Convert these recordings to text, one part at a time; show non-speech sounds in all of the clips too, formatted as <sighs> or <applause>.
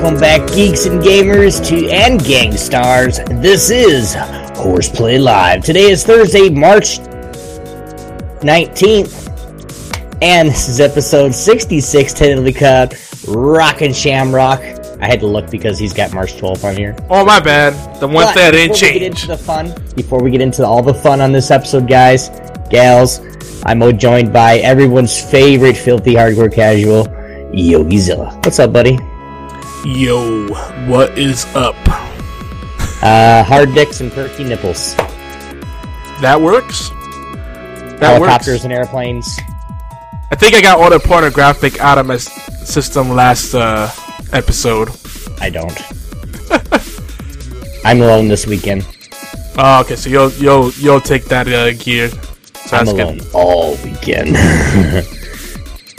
Welcome back, geeks and gamers, to and gang stars. This is Horseplay Live. Today is Thursday, March 19th, and this is episode 66, tentatively cut, Rockin' Shamrock. I had to look because he's got March 12th on here. Oh my bad. The one But thing I didn't before we get into the fun, before we get into all the fun on this episode, guys, gals, I'm joined by everyone's favorite filthy hardcore casual, Yogizilla. What's up, buddy? Yo, what is up? Uh, hard dicks and perky nipples. That works. That Helicopters works. and airplanes. I think I got all the pornographic out of my system last uh, episode. I don't. <laughs> I'm alone this weekend. Oh, okay. So you'll you'll you'll take that uh, gear. So I'm alone good. all weekend. <laughs>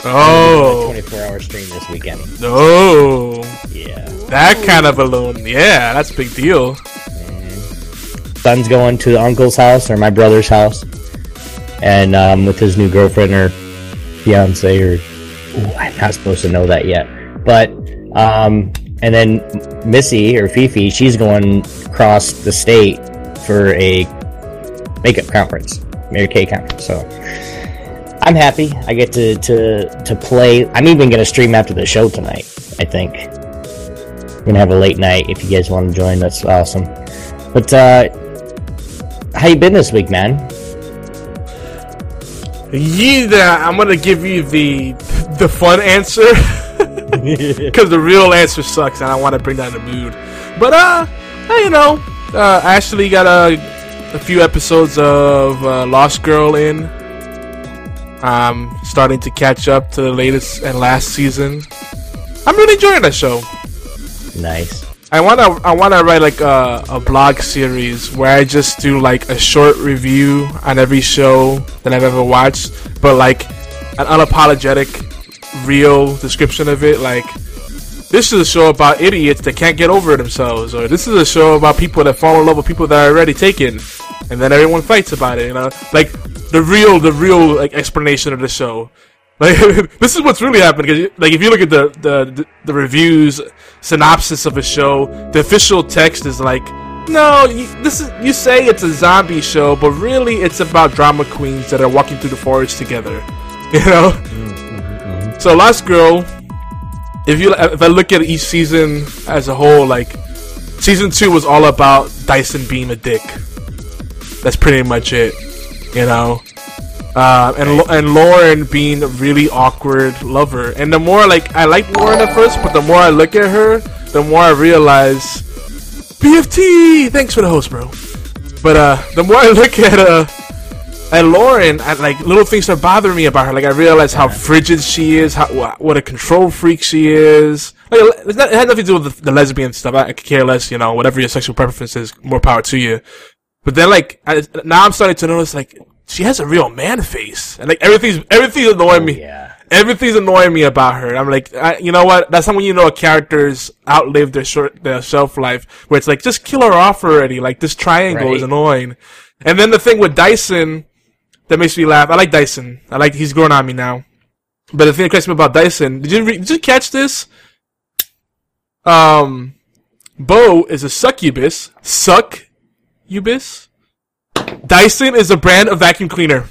Oh 24 hour stream this weekend. no, Yeah. that kind of balloon. Yeah, that's a big deal. Son's going to the uncle's house or my brother's house, and um, with his new girlfriend or fiance or ooh, I'm not supposed to know that yet. But um, and then Missy or Fifi, she's going across the state for a makeup conference, Mary Kay conference. So I'm happy. I get to to to play. I'm even gonna stream after the show tonight. I think we're gonna have a late night. If you guys want to join, that's awesome. But uh, how you been this week, man? Yeah, I'm gonna give you the the fun answer <laughs> because the real answer sucks, and I want to bring down the mood. But uh, hey, you know, uh, Ashley got a a few episodes of uh, Lost Girl in. Um, starting to catch up to the latest and last season. I'm really enjoying that show. Nice. I wanna I wanna write like a, a blog series where I just do like a short review on every show that I've ever watched, but like an unapologetic, real description of it. Like this is a show about idiots that can't get over themselves, or this is a show about people that fall in love with people that are already taken, and then everyone fights about it. You know, like the real the real like explanation of the show. Like <laughs> this is what's really happening. 'cause you- Like if you look at the, the the reviews synopsis of a show, the official text is like, no, you, this is you say it's a zombie show, but really it's about drama queens that are walking through the forest together. <laughs> You know. Mm-hmm. So Lost Girl, if you if I look at each season as a whole, like season two was all about Dyson being a dick. That's pretty much it. You know. Uh, and and Lauren being a really awkward lover, and the more like I like Lauren at first, but the more I look at her, the more I realize BFT. Thanks for the host, bro. But uh, the more I <laughs> look at uh at Lauren, I, like little things that bother me about her. Like I realize how frigid she is, how what a control freak she is. Like not, it had nothing to do with the, the lesbian stuff. I, I care less, you know. Whatever your sexual preference is, more power to you. But then, like I, now, I'm starting to notice like she has a real man face, and like everything's everything's annoying me. Yeah. Everything's annoying me about her. I'm like, I, you know what? That's when you know a character's outlived their short their shelf life, where it's like, just kill her off already. Like this triangle is annoying. And then the thing with Dyson that makes me laugh. I like Dyson. I like he's growing on me now. But the thing that cracks me about Dyson, did you re- did you catch this? Um, Bo is a succubus. Succubus. Dyson is a brand of vacuum cleaner.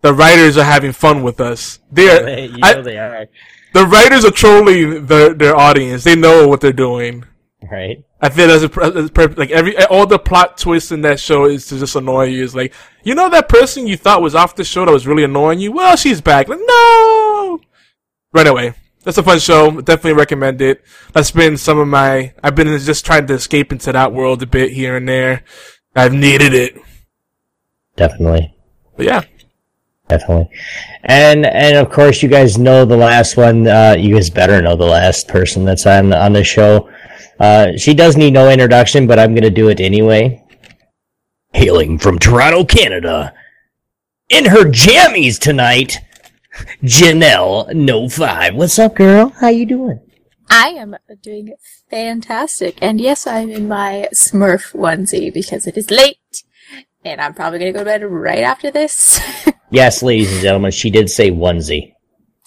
The writers are having fun with us. They're you I- know they are, the writers are trolling their their audience. They know what they're doing. right? I feel that's a, that's a perfect, like every all the plot twists in that show is to just annoy you. Is like you know that person you thought was off the show that was really annoying you. Well, she's back. Like no. Right away. That's a fun show. Definitely recommend it. That's been some of my. I've been just trying to escape into that world a bit here and there. I've needed it. Definitely. But yeah, Definitely. And and of course you guys know the last one, uh you guys better know the last person that's on on the show. Uh she does need no introduction, but I'm gonna do it anyway. Hailing from Toronto, Canada. In her jammies tonight, Janel No Five. What's up, girl? How you doing? I am doing fantastic. And yes, I'm in my Smurf onesie because it is late. And I'm probably going to go to bed right after this. <laughs> Yes, ladies and gentlemen, she did say onesie.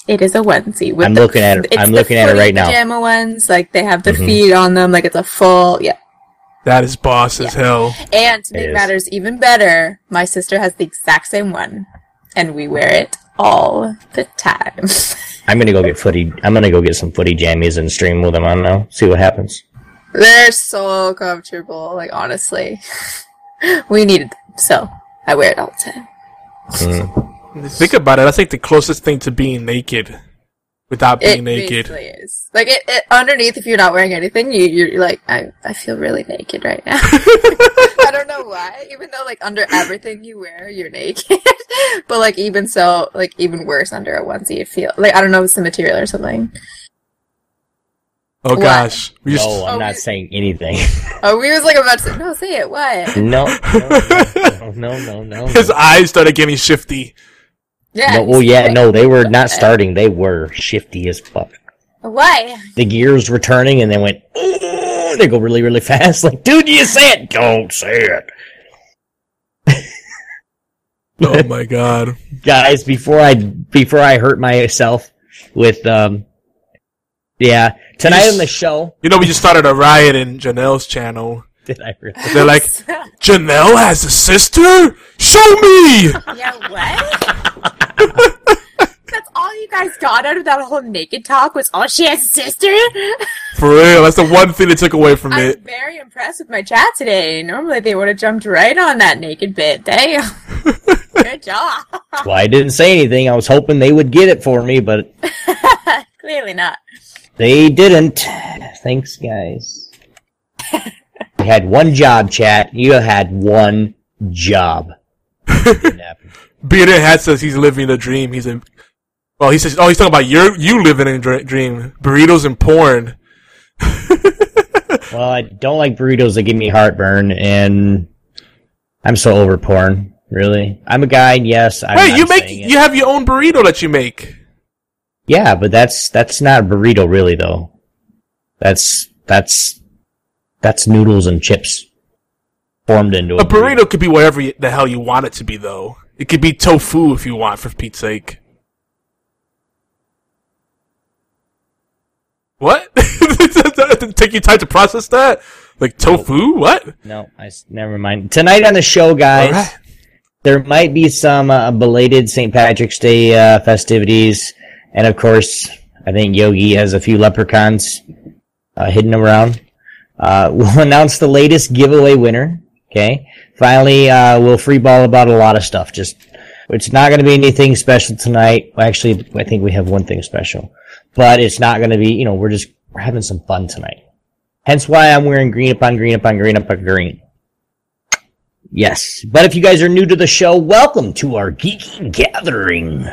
it is a onesie. With I'm the- looking at it- it's I'm looking at it right now. Pajama ones, like they have the Mhm. feet on them, like it's a full, yeah. that is boss as hell. And to make matters even better, my sister has the exact same one. And we wear it all the time. <laughs> I'm gonna go get footy. I'm gonna go get some footy jammies and stream with them on now. See what happens. They're so comfortable, like honestly. <laughs> we needed them, so I wear it all the time. Mm. Think about it. I think the closest thing to being naked, without being It naked. is. Like it, it underneath, if you're not wearing anything, you you're like, I I feel really naked right now. <laughs> I don't know why. Even though like under everything you wear, you're naked. <laughs> but like even so, like even worse under a onesie, it feel like I don't know if it's the material or something. Oh What? gosh, we just No, I'm Oh, not we- saying anything. Oh, we was like about to say, no, say it. What? no, no, no, no, no. <laughs> his eyes started getting shifty. Yeah. No, oh yeah, no, they were not starting. They were shifty as fuck. Why? The gears were turning, and they went. "Ooh," They go really, really <laughs> fast. Like, dude, you say it. Don't say it, Oh <laughs> my god. guys. Before I before I hurt myself with um, yeah. Tonight Yes. on the show, You know, we just started a riot in Janel's channel. <laughs> did I really? They're like, Janelle has a sister? Show me! Yeah, what? That's all you guys got out of that whole naked talk was, oh, she has a sister? <laughs> For real, that's the one thing they took away from I'm it. very impressed with my chat today. Normally they would have jumped right on that naked bit. Damn. <laughs> Good job. Well, I didn't say anything. I was hoping they would get it for me, but <laughs> Clearly not. They didn't. Thanks, guys. you had one job, chat. You had one job. Didn't. Bearded Hat says he's living the dream. He's in. Well, he says, oh, he's talking about your you living in a dream. Burritos and porn. <laughs> well, I don't like burritos that give me heartburn, and I'm so over porn. Really, I'm a guy. Yes, I'm, Wait, you make you have your own burrito that you make. Yeah, but that's that's not a burrito, really, though. That's that's that's noodles and chips formed into a, A burrito could be whatever the hell you want it to be, though. It could be tofu if you want, for Pete's sake. What? It <laughs> take you time to process that? Like tofu? What? No, I never mind. Tonight on the show, guys. Alright. there might be some uh, belated St. Patrick's Day uh, festivities, and of course, I think Yogi has a few leprechauns uh, hidden around. Uh, <laughs> we'll announce the latest giveaway winner. Okay, finally, uh, we'll freeball about a lot of stuff. Just it's not going to be anything special tonight. Actually, I think we have one thing special, but it's not going to be. You know, we're just we're having some fun tonight. Hence why I'm wearing green upon green upon green upon green. Yes. But if you guys are new to the show, welcome to our geeky gathering.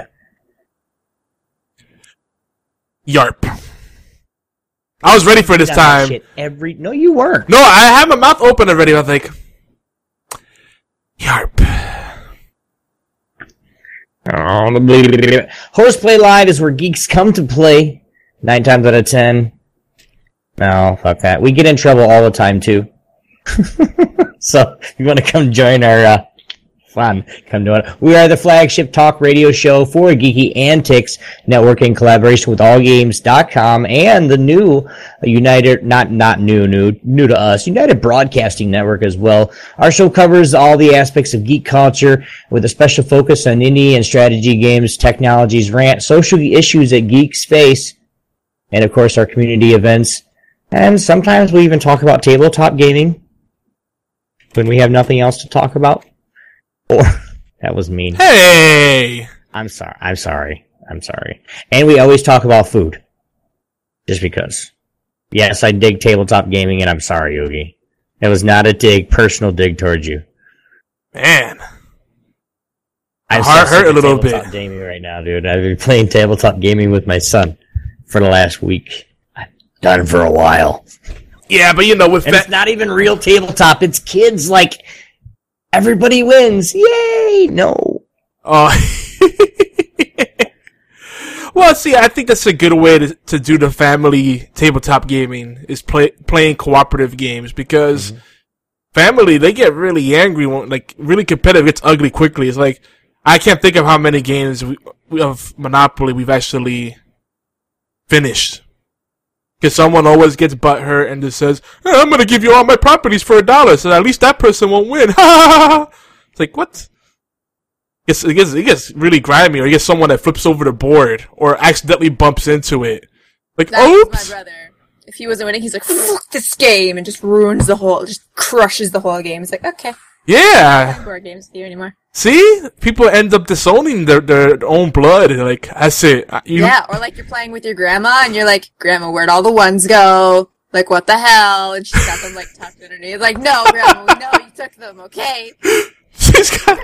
Yarp. I was ready for this time. Every no, you weren't. No, I had my mouth open already. I was like, Yarp. Horseplay Live is where geeks come to play. Nine times out of ten. No, fuck that. We get in trouble all the time too. <laughs> so if you want to come join our uh, Fun. Come to it. We are the flagship talk radio show for Geeky Antics Network in collaboration with AllGames.com and the new United, not, not new, new, new to us, United Broadcasting Network as well. Our show covers all the aspects of geek culture with a special focus on indie and strategy games, technologies, rant, social issues that geeks face, and of course our community events. And sometimes we even talk about tabletop gaming when we have nothing else to talk about. Or <laughs> that was mean. Hey! I'm sorry. I'm sorry. I'm sorry. And we always talk about food. Just because. Yes, I dig tabletop gaming and I'm sorry, Yogi. It was not a dig, personal dig towards you. Man. I'm My heart so hurt a little tabletop bit. gaming right now, dude. I've been playing tabletop gaming with my son for the last week. I've done for a while. Yeah, but you know, with And it's not even real tabletop. It's kids like everybody wins. Yay! No. Oh. <laughs> well, see, I think that's a good way to, to do the family tabletop gaming is play, playing cooperative games because mm-hmm. family they get really angry when like really competitive gets ugly quickly. It's like I can't think of how many games we, we of Monopoly we've actually finished. Because someone always gets butthurt and just says, "Eh, "I'm gonna give you all my properties for a dollar, so at least that person won't win." <laughs> it's like what? It's, it, gets, it gets really grimy, or you get someone that flips over the board or accidentally bumps into it. Like, oops! my brother. If he wasn't winning, he's like, fuck this game, and just ruins the whole, just crushes the whole game. It's like, okay, Yeah! board games with you anymore. See? People end up disowning their, their own blood. Like, that's it. Uh, You, Yeah, or like you're playing with your grandma, and you're like, Grandma, where'd all the ones go? Like, what the hell? And she's got them like <laughs> tucked underneath. Like, no, Grandma, know you took them, okay? <laughs> She's got,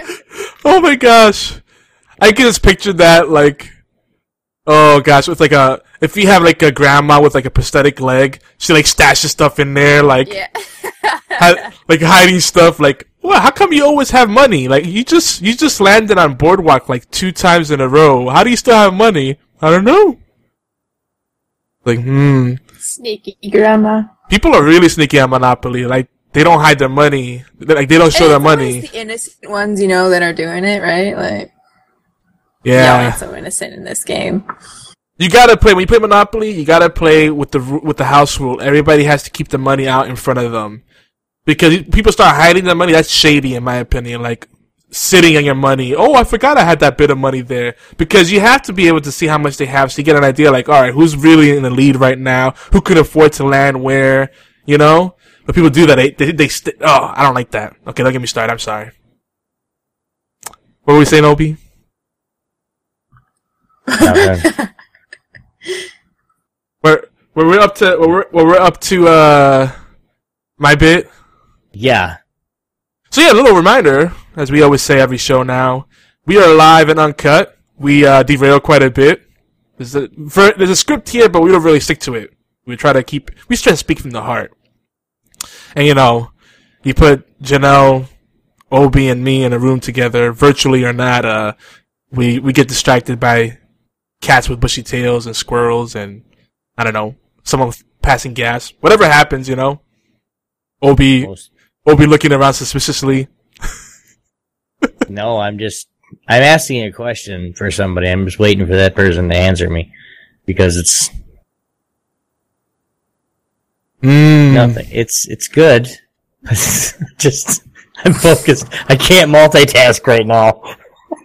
oh my gosh. I can just picture that, like, oh gosh, with like a, if you have like a grandma with like a prosthetic leg, she like stashes stuff in there, like, Yeah. hi- like hiding stuff, like, well, how come you always have money? Like, you just, you just landed on Boardwalk like two times in a row. How do you still have money? I don't know. Like, hmm. Sneaky grandma. People are really sneaky at Monopoly. Like, they don't hide their money. Like, they don't show their money. the innocent ones, you know, that are doing it, right? Like, Yeah. y'all so innocent in this game. You gotta play when you play Monopoly. You gotta play with the with the house rule. Everybody has to keep the money out in front of them because people start hiding their money. That's shady, in my opinion. Like sitting on your money. Oh, I forgot I had that bit of money there because you have to be able to see how much they have, so you get an idea. Like, all right, who's really in the lead right now? Who can afford to land where? You know. But people do that. They they, they st- oh, I don't like that. Okay, don't get me started. I'm sorry. What were we saying, Obi? <laughs> We're we're we're up to we're we're up to uh my bit. Yeah. So yeah, a little reminder, as we always say every show now, we are live and uncut. We uh, derail quite a bit. There's a ver- there's a script here, but we don't really stick to it. We try to keep we try to speak from the heart. And you know, you put Janel, Obi, and me in a room together, virtually or not. Uh, we we get distracted by cats with bushy tails and squirrels and I don't know someone passing gas. Whatever happens, you know. Obi Most- Obi looking around suspiciously. No, I'm just I'm asking a question for somebody. I'm just waiting for that person to answer me because it's Mm. nothing. It's it's good. <laughs> just I'm focused. I can't multitask right now.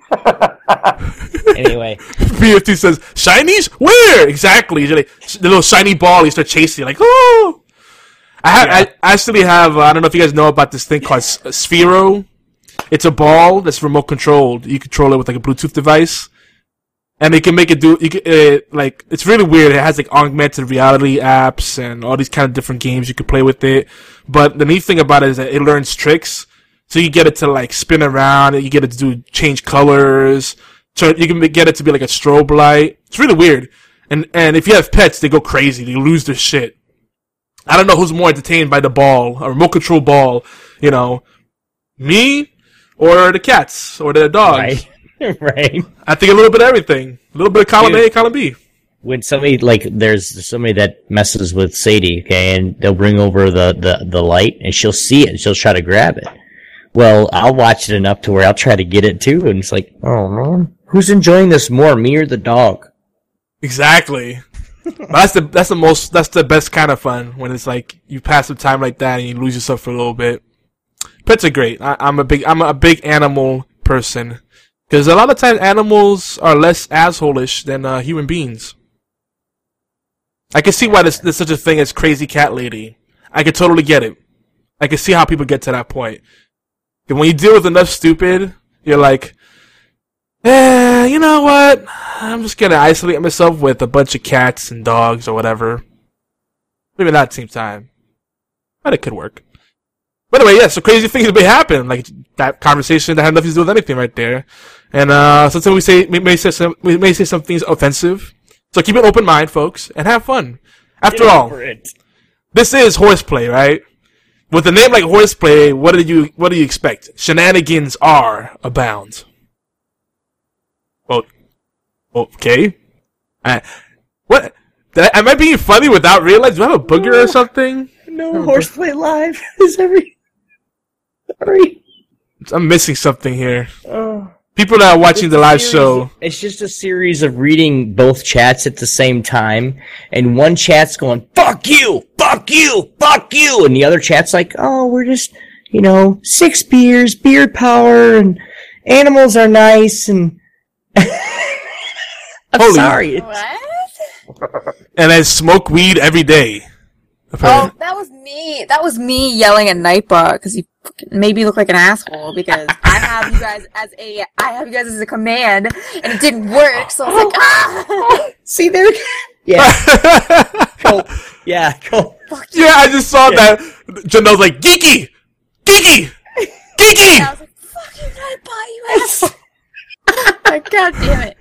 <laughs> anyway, <laughs> BFT says, "Shinies? Where exactly?" Like, the little shiny ball. You start chasing, like, oh. I have. I actually have. Uh, I don't know if you guys know about this thing called S- Sphero. It's a ball that's remote controlled. You control it with like a Bluetooth device, and they can make it do. You can, uh, like it's really weird. It has like augmented reality apps and all these kind of different games you can play with it. But the neat thing about it is that it learns tricks. So you get it to like spin around, you get it to do change colors. So you can get it to be like a strobe light. It's really weird. And and if you have pets, they go crazy. They lose their shit. I don't know who's more entertained by the ball, a remote control ball. You know, me or the cats or the dogs. right, <laughs> right. I think a little bit of everything. A little bit of column A, column B. When somebody like there's somebody that messes with Sadie, okay, and they'll bring over the the the light, and she'll see it, and she'll try to grab it. well, I'll watch it enough to where I'll try to get it too, and it's like, oh man, who's enjoying this more, me or the dog? Exactly. But that's the that's the most that's the best kind of fun when it's like you pass some time like that and you lose yourself for a little bit. Pets are great. I, I'm a big I'm a big animal person because a lot of times animals are less assholish than uh, human beings. I can see why there's, there's such a thing as crazy cat lady. I can totally get it. I can see how people get to that point. And when you deal with enough stupid, you're like, eh, you know what? I'm just gonna isolate myself with a bunch of cats and dogs or whatever. Maybe not at the same time. But it could work. By the way, yeah, so crazy things may happen. Like that conversation that had nothing to do with anything right there. And uh sometimes we say we may say some we may say some things offensive. So keep an open mind, folks, and have fun. After all, this is horseplay, right? With a name like horseplay, what do you what do you expect? Shenanigans are abound. Well, okay. I, what? Did I, am I being funny without realizing? Do I have a booger or something? No, oh, Horseplay Live <laughs> is every. Sorry. I'm missing something here. Oh. People that are watching the live show. It's just a series of reading both chats at the same time, and one chat's going, fuck you, fuck you, fuck you, and the other chat's like, oh, we're just, you know, six beers, beer power, and animals are nice, and. I'm Holy- sorry. What? And I smoke weed every day. Oh, that was me. That was me yelling at Nightbot because you fucking made me look like an asshole because I have you guys as a I have you guys as a command and it didn't work. So I was like, ah, <laughs> See there? Yeah. <laughs> Cool. Yeah, cool. yeah, I just saw that. Janel's like, geeky! Geeky! <laughs> Geeky! I was like, fuck you, Nightbot, you asshole. God damn it.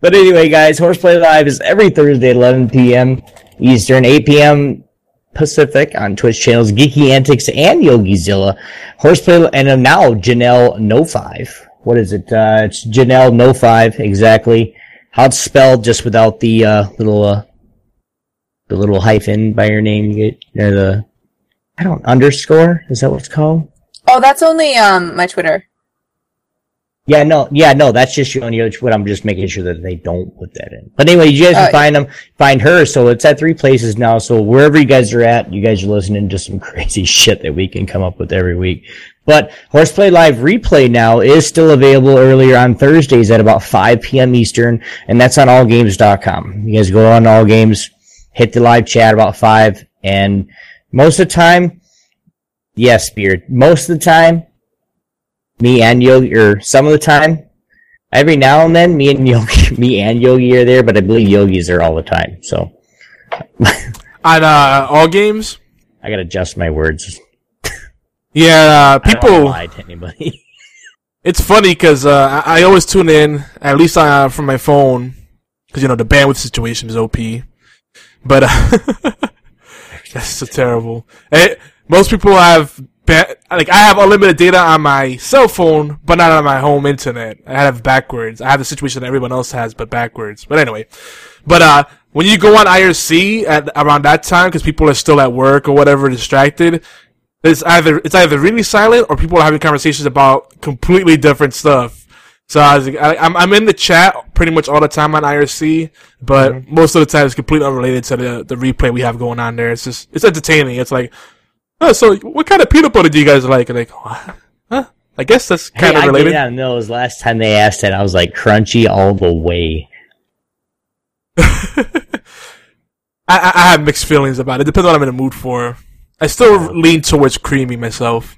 But anyway, guys, Horseplay Live is every Thursday at 11 p.m. Eastern, 8 p.m. Pacific on Twitch channels Geeky Antics and YogiZilla. Horseplay, and now Janel No Five. What is it? Uh, it's Janel No Five exactly. How it's spelled, just without the uh, little uh, the little hyphen by your name. You get or the I don't underscore. Is that what it's called? Oh, that's only um my Twitter. Yeah, no, yeah, no, that's just on your own what I'm just making sure that they don't put that in. But anyway, you guys can Uh, find them, find her. So it's at three places now. So wherever you guys are at, you guys are listening to some <laughs> crazy shit that we can come up with every week. But Horseplay Live replay now is still available earlier on Thursdays at about 5 p.m. Eastern, and that's on allgames.com. You guys go on all games, hit the live chat about five, and most of the time, yes, Beard, most of the time, me and Yogi, or some of the time, every now and then, me and Yogi, <laughs> me and Yogi are there, but I believe Yogi's there all the time. So <laughs> On uh, all games? I gotta adjust my words. <laughs> Yeah, uh, I don't people. lie to anybody. It's funny because uh, I, I always tune in, at least uh, from my phone, because you know the bandwidth situation is OP. But uh, that's so terrible. Eh, most people have ba- like I have unlimited data on my cell phone, but not on my home internet. I have backwards. I have the situation that everyone else has, but backwards. But anyway, but uh, when you go on IRC at around that time, because people are still at work or whatever, distracted, it's either it's either really silent or people are having conversations about completely different stuff. So I was, I, I'm I'm in the chat pretty much all the time on IRC, but most of the time it's completely unrelated to the the replay we have going on there. It's just it's entertaining. It's like, oh, so what kind of peanut butter do you guys like? Like. Huh? I guess that's kind of I related. did not know. It was last time they asked that. I was like crunchy all the way. <laughs> I, I, I have mixed feelings about it. Depends on what I'm in the mood for. I still lean towards creamy myself.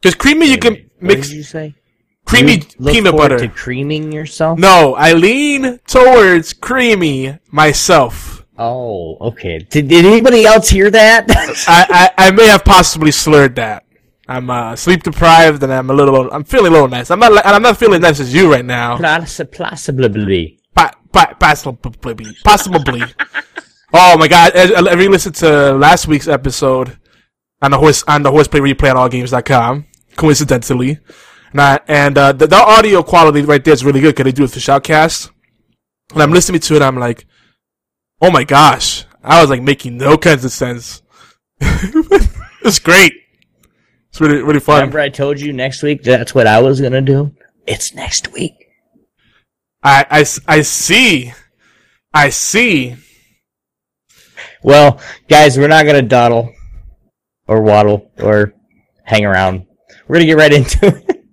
Because creamy, you can What mix did you say? creamy You peanut butter. to creaming yourself. No, I lean towards creamy myself. Oh, okay. Did, did anybody else hear that? <laughs> I, I, I may have possibly slurred that. I'm uh, sleep deprived and I'm a little. I'm feeling a little nice. I'm not. li- I'm not feeling nice as you right now. Plaus- Plausibly. Pa- pa- Possibly. Possibly. oh my god! I, I re-listened to last week's episode on the horse on the horseplay replay on allgames.com. Coincidentally, Nah, and uh, the, the audio quality right there is really good because they do it for shoutcast. And I'm listening to it, I'm like, oh my gosh! I was like making no kinds of sense. <laughs> it's great. It's really really fun. Remember, I told you next week that's what I was gonna do. It's next week. I I I see. I see. Well, guys, we're not gonna dawdle or waddle or hang around. We're gonna get right into <laughs> it.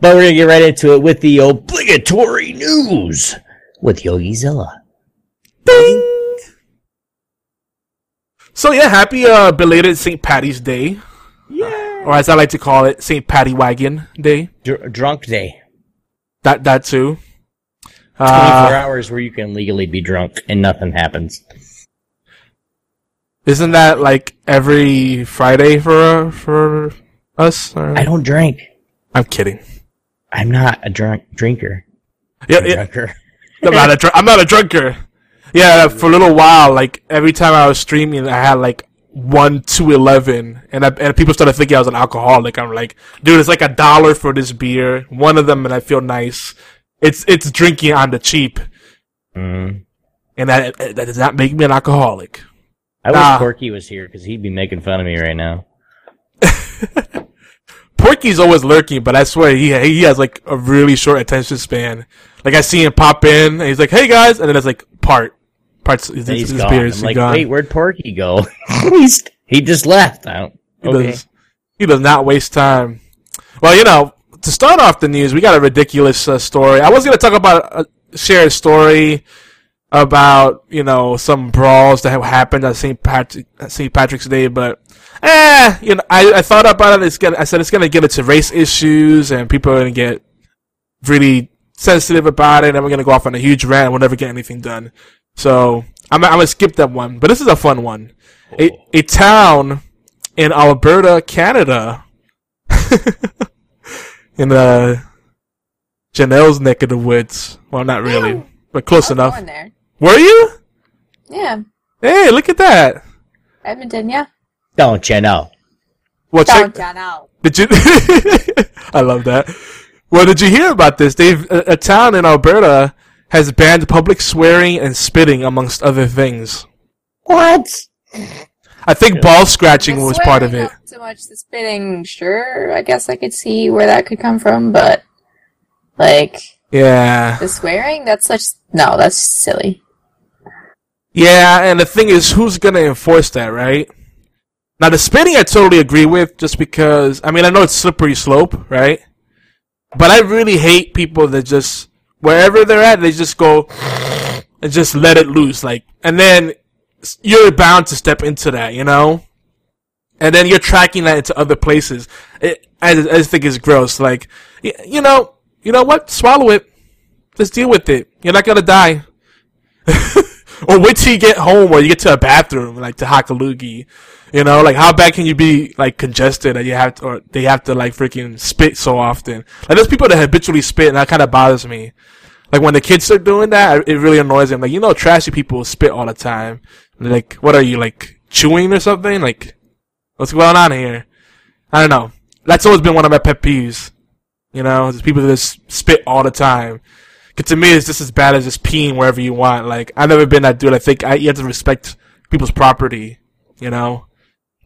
but we're gonna get right into it with the obligatory news with YogiZilla. Ding. So yeah, happy uh, belated St. Patty's Day, Yeah. or as I like to call it, St. Patty Wagon Day. Dr- drunk day. That that too. 24 Uh, hours where you can legally be drunk and nothing happens. isn't that like every Friday for uh, for us? Or- I don't drink. I'm kidding. I'm not a drunk drinker. Yeah, A yeah, drunker. I'm not a dr- I'm not a drunker. Yeah, for a little while, like every time I was streaming, I had like one to eleven, and I, and people started thinking I was an alcoholic. I'm like, dude, it's like a dollar for this beer, one of them, and I feel nice. It's it's drinking on the cheap, Mm. and that that does not make me an alcoholic. I wish Nah. Porky was here because he'd be making fun of me right now. <laughs> Porky's always lurking, but I swear he he has like a really short attention span. Like I see him pop in, and he's like, "Hey guys," and then it's like part parts. His, He's his gone. I'm like, gone. wait, where'd Porky go? <laughs> He's, he just left. I don't, He okay. does. He does not waste time. Well, you know, to start off the news, we got a ridiculous uh, story. I was going to talk about uh, share a story about you know some brawls that have happened at St. Patrick St. Patrick's Day, but eh, you know, I, I thought about it. It's gonna, I said it's going to get into race issues, and people are going to get really sensitive about it, and we're going to go off on a huge rant, and we'll never get anything done. So I'm, I'm going to skip that one, but this is a fun one. A, a town in Alberta, Canada, <laughs> in uh, Janelle's neck of the woods. Well, not really, but close I was enough. going there. Were you? Yeah, Hey, look at that. Edmonton. Yeah. Don't you know? Well, check. Don't ya know? Did you? <laughs> I love that. Well, did you hear about this? They've a, a town in Alberta has banned public swearing and spitting, amongst other things. What? I think ball scratching The was part of it. Not so much the spitting. Sure, I guess I could see where that could come from, but like Yeah. the swearing, that's such no, that's silly. Yeah, and the thing is, who's gonna enforce that, right? Now, the spitting I totally agree with, just because, I mean, I know it's slippery slope, right? But I really hate people that just, wherever they're at, they just go, and just let it loose, like, and then you're bound to step into that, you know? And then you're tracking that into other places. It, I, I just think it's gross, like, you know, you know what? Swallow it. Just deal with it. You're not gonna die. <laughs> or wait till you get home or you get to a bathroom, like to Hakalugi. You know, like how bad can you be like congested that you have to, or they have to like freaking spit so often? Like there's people that habitually spit and that kind of bothers me. Like when the kids start doing that, it really annoys them. Like, you know, trashy people spit all the time. Like, what are you, like, chewing or something? Like, what's going on here? I don't know. That's always been one of my pet peeves. You know, there's people that just spit all the time. 'Cause to me, it's just as bad as just peeing wherever you want. Like, I've never been that dude. I think I, you have to respect people's property. You know?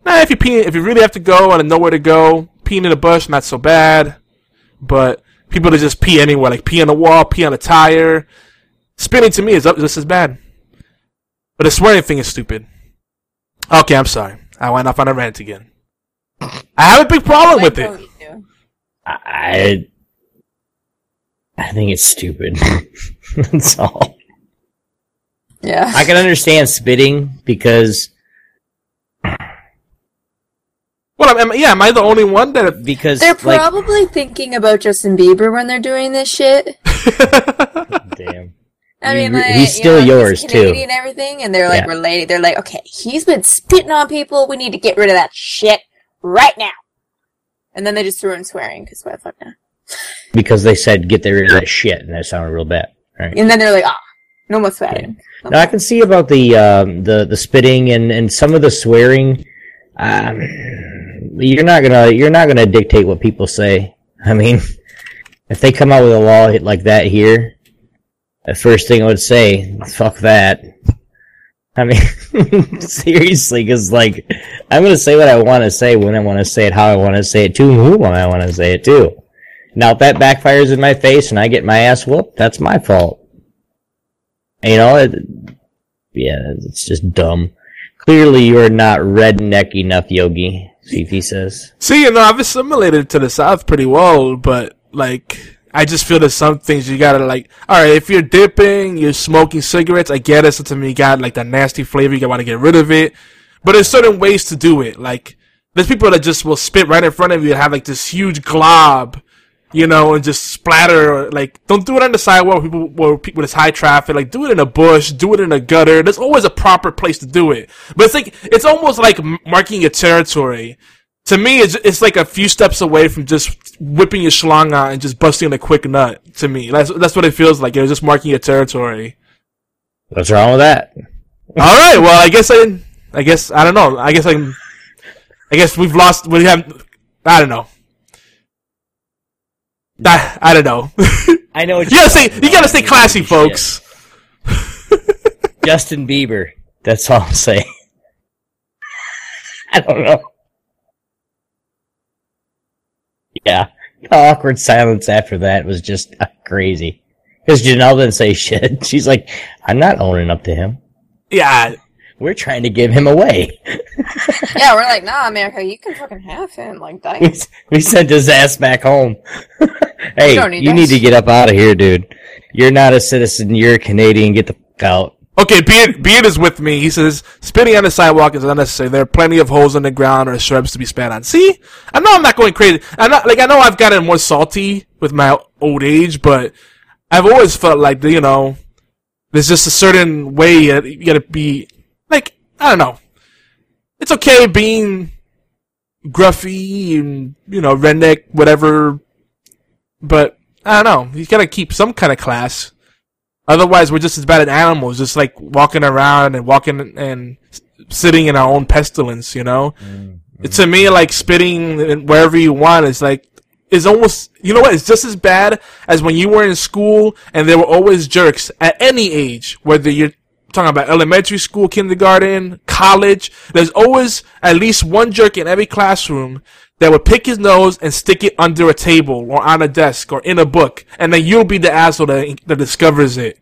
Nah, if you pee, if you really have to go and know where to go, peeing in a bush, not so bad. But people that just pee anywhere, like pee on a wall, pee on a tire, spitting to me is up just as bad. But the swearing thing is stupid. Okay, I'm sorry. I went off on a rant again. I have a big problem with it. what we do. I I think it's stupid. <laughs> That's all. Yeah. I can understand spitting because Well, am, yeah, am I the only one that? because They're like probably thinking about Justin Bieber when they're doing this shit. <laughs> damn. I mean, like, he's you still know, yours, he's too. And everything, and they're like Yeah. related. They're like, okay, he's been spitting on people. We need to get rid of that shit right now. And then they just threw in swearing because why the fuck not? Because they said get rid of that shit and that sounded real bad. Right. And then they're like, ah, no more swearing. Now I can see about the um, the the spitting and, and some of the swearing. Um, you're not gonna you're not gonna dictate what people say. I mean, if they come out with a law like that here, the first thing I would say, fuck that. I mean, <laughs> seriously, because like I'm gonna say what I want to say when I want to say it, how I want to say it to whom I want to say it to. Now, if that backfires in my face and I get my ass whooped, that's my fault. You know, it, yeah, it's just dumb. Clearly, you're not redneck enough, Yogi. Fifi says. See, you know, I've assimilated to the South pretty well, but like, I just feel there's some things you gotta like. All right, if you're dipping, you're smoking cigarettes. I get it. So to me, you got like that nasty flavor. You gotta want to get rid of it, but there's certain ways to do it. Like, there's people that just will spit right in front of you and have like this huge glob, you know, and just splatter. Like, don't do it on the sidewalk. Where people, where people, with high traffic, like, do it in a bush, do it in a gutter. There's always a proper place to do it. But it's like, it's almost like marking your territory. To me, it's, it's like a few steps away from just whipping your schlong out and just busting a quick nut. To me, that's that's what it feels like. You're just marking your territory. What's wrong with that? All right. Well, I guess I, I guess I don't know. I guess I, I guess we've lost. We have. I don't know. I, I don't know. I know. What <laughs> you gotta you're stay. talking You gotta about. stay classy, folks. Justin Bieber. That's all I'm saying. <laughs> I don't know. Yeah. The awkward silence after that was just uh, crazy. Because Janel didn't say <laughs> shit. She's like, I'm not owning up to him. Yeah. We're trying to give him away. Yeah, we're like, nah, America, you can fucking have him. Like, we, we sent his ass back home. Hey, don't need you us. need to get up out of here, dude. You're not a citizen. You're a Canadian. Get the fuck out. Okay, Beard, Beard is with me. He says, spitting on the sidewalk is unnecessary. There are plenty of holes in the ground or shrubs to be spat on. See? I know I'm not going crazy. I'm not, like, I know I've gotten more salty with my old age, but I've always felt like, you know, there's just a certain way you gotta be, like, I don't know. It's okay being gruffy and, you know, redneck, whatever, but I don't know. You gotta keep some kind of class. Otherwise, we're just as bad as animals, just like walking around and walking and sitting in our own pestilence, you know? It's to me like spitting wherever you want is like, is almost, you know what, it's just as bad as when you were in school and there were always jerks at any age, whether you're talking about elementary school, kindergarten, college, there's always at least one jerk in every classroom that would pick his nose and stick it under a table or on a desk or in a book, and then you'll be the asshole that, that discovers it.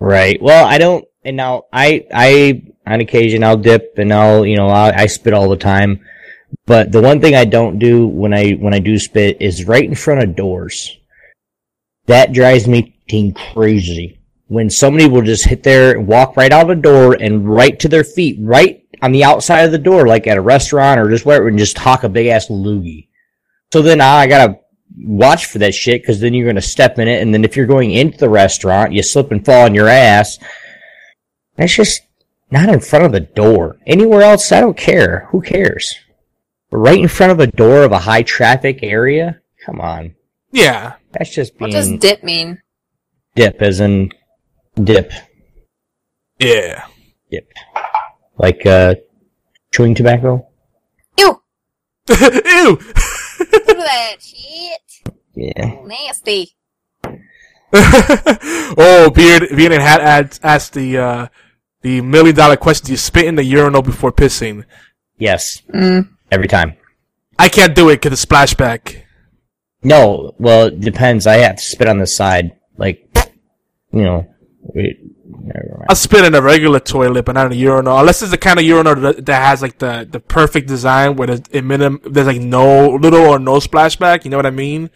Right. Well, I don't, and now I, I, on occasion I'll dip and I'll, you know, I, I spit all the time. But the one thing I don't do when I, when I do spit is right in front of doors. That drives me crazy. When somebody will just hit there, walk right out of the door and right to their feet, right on the outside of the door, like at a restaurant or just wherever, and just talk a big ass loogie. So then I gotta watch for that shit because then you're going to step in it. And then if you're going into the restaurant, you slip and fall on your ass. That's just not in front of the door. Anywhere else, I don't care. Who cares? But right in front of a door of a high traffic area? Come on. Yeah. That's just What does dip mean? dip as in dip. Yeah. Dip. Like, uh, chewing tobacco? Ew! <laughs> Ew! Look at that shit. Yeah. Nasty. <laughs> oh, Beard, Beard and Hat asked, asked the, uh, the million dollar question, do you spit in the urinal before pissing? Yes. Mm. Every time. I can't do it because of splashback. No, well, it depends. I have to spit on the side. Like, you know, wait. I spit in a regular toilet, but not in a urinal. Unless it's the kind of urinal that, that has like the, the perfect design where there's, it minim, there's like no, little or no splashback. You know what I mean?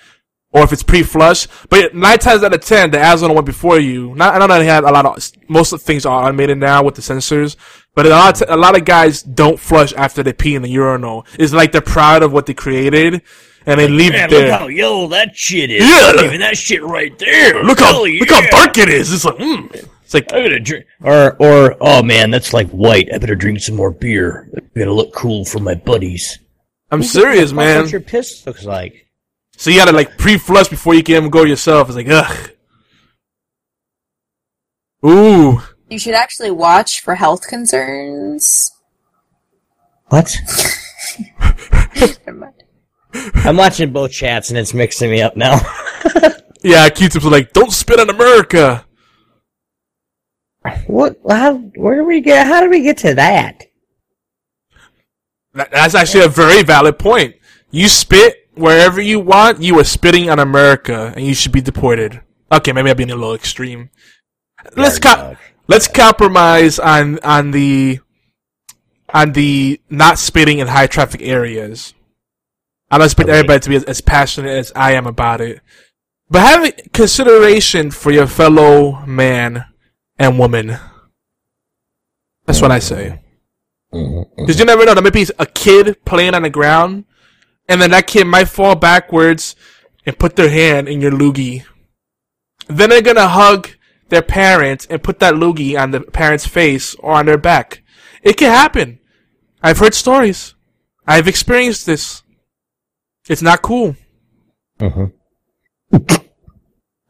Or if it's pre-flush. But nine times out of ten, the Arizona one before you, not, I know that they had a lot of, most of the things are automated now with the sensors, but a lot, of, a lot of guys don't flush after they pee in the urinal. It's like they're proud of what they created, and they leave it there. Look how yellow that shit is. Yeah. Even that shit right there. Look how, look how dark it is. It's like, mm. It's like, I gotta drink. Or, or, oh man, that's like white. I better drink some more beer. I gotta look cool for my buddies. I'm serious, That's man. what your piss looks like. So you gotta like pre-flush before you can even go yourself. It's like, ugh. Ooh. You should actually watch for health concerns. What? <laughs> <laughs> I'm watching both chats and it's mixing me up now. <laughs> Yeah, Q-tips are like, don't spit on America. What? How? Where do we get? How do we get to that? That- That's actually a very valid point. You spit wherever you want, you are spitting on America, and you should be deported. Okay, maybe I'm being a little extreme. Let's co- let's compromise on on the on the not spitting in high traffic areas. I don't expect Okay. everybody to be as, as passionate as I am about it, but having consideration for your fellow man and woman. That's what I say. Mm-hmm. Because you never know. There might be a kid playing on the ground, and then that kid might fall backwards and put their hand in your loogie. Then they're gonna hug their parents and put that loogie on the parent's face or on their back. It can happen. I've heard stories. I've experienced this. It's not cool. Mhm.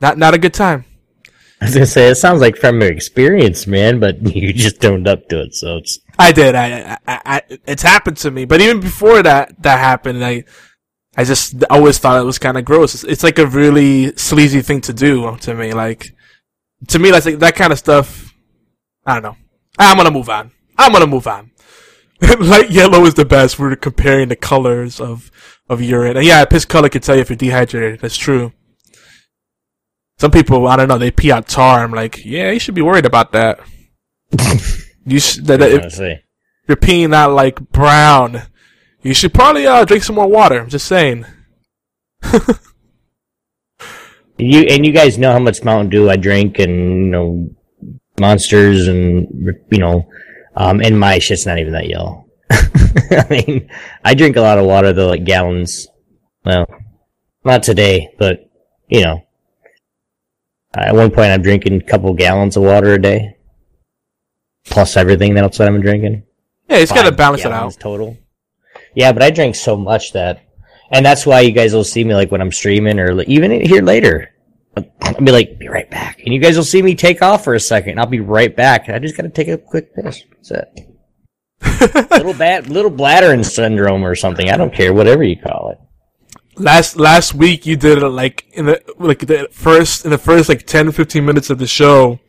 Not not a good time. I was gonna say it sounds like from your experience, man, but <laughs> you just owned up to it, so it's I did. I, I, I, it's happened to me. But even before that, that happened, I, I just always thought it was kind of gross. It's, it's like a really sleazy thing to do to me. Like, to me, that's like that kind of stuff. I don't know. I'm gonna move on. I'm gonna move on. <laughs> Light yellow is the best. We're comparing the colors of of urine, and yeah, piss color can tell you if you're dehydrated. That's true. Some people, I don't know, they pee out tar. I'm like, yeah, you should be worried about that. <laughs> you should, that, I that- say. you're peeing out like brown. You should probably uh, drink some more water. I'm just saying. <laughs> You and you guys know how much Mountain Dew I drink, and you know monsters, and you know, um, and my shit's not even that yellow. <laughs> I mean, I drink a lot of water though, like gallons. Well, not today, but you know, at one point I'm drinking a couple gallons of water a day, plus everything else that I'm drinking. Yeah, it's got to balance it out. Total. Yeah, but I drink so much that, and that's why you guys will see me like when I'm streaming or even here later. I'll be like, be right back, and you guys will see me take off for a second. I'll be right back. I just gotta take a quick piss. That's it. Little bad, little bladder syndrome or something. I don't care, whatever you call it. Last last week you did it like in the like the first in the first like 10 15 minutes of the show.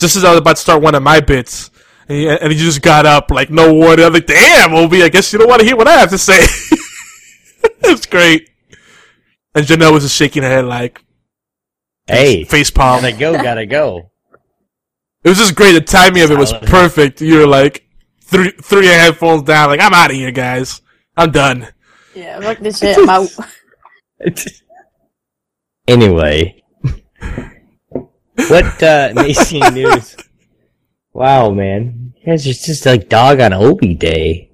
Just as I was about to start one of my bits, and you, and you just got up like no water. I'm like, damn, Obi, I guess you don't want to hear what I have to say. <laughs> it's great. And Janel was just shaking her head like Hey, face palm. gotta go, gotta go. It was just great. The timing of it was perfect. You were like three three headphones down. Like I'm out of here, guys. I'm done. Yeah, fuck this shit. <laughs> My anyway, what uh, <laughs> Macy news? Wow, man, you guys are just like dog on Obi Day.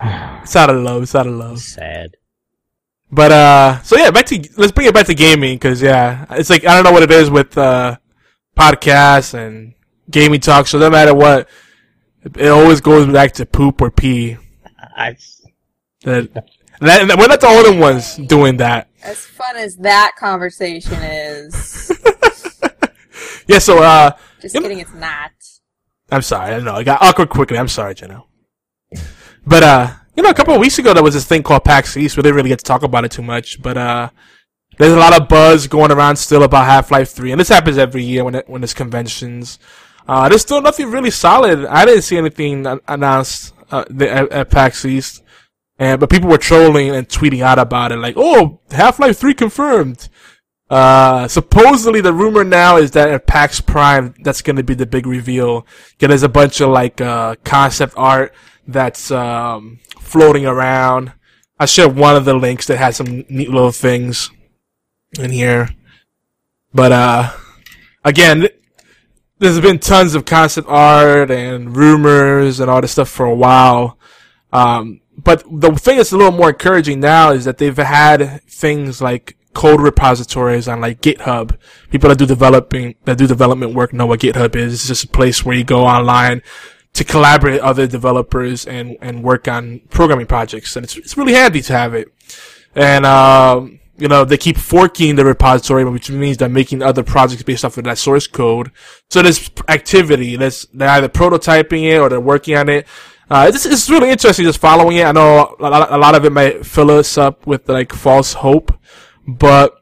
<sighs> It's out of love. It's out of love. Sad. But uh, so yeah, back to let's bring it back to gaming because yeah, it's like I don't know what it is with uh podcasts and gaming talk. So no matter what, it always goes back to poop or pee. I, That, that, and we're not the only ones doing that. as fun as that conversation is, <laughs> Yeah. So uh, just Yep. kidding. It's not. I'm sorry. I don't know. I got awkward quickly. I'm sorry, Jenna. But uh, you know, a couple of weeks ago there was this thing called PAX East. We didn't really get to talk about it too much, but uh, there's a lot of buzz going around still about Half Life Three, and this happens every year when it, when there's conventions. Uh, there's still nothing really solid. I didn't see anything announced uh, at, at PAX East, and but people were trolling and tweeting out about it, like, "Oh, Half Life Three confirmed." Uh, supposedly the rumor now is that at PAX Prime, that's gonna be the big reveal. Yeah, there's a bunch of like, uh, concept art that's, um, floating around. I shared one of the links that had some neat little things in here. But, uh, again, there's been tons of concept art and rumors and all this stuff for a while. Um, but the thing that's a little more encouraging now is that they've had things like code repositories on like GitHub. People that do developing, that do development work know what GitHub is. It's just a place where you go online to collaborate with other developers and, and work on programming projects. And it's, it's really handy to have it. And, um, you know, they keep forking the repository, which means they're making other projects based off of that source code. So there's activity. There's, they're either prototyping it or they're working on it. Uh, it's, it's really interesting just following it. I know a lot, a lot of it might fill us up with like false hope, but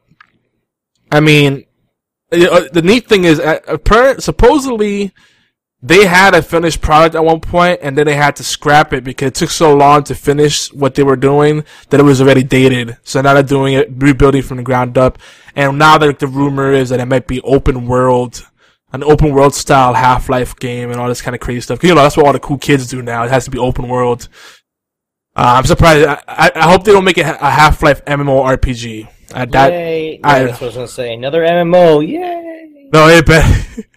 I mean, the neat thing is, uh, apparent, supposedly they had a finished product at one point and then they had to scrap it because it took so long to finish what they were doing that it was already dated. So now they're doing it, rebuilding from the ground up. And now the, the rumor is that it might be open world, an open world style Half-Life game and all this kind of crazy stuff. You know, that's what all the cool kids do now. It has to be open world. Uh, I'm surprised. I, I, I hope they don't make it a Half-Life MMORPG. Uh, that, Yay! I- Yeah, that's what I was gonna say. Another MMO. Yay! No, it bet.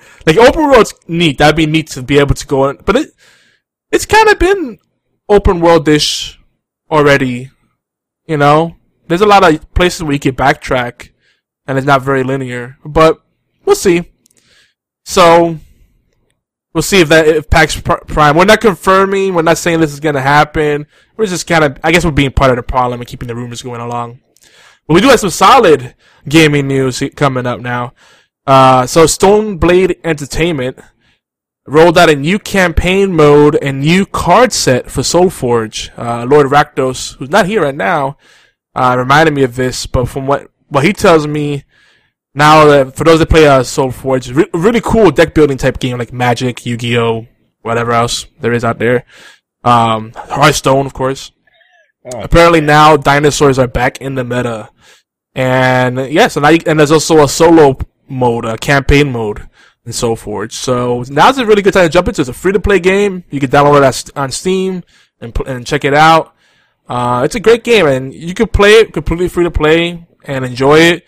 <laughs> like open world's neat. That'd be neat to be able to go in, but it it's kind of been open world-ish already. You know, there's a lot of places where you can backtrack, and it's not very linear. But we'll see. So we'll see if that if PAX Prime. We're not confirming. We're not saying this is gonna happen. We're just kind of. I guess we're being part of the problem and keeping the rumors going along. But we do have some solid gaming news coming up now. Uh, so Stoneblade Entertainment rolled out a new campaign mode and new card set for SolForge. Uh, Lord Rakdos, who's not here right now, uh, reminded me of this, but from what, what he tells me, now that for those that play uh, SolForge, re- really cool deck building type game like Magic, Yu-Gi-Oh, whatever else there is out there. Um, Hearthstone, of course. Apparently now dinosaurs are back in the meta. And yeah, so now you, and there's also a solo mode, a campaign mode, and so forth. So now's a really good time to jump into. It's a free to play game. You can download it at- on Steam and and check it out. Uh, it's a great game, and you can play it completely free to play and enjoy it.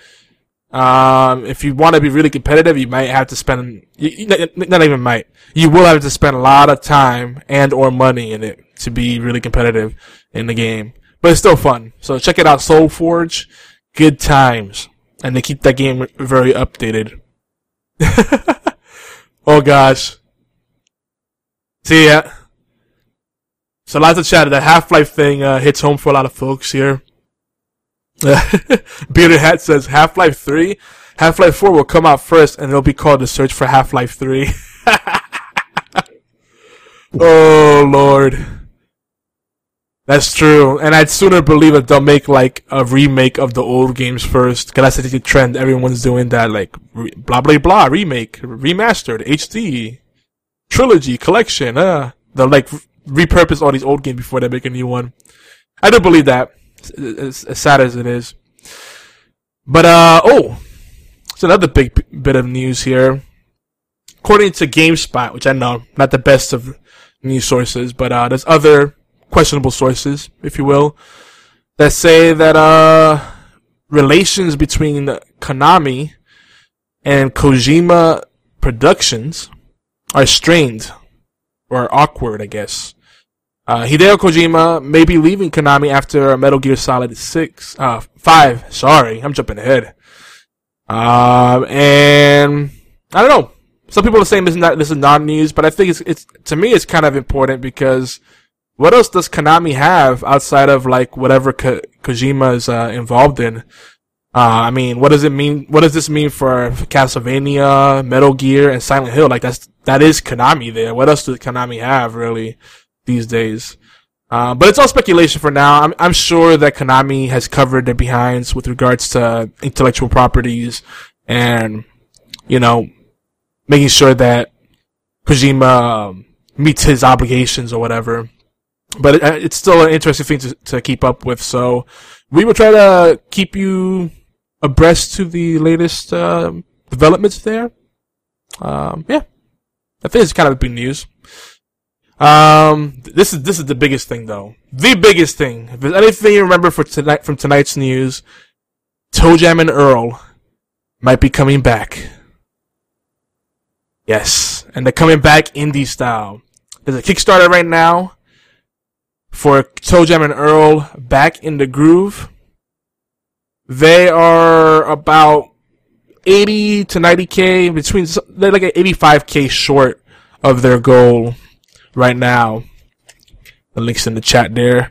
Um, if you want to be really competitive, you might have to spend, you, you- not even might, you will have to spend a lot of time and or money in it to be really competitive in the game. But it's still fun. So check it out, SolForge. Good times. And they keep that game very updated. <laughs> oh gosh. See ya. So lots of chatter. The Half-Life thing, uh, hits home for a lot of folks here. <laughs> Bearded Hat says Half-Life 3. Half-Life 4 will come out first and it'll be called The Search for Half-Life 3. <laughs> oh lord. That's true, and I'd sooner believe that they'll make like a remake of the old games first, because that's the trend. Everyone's doing that, like re- blah blah blah remake, remastered, HD, trilogy, collection. Uh, they'll like re- repurpose all these old games before they make a new one. I don't believe that, as, as sad as it is. But uh oh, it's another big p- bit of news here. According to GameSpot, which I know not the best of news sources, but uh, there's other questionable sources, if you will, that say that uh relations between Konami and Kojima Productions are strained or awkward, I guess. Uh, Hideo Kojima may be leaving Konami after Metal Gear Solid 6, uh, 5, sorry, I'm jumping ahead. Um, and I don't know. Some people are saying this is not, this is not news, but I think it's, it's, to me, it's kind of important because what else does Konami have outside of like whatever Ko- Kojima is uh, involved in? Uh, I mean, what does it mean? What does this mean for Castlevania, Metal Gear, and Silent Hill? Like that's that is Konami there. What else does Konami have really these days? Uh, but it's all speculation for now. I'm I'm sure that Konami has covered their behinds with regards to intellectual properties and you know making sure that Kojima um, meets his obligations or whatever but it, uh, it's still an interesting thing to, to keep up with. So we will try to keep you abreast to the latest um, developments there. Um, yeah, I think it's kind of big news. Um, this is this is the biggest thing though. The biggest thing. If there's anything you remember for tonight from tonight's news, Toe Jam and Earl might be coming back. Yes, and they're coming back indie style. There's a Kickstarter right now for Toe Jam and Earl back in the groove. They are about 80 to 90k between, they're like 85k short of their goal right now. The link's in the chat there.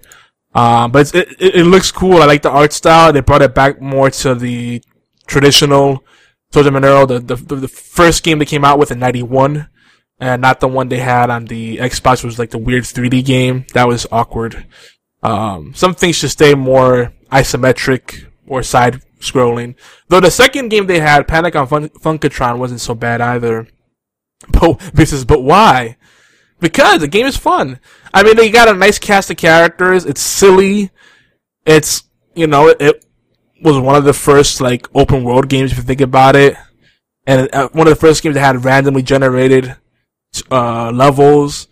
Um, but it, it, it looks cool. I like the art style. They brought it back more to the traditional Toe Jam and Earl, the, the, the first game they came out with in 91 and not the one they had on the Xbox, was like the weird 3D game. That was awkward. Um, some things should stay more isometric or side scrolling. Though the second game they had, Panic on Fun- Funkotron, wasn't so bad either. But <laughs> this is but why? Because the game is fun. I mean, they got a nice cast of characters. It's silly. It's you know it, it was one of the first like open world games if you think about it, and uh, one of the first games that had randomly generated uh, levels.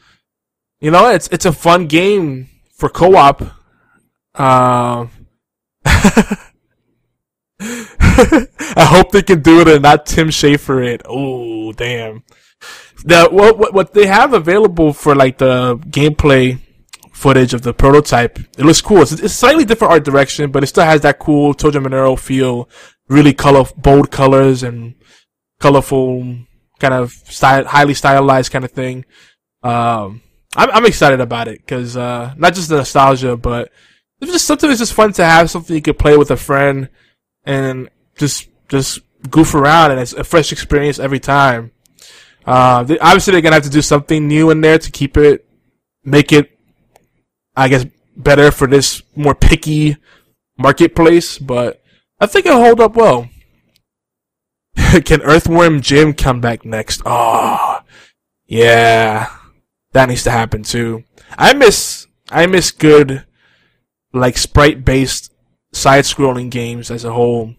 You know, it's it's a fun game for co-op. Uh, <laughs> I hope they can do it and not Tim Schafer it. Oh, damn. The what, what what they have available for like the gameplay footage of the prototype, it looks cool. It's, it's slightly different art direction, but it still has that cool Tojo Monero feel. Really color, bold colors and colorful, kind of highly stylized kind of thing. Um, I'm, I'm excited about it because uh, not just the nostalgia, but it's just something that's just fun to have, something you could play with a friend and just just goof around, and it's a fresh experience every time. Uh, they, obviously, they're gonna have to do something new in there to keep it, make it, I guess, better for this more picky marketplace. But I think it'll hold up well. <laughs> Can Earthworm Jim come back next? Oh, yeah, that needs to happen too. I miss I miss good like sprite based side scrolling games as a whole.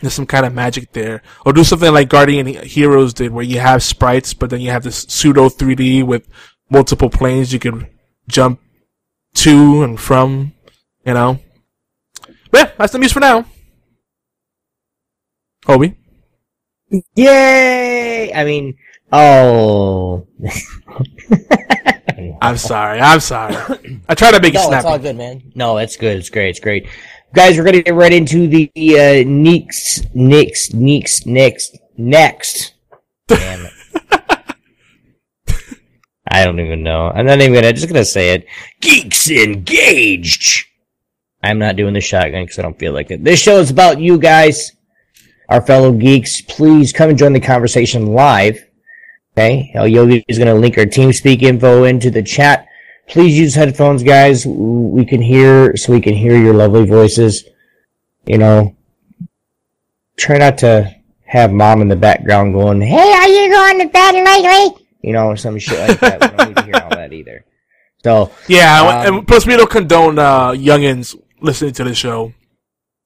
There's some kind of magic there. Or do something like Guardian Heroes did where you have sprites, but then you have this pseudo 3D with multiple planes you can jump to and from, you know. But yeah, that's the news for now. Obi? Yay! I mean, oh. <laughs> I'm sorry. I'm sorry. I try to make it no, snappy. it's all good, man. No, it's good. It's great. It's great. Guys, we're gonna get right into the uh, next, next, next, next, next. Damn it. <laughs> I don't even know. I'm not even gonna. I'm just gonna say it. Geeks engaged. I'm not doing the shotgun because I don't feel like it. This show is about you guys, our fellow geeks. Please come and join the conversation live. Okay, El Yogi is going to link our TeamSpeak info into the chat. Please use headphones, guys. We can hear, so we can hear your lovely voices. You know, try not to have mom in the background going, "Hey, are you going to bed lately?" You know, or some shit like that. we don't need to hear all that either. So Yeah, Um, and plus we don't condone uh, youngins listening to the show.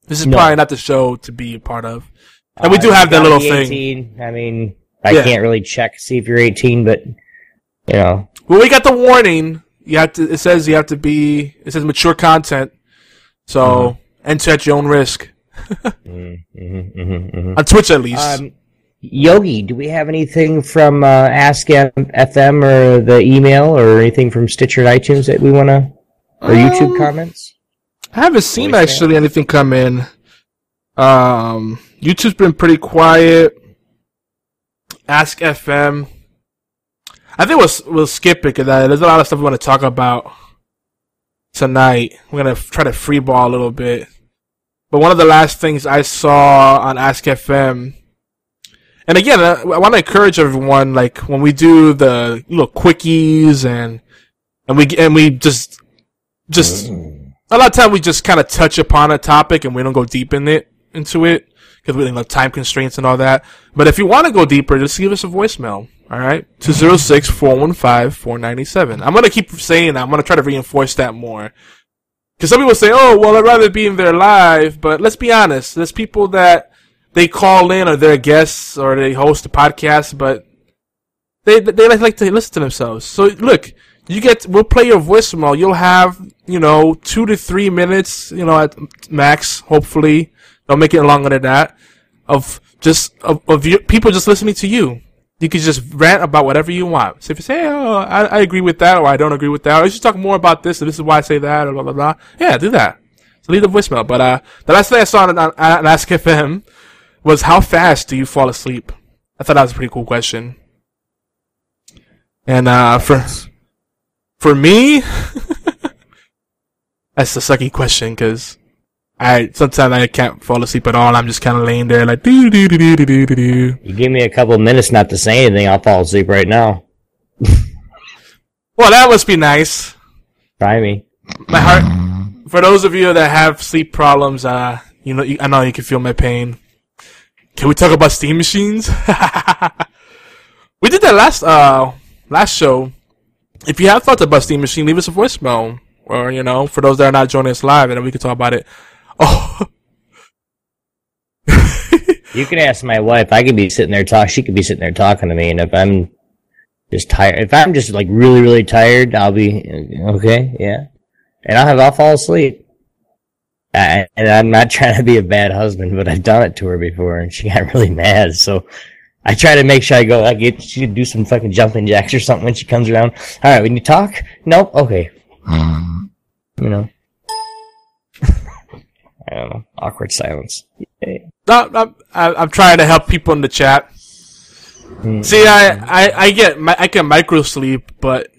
This is No. probably not the show to be a part of. And we uh, do have you that little be thing. 18. I mean, I Yeah. can't really check see if you're 18, but you know, Well, we got the warning. You have to. It says you have to be. It says mature content. So Mm-hmm. enter at your own risk. <laughs> mhm. On Twitch, at least. Um, Yogi, do we have anything from uh, Ask FM or the email or anything from Stitcher and iTunes that we want to, or YouTube Um, comments? I haven't seen voicemail. actually anything come in. Um, YouTube's been pretty quiet. Ask FM. I think we'll we'll skip it because uh, there's a lot of stuff we want to talk about tonight. We're gonna try to freeball a little bit. But one of the last things I saw on Ask FM, and again, uh, I, I want to encourage everyone, like when we do the little quickies and and we and we just just mm. a lot of time we just kind of touch upon a topic and we don't go deep in it into it because we have time constraints and all that. But if you want to go deeper, just give us a voicemail. All right, 206-415-497. I'm gonna keep saying that. I'm gonna try to reinforce that more. Because some people say, "Oh, well, I'd rather be in there live," but let's be honest. There's people that they call in or they're guests or they host a podcast, but they they like like to listen to themselves. So look, you get we'll play your voicemail. You'll have you know two to three minutes, you know at max. Hopefully, don't make it longer than that. Of just of, of you, people just listening to you. You can just rant about whatever you want. So if you say, "Oh, I, I agree with that," or "I don't agree with that," or "You should talk more about this," and this is why I say that, or blah blah blah. Yeah, do that. So leave the voicemail. But uh, the last thing I saw on, on, on Ask FM was how fast do you fall asleep? I thought that was a pretty cool question. And uh, for for me, <laughs> that's a sucky question because I sometimes I can't fall asleep at all. I'm just kind of laying there like do do do do do do do. You give me a couple minutes not to say anything, I'll fall asleep right now. well, that must be nice. Try me. My heart. For those of you that have sleep problems, uh, you know, you, I know you can feel my pain. Can we talk about steam machines? <laughs> we did that last uh last show. If you have thoughts about steam machine, leave us a voicemail. Or you know, for those that are not joining us live, and we can talk about it Oh, <laughs> You can ask my wife. I could be sitting there talking. She could be sitting there talking to me, and if I'm just tired, if I'm just like really, really tired, I'll be okay. Yeah, and I'll have I'll fall asleep. Uh, and I'm not <laughs> trying to be a bad husband, but I've done it to her before, and she got <laughs> really mad. So I try to make sure I go. I get she could do some fucking jumping jacks or something when she comes around. All right, when you talk, nope, okay. You know, I don't know. Awkward silence. Yay. I'm, I'm trying to help people in the chat. See, I, I, I get I get micro sleep, but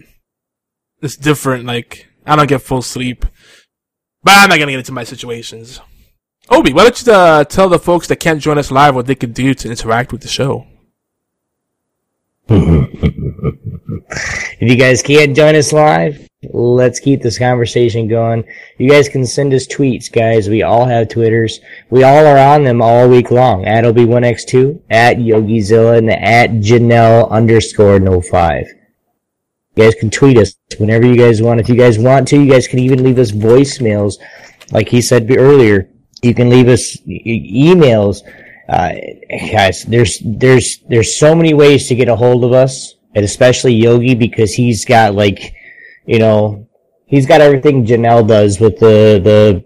it's different. Like I don't get full sleep. But I'm not gonna get into my situations. Obi, why don't you uh, tell the folks that can't join us live what they could do to interact with the show? <laughs> If you guys can't join us live, let's keep this conversation going. You guys can send us tweets, guys. We all have Twitters. We all are on them all week long. At Obi1X2, at YogiZilla, and at Janel underscore no five. You guys can tweet us whenever you guys want. If you guys want to, you guys can even leave us voicemails. Like he said earlier, you can leave us e- emails. Uh, guys, there's, there's, there's so many ways to get a hold of us, and especially Yogi because he's got like, you know, he's got everything Janel does with the, the,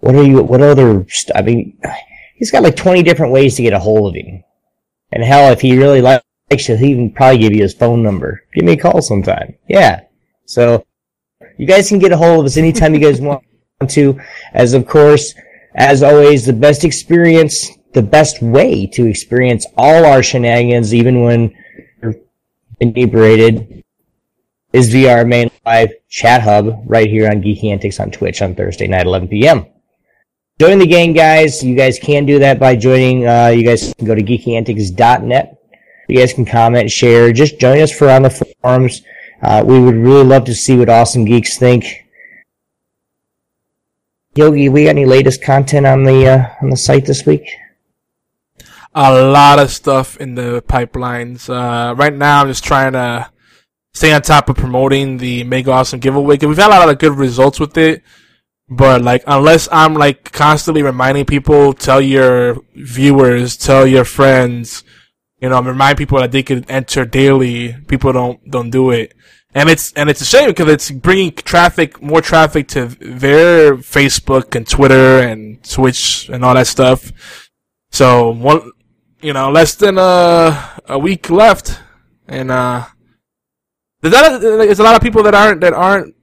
what are you, what other, I mean, he's got like 20 different ways to get a hold of him. And hell, if he really likes you, he can probably give you his phone number. Give me a call sometime. Yeah. So, you guys can get a hold of us anytime you guys <laughs> want to. As of course, as always, the best experience, the best way to experience all our shenanigans, even when you're inebriated, is via our main live chat hub right here on Geeky Antics on Twitch on Thursday night, 11 p.m. Join the gang, guys. You guys can do that by joining. Uh, you guys can go to geekyantics.net. You guys can comment, share. Just join us for on the forums. Uh, we would really love to see what awesome geeks think. Yogi, we got any latest content on the uh, on the site this week? a lot of stuff in the pipelines. Uh, right now, I'm just trying to stay on top of promoting the Mega Awesome giveaway. 'cause we've had a lot of good results with it, but like unless I'm like constantly reminding people, tell your viewers, tell your friends, you know, remind people that they could enter daily. People don't don't do it. And it's and it's a shame because it's bringing traffic, more traffic to their Facebook and Twitter and Twitch and all that stuff. So one, you know, less than a a week left, and uh, there's a, lot of, there's a lot of people that aren't that aren't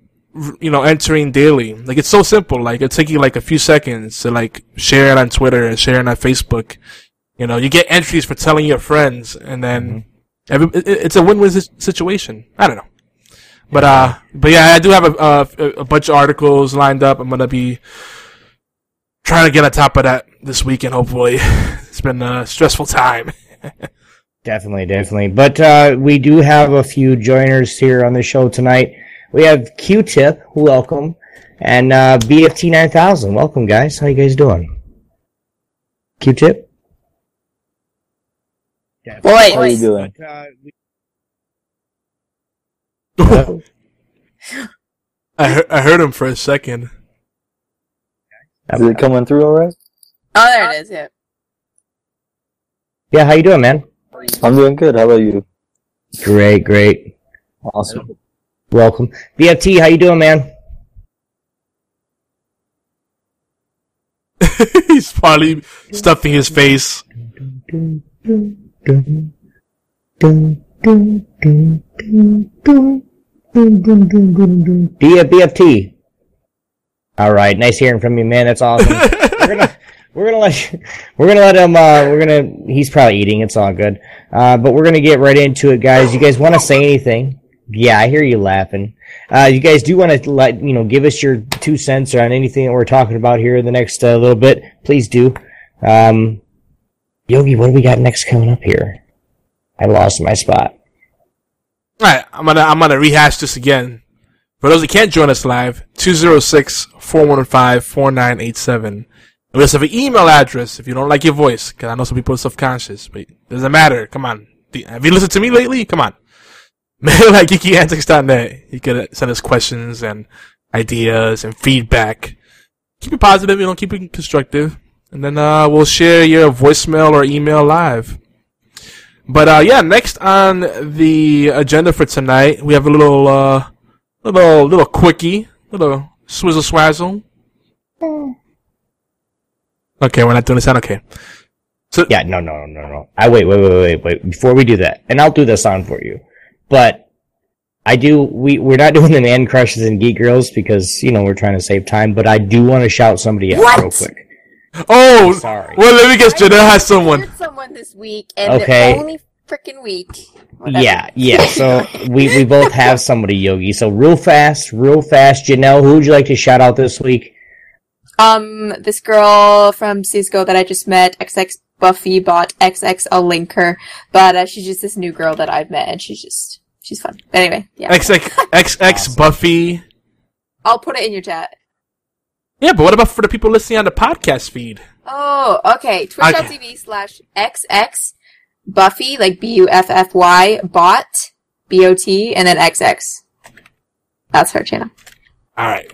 you know entering daily. Like it's so simple. Like it's taking like a few seconds to like share it on Twitter and share it on Facebook. You know, you get entries for telling your friends, and then every, it, it's a win-win situation. I don't know. But uh, but yeah, I do have a, a a bunch of articles lined up. I'm gonna be trying to get on top of that this weekend. Hopefully, <laughs> it's been a stressful time. <laughs> Definitely, definitely. But uh, we do have a few joiners here on the show tonight. We have Q-Tip, welcome, and uh, BFT nine thousand, welcome, guys. How you guys doing? Q-Tip. Boy, How you doing? <laughs> I heard, I heard him for a second. Is it coming through all right? Oh, there it is. Yeah. Yeah, how you doing, man? I'm doing good. How about you? Great, great. Awesome. Welcome, BFT. How you doing, man? <laughs> He's probably stuffing his face. B- BFT. All right, nice hearing from you, man. That's awesome. we're <laughs> gonna we're gonna let <laughs> we're gonna let him. Uh, we're gonna. He's probably eating. It's all good. Uh, but we're gonna get right into it, guys. You guys want to say anything? Yeah, I hear you laughing. Uh, you guys do want to let you know, give us your two cents on anything that we're talking about here in the next uh, little bit. Please do. Um, Yogi, what do we got next coming up here? I lost my spot. All right, I'm gonna I'm gonna rehash this again. For those that can't join us live, 206-415-4987. We also have an email address if you don't like your voice, because I know some people are self-conscious, but it doesn't matter. Come on. Have you listened to me lately? Come on. <laughs> Mail at geekyantics.net. You can send us questions and ideas and feedback. Keep it positive, you know, keep it constructive. And then, uh, we'll share your voicemail or email live. But, uh, yeah, next on the agenda for tonight, we have a little, uh, little, little quickie, little swizzle swazzle. Okay, we're not doing this sound. Okay. So yeah, no, no, no, no. I wait, wait, wait, wait, wait. Before we do that, and I'll do the sound for you, but I do. We we're not doing the man crushes and geek girls because you know we're trying to save time. But I do want to shout somebody out real quick. Oh, sorry. Well, let me guess. Janel has someone. someone this week, and Okay. the only freaking week. Whatever. Yeah, yeah. So we we both have somebody, Yogi. So real fast, real fast, Janel. Who would you like to shout out this week? Um, this girl from Cisco that I just met, XX Buffy Bot XX. I'll link her, but uh, she's just this new girl that I've met, and she's just she's fun. Anyway, yeah, XX XX <laughs> Buffy. I'll put it in your chat. Yeah, but what about for the people listening on the podcast feed? Oh, okay. Twitch.tv slash XX Buffy, like B U F F Y, bot, B O T, and then XX. That's her channel. All right.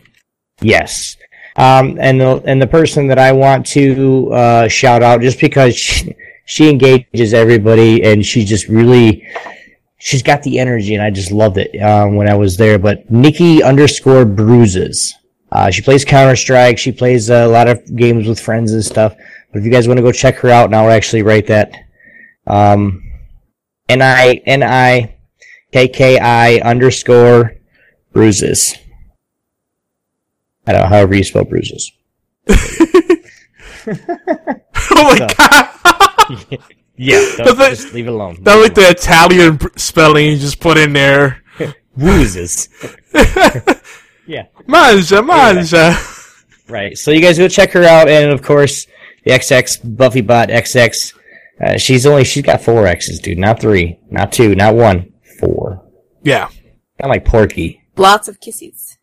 Yes. Um, and the and the person that I want to uh, shout out just because she, she engages everybody and she just really she's got the energy and I just loved it um, when I was there. But Nikki underscore bruises. Uh, she plays Counter Strike. She plays a lot of games with friends and stuff. But if you guys want to go check her out, and I'll actually write that. Um, N I N I K K I underscore bruises. I don't know, however you spell bruises. <laughs> Oh my god. <laughs> Yeah, That's don't, like- just leave it alone. That like the Italian spelling you just put in there. <laughs> Bruises. yeah, Mangia, mangia. right. So you guys go check her out, and of course, the XX Buffy Bot XX. Uh, she's only she's got four X's, dude, not three, not two, not one, four. Yeah. Not like Porky. Lots of kisses.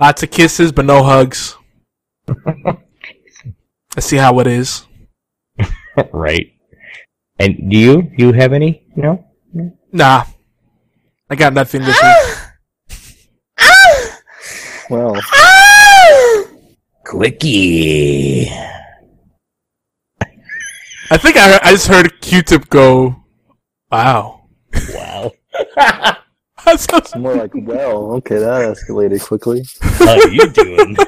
Lots of kisses, but no hugs. <laughs> Let's see how it is. <laughs> right. And do you you have any? No. Nah. I got nothing this week. <gasps> Well, Quickie. I think I, heard, I just heard Q-Tip go, wow. Wow. <laughs> That's so- it's more like, well, okay, that escalated quickly. How you doing? <laughs>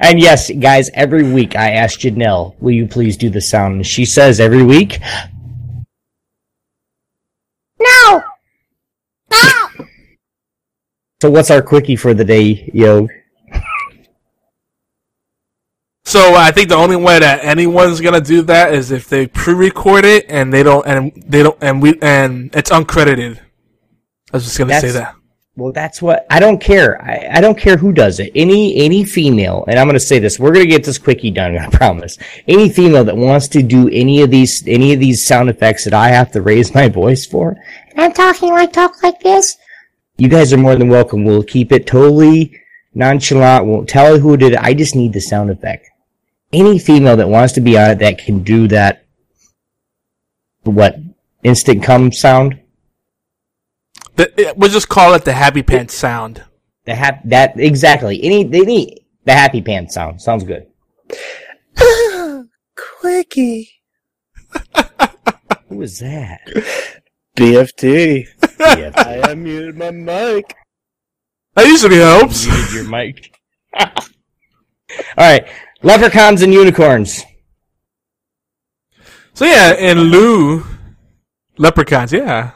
and yes, guys, every week I ask Janel, will you please do the sound? And she says every week, No! Stop So what's our quickie for the day, yo? So uh, I think the only way that anyone's gonna do that is if they pre-record it and they don't and they don't and we and it's uncredited. I was just gonna say that. Well, that's what I don't care. I, I don't care who does it. Any any female, and I'm going to say this. We're going to get this quickie done. <laughs> I promise. Any female that wants to do any of these any of these sound effects that I have to raise my voice for, and I'm talking like talk like this. You guys are more than welcome. We'll keep it totally nonchalant. Won't tell who did it. I just need the sound effect. Any female that wants to be on it that can do that, what instant come sound. The, we'll just call it the happy pants sound. The hap- that exactly. Any any the happy pants sound sounds good. <laughs> Quickie. <laughs> Who was that? BFT. Yeah, I unmuted my mic. That usually helps. muted your mic. <laughs> All right, leprechauns and unicorns. So yeah, in Lou, leprechauns. Yeah,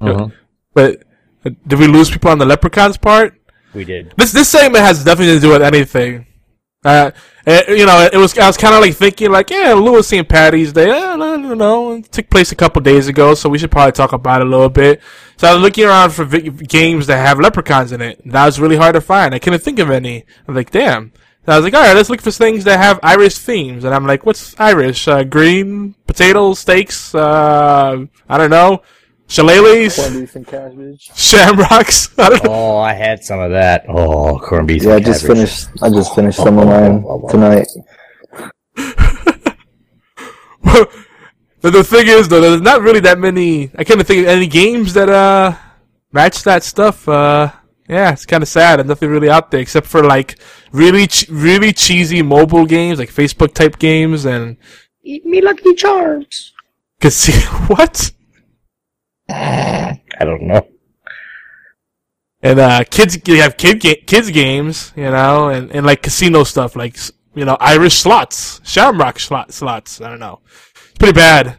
Uh-huh. but uh, did we lose people on the leprechauns part? We did. This this segment has nothing to do with anything. Uh, it, you know, it was I was kind of like thinking like, yeah, Lewis St. Patty's Day. I don't, I don't know, it took place a couple days ago, so we should probably talk about it a little bit. So I was looking around for vi- games that have leprechauns in it. That was really hard to find. I couldn't think of any. I'm like, damn. So I was like, all right, let's look for things that have Irish themes. And I'm like, what's Irish? Uh, green potatoes, steaks. Uh, I don't know, shillelaghs, and cabbage. <laughs> shamrocks. I don't know. Oh, I had some of that. Oh, corned beef. Yeah, I just cabbage. finished. I just finished some of mine tonight. <laughs> the, the thing is, though, there's not really that many. I can't think of any games that uh match that stuff. Uh, yeah, it's kind of sad. There's nothing really out there except for like really, ch- really cheesy mobile games, like Facebook type games, and Eat me Lucky Charms. cause <laughs> what? I don't know. And uh, kids, you have kid ga- kids games, you know, and, and like casino stuff, like you know, Irish slots, Shamrock slot slots. I don't know, it's pretty bad.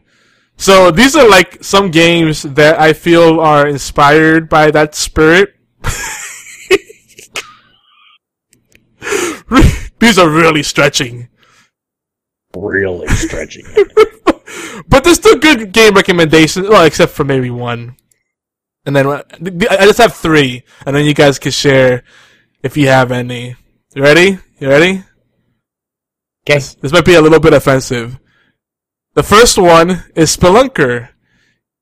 So these are like some games that I feel are inspired by that spirit. <laughs> these are really stretching, Really stretching. <laughs> but they're still good game recommendations. Well, except for maybe one. And then I just have three, and then you guys can share if you have any. You ready? You ready? Okay. This might be a little bit offensive. The first one is Spelunker,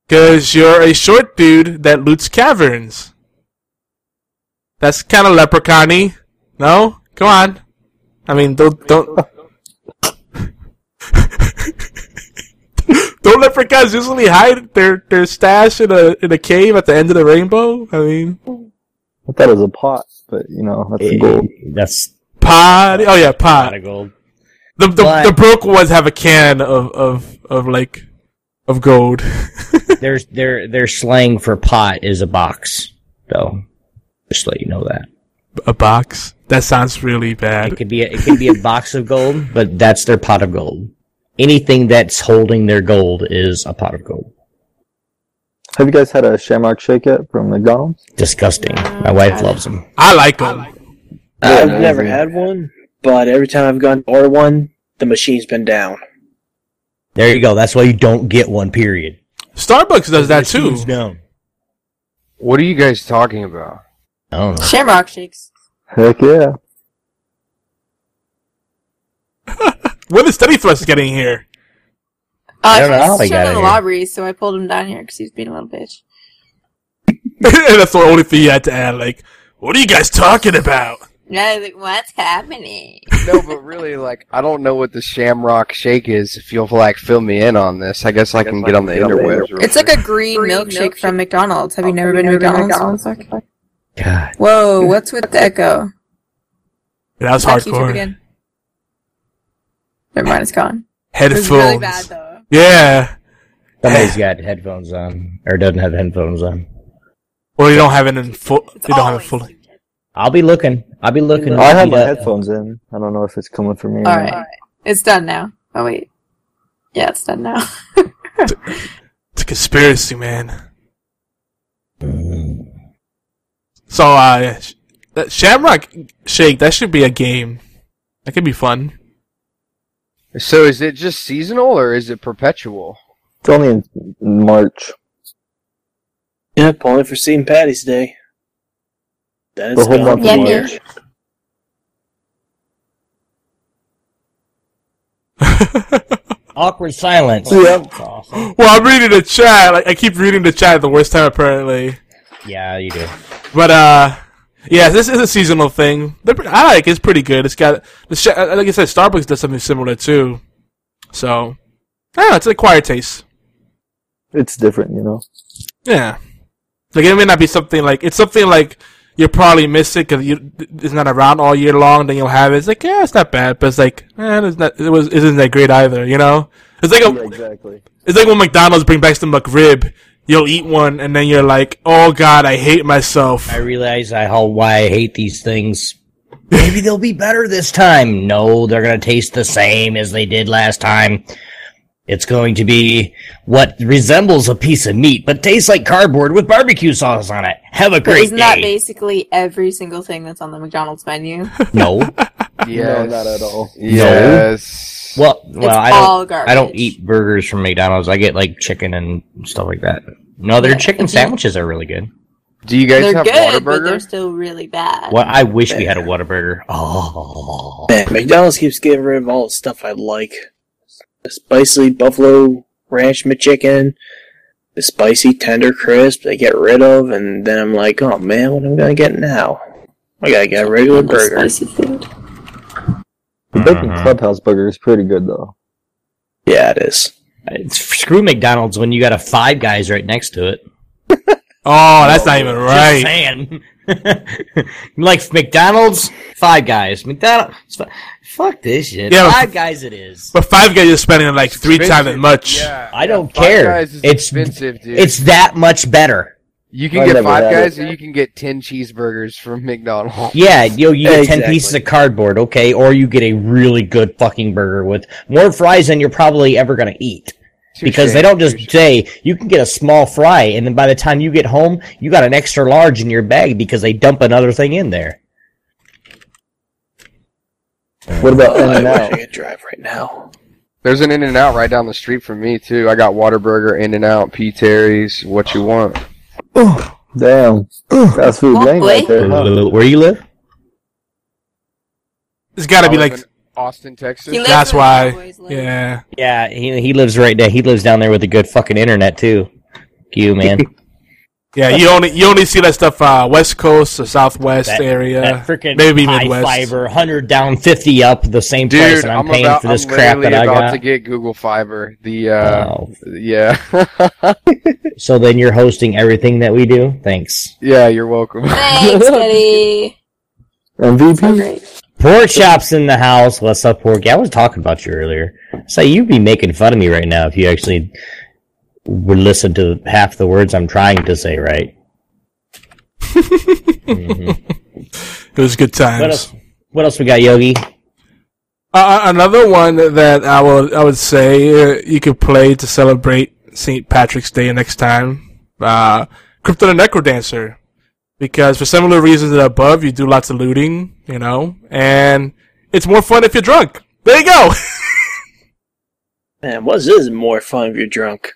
because you're a short dude that loots caverns. That's kind of leprechaun No? Come on. I mean, don't don't. <laughs> don't leprechauns usually hide their, their stash in a in a cave at the end of the rainbow? I mean, I thought it was a pot, but you know, that's the gold. That's Pot. Oh yeah, pod. pot of gold. The the, But- the broke ones have a can of of of like of gold. <laughs> Their their their slang for pot is a box, though. Just to let you know that. a box. That sounds really bad. It bad. could be a, it could be a <laughs> box of gold, but that's their pot of gold. Anything that's holding their gold is a pot of gold. Have you guys had a Shamrock Shake yet from McDonald's? Disgusting. My wife loves them. I like them. I've never had one, but every time I've gone to order one, the machine's been down. There you go. That's why you don't get one. Period. Starbucks does that too. Down. What are you guys talking about? I don't know. Shamrock shakes. Heck yeah. <laughs> When is Steady Thrust getting here? Uh, I don't know he's how they got in the here. lobby, so I pulled him down here because he's being a little bitch. <laughs> that's the only thing you had to add. Like, what are you guys talking about? Yeah, he's like, what's happening? No, but really, like, I don't know what the Shamrock Shake is. If you'll like fill me in on this, I guess I can get on the interwebs. real It's like a green, milkshake, from McDonald's. Have you never been to McDonald's? God. Whoa, what's with the echo? That was Back YouTube hardcore. again. Never mind, it's gone. It was Headphones. really bad though. Yeah. Somebody's got headphones on, or doesn't have headphones on. Or you don't have it in full. You don't have it fully. I'll be looking. I'll be looking. I have my headphones in. I don't know if it's coming for me. or All not. it's done now. Oh wait, yeah, it's done now. It's a conspiracy, man. Mm. So, uh, that Shamrock Shake, that should be a game. That could be fun. So is it just seasonal or is it perpetual? It's only in in March. Yep, only for St. Patty's Day. Then The it's whole gone. month of Yeah, yeah. March. <laughs> Awkward silence. Yeah. Awesome. Well, I'm reading the chat. Like, I keep reading the chat at the worst time, apparently. Yeah, you do. But uh, yeah, this is a seasonal thing. They're I like it's pretty good. It's got the sh- uh, like I said, Starbucks does something similar too. So, I don't know, it's an acquired taste. It's different, you know. Yeah, like it may not be something like it's something like you'll probably miss it because you it's not around all year long. Then you'll have it. It's like yeah, it's not bad, but it's like man, it's not. It was isn't that great either. You know, it's like a, Yeah, exactly. it's like when McDonald's bring back some McRib. You'll eat one and then you're like, oh god, I hate myself. I realize I how why I hate these things. Maybe they'll be better this time. No, they're gonna taste the same as they did last time. It's going to be what resembles a piece of meat, but tastes like cardboard with barbecue sauce on it. Have a But great isn't that basically every single thing that's on the McDonald's menu? no. <laughs> Yes. not at all. Yes. Well, well, I don't. garbage. I don't eat burgers from McDonald's. I get like chicken and stuff like that. No, their Yeah, chicken if you- sandwiches are really good. Do you guys They're have good, but they're still really bad. What I wish we had a Whataburger. Oh, Man, McDonald's keeps getting rid of all the stuff I like. The spicy buffalo ranch McChicken, the spicy tender crisp they get rid of, and then I'm like, oh man, what am I gonna get now? I gotta get a regular burger. Spicy food. The Bacon Mhm. Clubhouse burger is pretty good though. Yeah, it is. It's, screw McDonald's when you got a Five Guys right next to it. <laughs> Oh, that's not <laughs> even Just right. saying. <laughs> like McDonald's, Five Guys. McDonald's, fi- fuck this shit. Yeah, but- Five Guys it is. But Five Guys is spending like three times as much. Yeah, I don't Five care. Guys is It's expensive, dude. It's that much better. You can I've get Five Guys, it. or you can get ten cheeseburgers from McDonald's. Yeah, you, you get ten pieces of cardboard, okay, or you get a really good fucking burger with more fries than you're probably ever gonna eat. Because they don't just say you can get a small fry, and then by the time you get home, you got an extra large in your bag because they dump another thing in there. What about In and wish I Out? could drive right now. There's an In and Out right down the street from me too. I got Whataburger, In and Out, P Terry's, what you want. Oh, damn. that's food Oh, lane right there. Huh? Where you live? It's got to I be live like in Austin, Texas. He lives that's why. Yeah. Yeah, he he lives right there. He lives down there with a good fucking internet too. You man, <laughs> Yeah, you only you only see that stuff uh, West Coast or Southwest that, area, that freaking maybe high Midwest. fiber, hundred down, fifty up, the same price, Dude, and I'm, I'm, paying about, for this I'm crap literally that I about to get Google Fiber. The uh, Oh. yeah, <laughs> So then you're hosting everything that we do. Thanks. yeah. You're welcome. Thanks, <laughs> Teddy. MVP? So great. Pork chops in the house. What's up, Porky? I was talking about you earlier. So you'd be making fun of me right now if you actually would listen to half the words I'm trying to say right. Mhm. It was good times. What else? What else we got, Yogi? Uh, another one that I would I would say uh, you could play to celebrate St. Patrick's Day next time. Uh, Crypt of the Necrodancer, because for similar reasons that above, you do lots of looting, you know, and it's more fun if you're drunk. There you go. <laughs> Man, what's this more fun if you're drunk?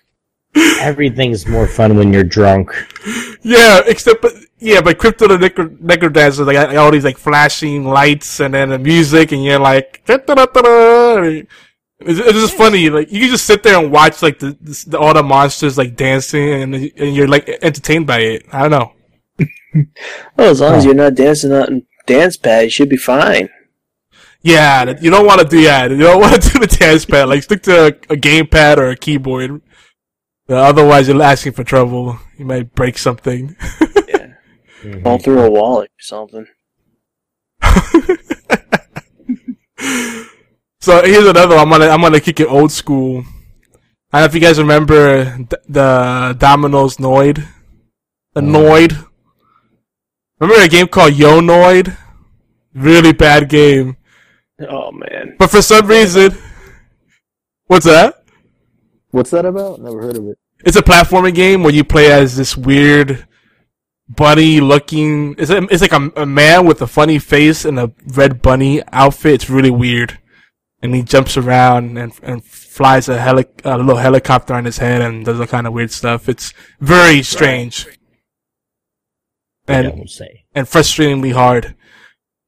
Everything's more fun when you're drunk. yeah, except but yeah, but Crypt of the Necro, Necrodancer like got all these like flashing lights and then the music, and you're like. "Da-da-da-da-da." It's, it's just funny. Like you can just sit there and watch like the, the, the all the monsters like dancing, and and you're like entertained by it. I don't know. <laughs> Well, as long as you're not dancing on dance pad, you should be fine. Yeah, you don't want to do that. You don't <laughs> want to do the dance pad. Like stick to a, a gamepad or a keyboard. Uh, otherwise, you're asking for trouble. You might break something. Yeah, Fall through a wall or something. <laughs> So here's another. one. I'm gonna I'm gonna kick it old school. I don't know if you guys remember the, the Domino's Noid, the Noid. Remember a game called Yo Noid? Really bad game. Oh man. But for some reason, what's that? What's that about? Never heard of it. It's a platforming game where you play as this weird bunny looking. It's, a, it's like a, a man with a funny face and a red bunny outfit. It's really weird. And he jumps around and and flies a, heli- a little helicopter on his head and does all kind of weird stuff. It's very strange and say. and frustratingly hard.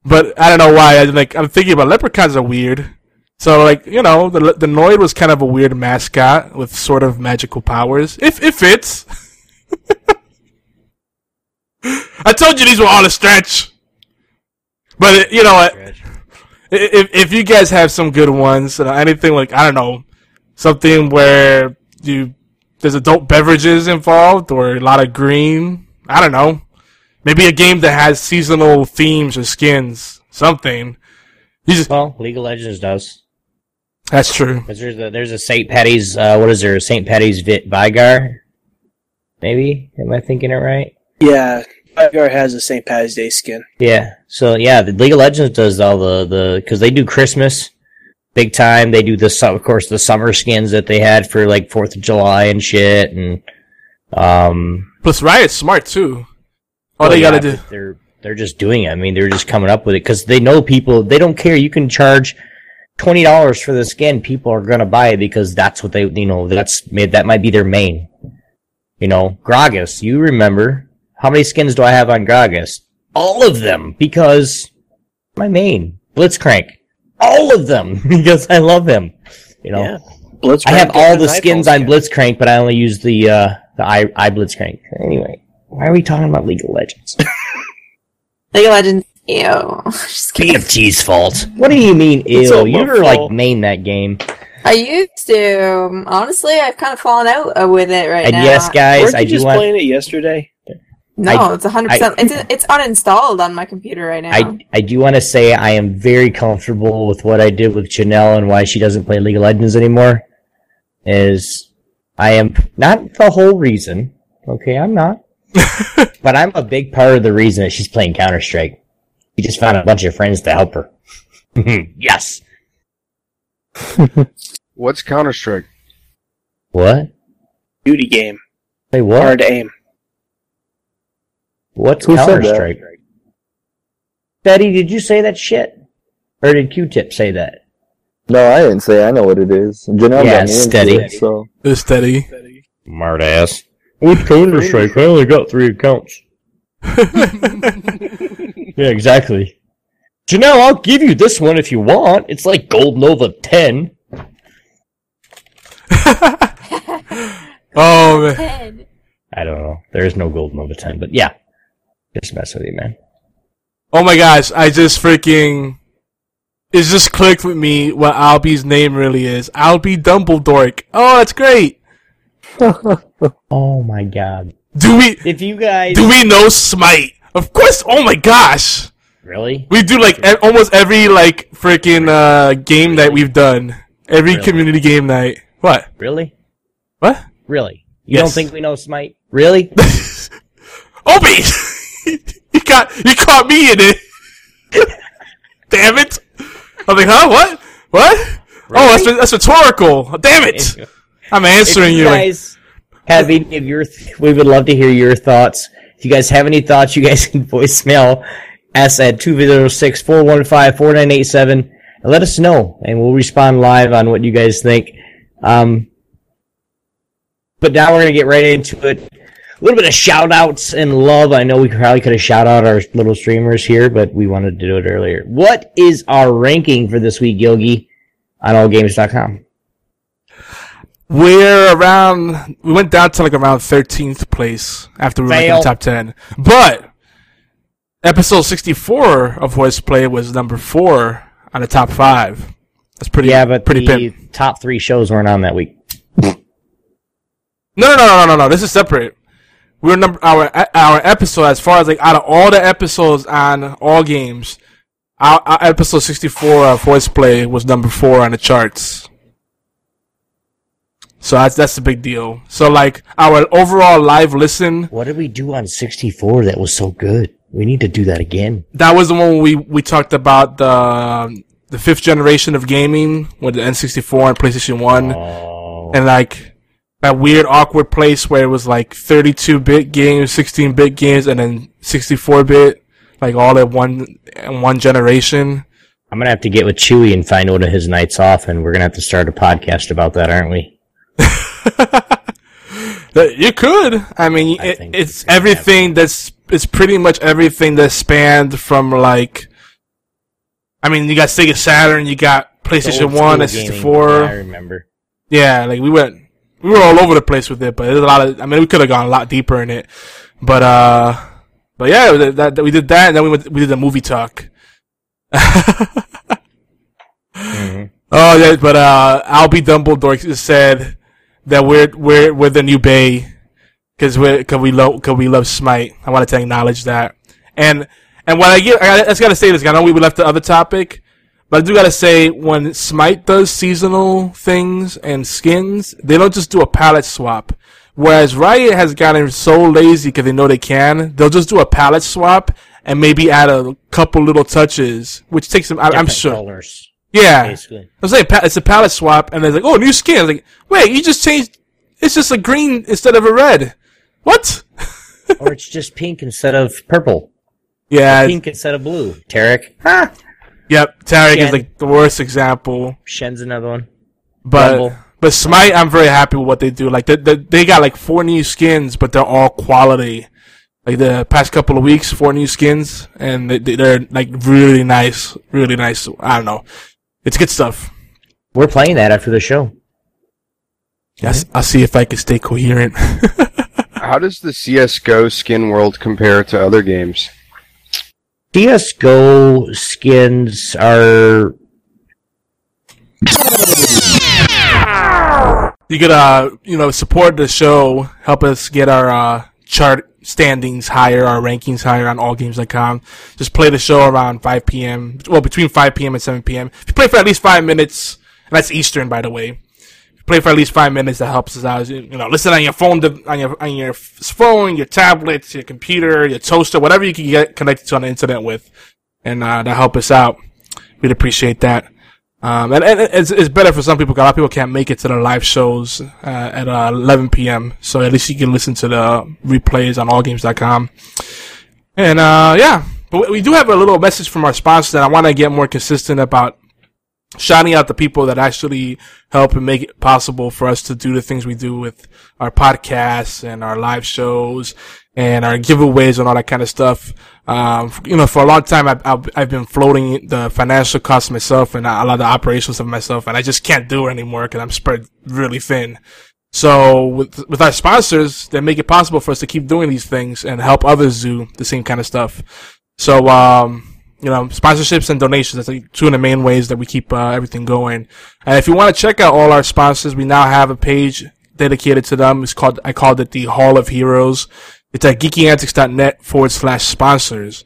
But I don't know why. I like I'm thinking about leprechauns are weird. So like you know the the Noid was kind of a weird mascot with sort of magical powers. If it fits. <laughs> I told you these were all a stretch. But it, you know what? If if you guys have some good ones, uh, anything like I don't know, something where you there's adult beverages involved or a lot of green. I don't know. Maybe a game that has seasonal themes or skins. Something. You just Well, League of Legends does. That's true. 'Cause there's a there's a St. Patty's. Uh, what is there? St. Patty's Vit Veigar. Maybe am I thinking it right? Yeah, Veigar has a St. Patty's Day skin. Yeah. So yeah, the League of Legends does all the the because they do Christmas big time. They do the su- of course the summer skins that they had for like Fourth of July and shit, and um. Plus Riot's smart too. All well, they gotta yeah, do. They're they're just doing it. I mean, they're just coming up with it because they know people. They don't care. You can charge twenty dollars for the skin. People are gonna buy it because that's what they you know that's made that might be their main. You know, Gragas. You remember how many skins do I have on Gragas? All of them because my main Blitzcrank. All of them <laughs> because I love him. You know, Yeah. Blitzcrank I have all the skins on skin. Blitzcrank, but I only use the uh, the eye, eye Blitzcrank. Anyway, why are we talking about League of Legends? League of Legends. Ew. <laughs> Just kidding. BFT's fault. What do you mean, It's ill? You my were like fault. main that game. I used to. Honestly, I've kind of fallen out uh, with it right now. And now. yes, guys, Weren't I you just want. playing it yesterday? No, I- it's 100%. it's, it's uninstalled on my computer right now. I, I do want to say I am very comfortable with what I did with Janel and why she doesn't play League of Legends anymore. Is I am not the whole reason. Okay, I'm not. <laughs> but I'm a big part of the reason that she's playing Counter Strike. She just found a bunch of friends to help her. <laughs> yes. <laughs> What's Counter Strike? What? Beauty game. Say what? Hard aim. What's Counter Strike? Betty, did you say that shit? Or did Q-Tip say that? No, I didn't say. I know what it is. Janel Yeah, got me into steady. it, so It's steady. Smart ass. What's Counter Strike? I only got three accounts. <laughs> yeah, exactly. Janel, I'll give you this one if you want. It's like Gold Nova 10. <laughs> Oh man. I don't know. There is no Gold Nova 10, but yeah. Just mess with you, man. Oh my gosh, I just freaking it just clicked with me what Albie's name really is. Albie Dumbledore. Oh, that's great. <laughs> Oh my god. Do we If you guys. do we know Smite? Of course. Oh my gosh. Really? We do like e- almost every like freaking uh game that we've done. Every Really? community game night. What? Really? What? Really? You Yes. don't think we know Smite? Really? <laughs> Obi! <laughs> you got you caught me in it. <laughs> Damn it! I'm like, huh? What? What? Oh, that's that's rhetorical. Damn it! I'm answering if you. you like- guys have any of your, th- we would love to hear your thoughts. If you guys have any thoughts, you guys <laughs> can voicemail us at 206-415-4987 and let us know, and we'll respond live on what you guys think. Um, but now we're gonna get right into it. A little bit of shout outs and love. I know we probably could have shout out our little streamers here, but we wanted to do it earlier. What is our ranking for this week, Gilgy, on allgames.com? We're around. We went down to like around 13th place after we were like in the top 10. But episode 64 of HorsePlay was number four on the top five. That's pretty. Yeah, but pretty the pimp. top three shows weren't on that week. No, no, no, no, no, no. This is separate. We're number our our episode as far as like out of all the episodes on all games, our, our episode 64 of HorsePlay was number four on the charts. So that's that's a big deal. So like our overall live listen, What did we do on 64 that was so good? We need to do that again. that was the one we we talked about the the fifth generation of gaming with the N64 and PlayStation One, Oh. and like that weird awkward place where it was like 32 bit games, 16 bit games, and then 64 bit, like all at one in one generation. I'm gonna have to get with Chewy and find one of his nights off, and we're gonna have to start a podcast about that, aren't we? <laughs> That you could. I mean, I it, it's everything that's it's pretty much everything that spanned from like. I mean, you got Sega Saturn, you got PlayStation One, and gaming. 64. I remember. Yeah, like we went, we were all over the place with it, but there's a lot of. I mean, we could have gone a lot deeper in it, but uh, but yeah, that, that, we did that, and then we went, we did the movie talk. Mhm. <laughs> Oh yeah, but uh, Albie Dumbledore just said that we're we're we're the new Bay because we cause we love cause we love Smite. I wanted to acknowledge that, and and when I get, I, I just gotta say this. I know we left the other topic, but I do gotta say when Smite does seasonal things and skins, they don't just do a palette swap. Whereas Riot has gotten so lazy because they know they can, they'll just do a palette swap and maybe add a couple little touches, which takes them. I, I'm Different sure. colors, Yeah, basically. I was like, pa- it's a palette swap, and they're like, oh, new skin. I was like, wait, you just changed. It's just a green instead of a red. What? <laughs> or it's just pink instead of purple. Yeah. Pink instead of blue. Taric. Ha! Yep. Taric is like the worst example, Shen's another one. but Rumble. but Smite, I'm very happy with what they do. Like they, they they got like four new skins, but they're all quality. Like the past couple of weeks, four new skins, and they, they're like really nice, really nice. I don't know, it's good stuff. We're playing that after the show. Yes, I'll see if I can stay coherent. <laughs> How does the CS:GO skin world compare to other games? CSGO skins are You could, uh, you know, support the show, help us get our, uh, chart standings higher, our rankings higher on allgames.com. Just play the show around 5 p.m. Well, between 5 p.m. and 7 p.m. If you play for at least five minutes, and that's Eastern, by the way. Play for at least five minutes, that helps us out. You know, listen on your phone, on your, on your phone, your tablet, your computer, your toaster, whatever you can get connected to on the internet with. And, uh, that help us out. We'd appreciate that. Um, and, and it's, it's better for some people. A lot of people can't make it to the live shows uh, at uh, 11 p.m. So at least you can listen to the replays on allgames.com. And uh, yeah, but we- do have a little message from our sponsors that I want to get more consistent about shouting out the people that actually help and make it possible for us to do the things we do with our podcasts and our live shows and our giveaways and all that kind of stuff. Um, you know, for a long time, I've, I've, been floating the financial costs myself and a lot of the operations of myself, and I just can't do it anymore because I'm spread really thin. So with with our sponsors, they make it possible for us to keep doing these things and help others do the same kind of stuff. So um, you know, sponsorships and donations. That's like two of the main ways that we keep uh, everything going. And if you want to check out all our sponsors, we now have a page dedicated to them. It's called I called it the Hall of Heroes. It's at geekyantics.net forward slash sponsors.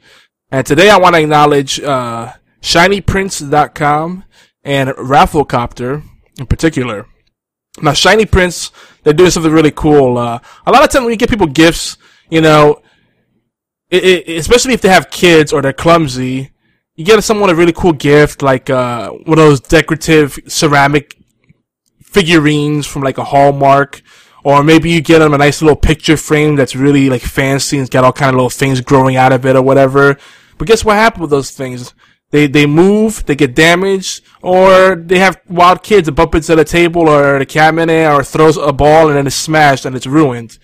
And today I want to acknowledge uh, ShinyPrints.com and Rafflecopter in particular. Now, Shiny Prints, they're doing something really cool. Uh, a lot of times when you get people gifts, you know, it, it, especially if they have kids or they're clumsy, you get someone a really cool gift, like uh, one of those decorative ceramic figurines from like a Hallmark, or maybe you get them a nice little picture frame that's really like fancy and it's got all kind of little things growing out of it or whatever. But guess what happened with those things? They they move, they get damaged, or they have wild kids that bump into the table or the cabinet or throws a ball and then it's smashed and it's ruined.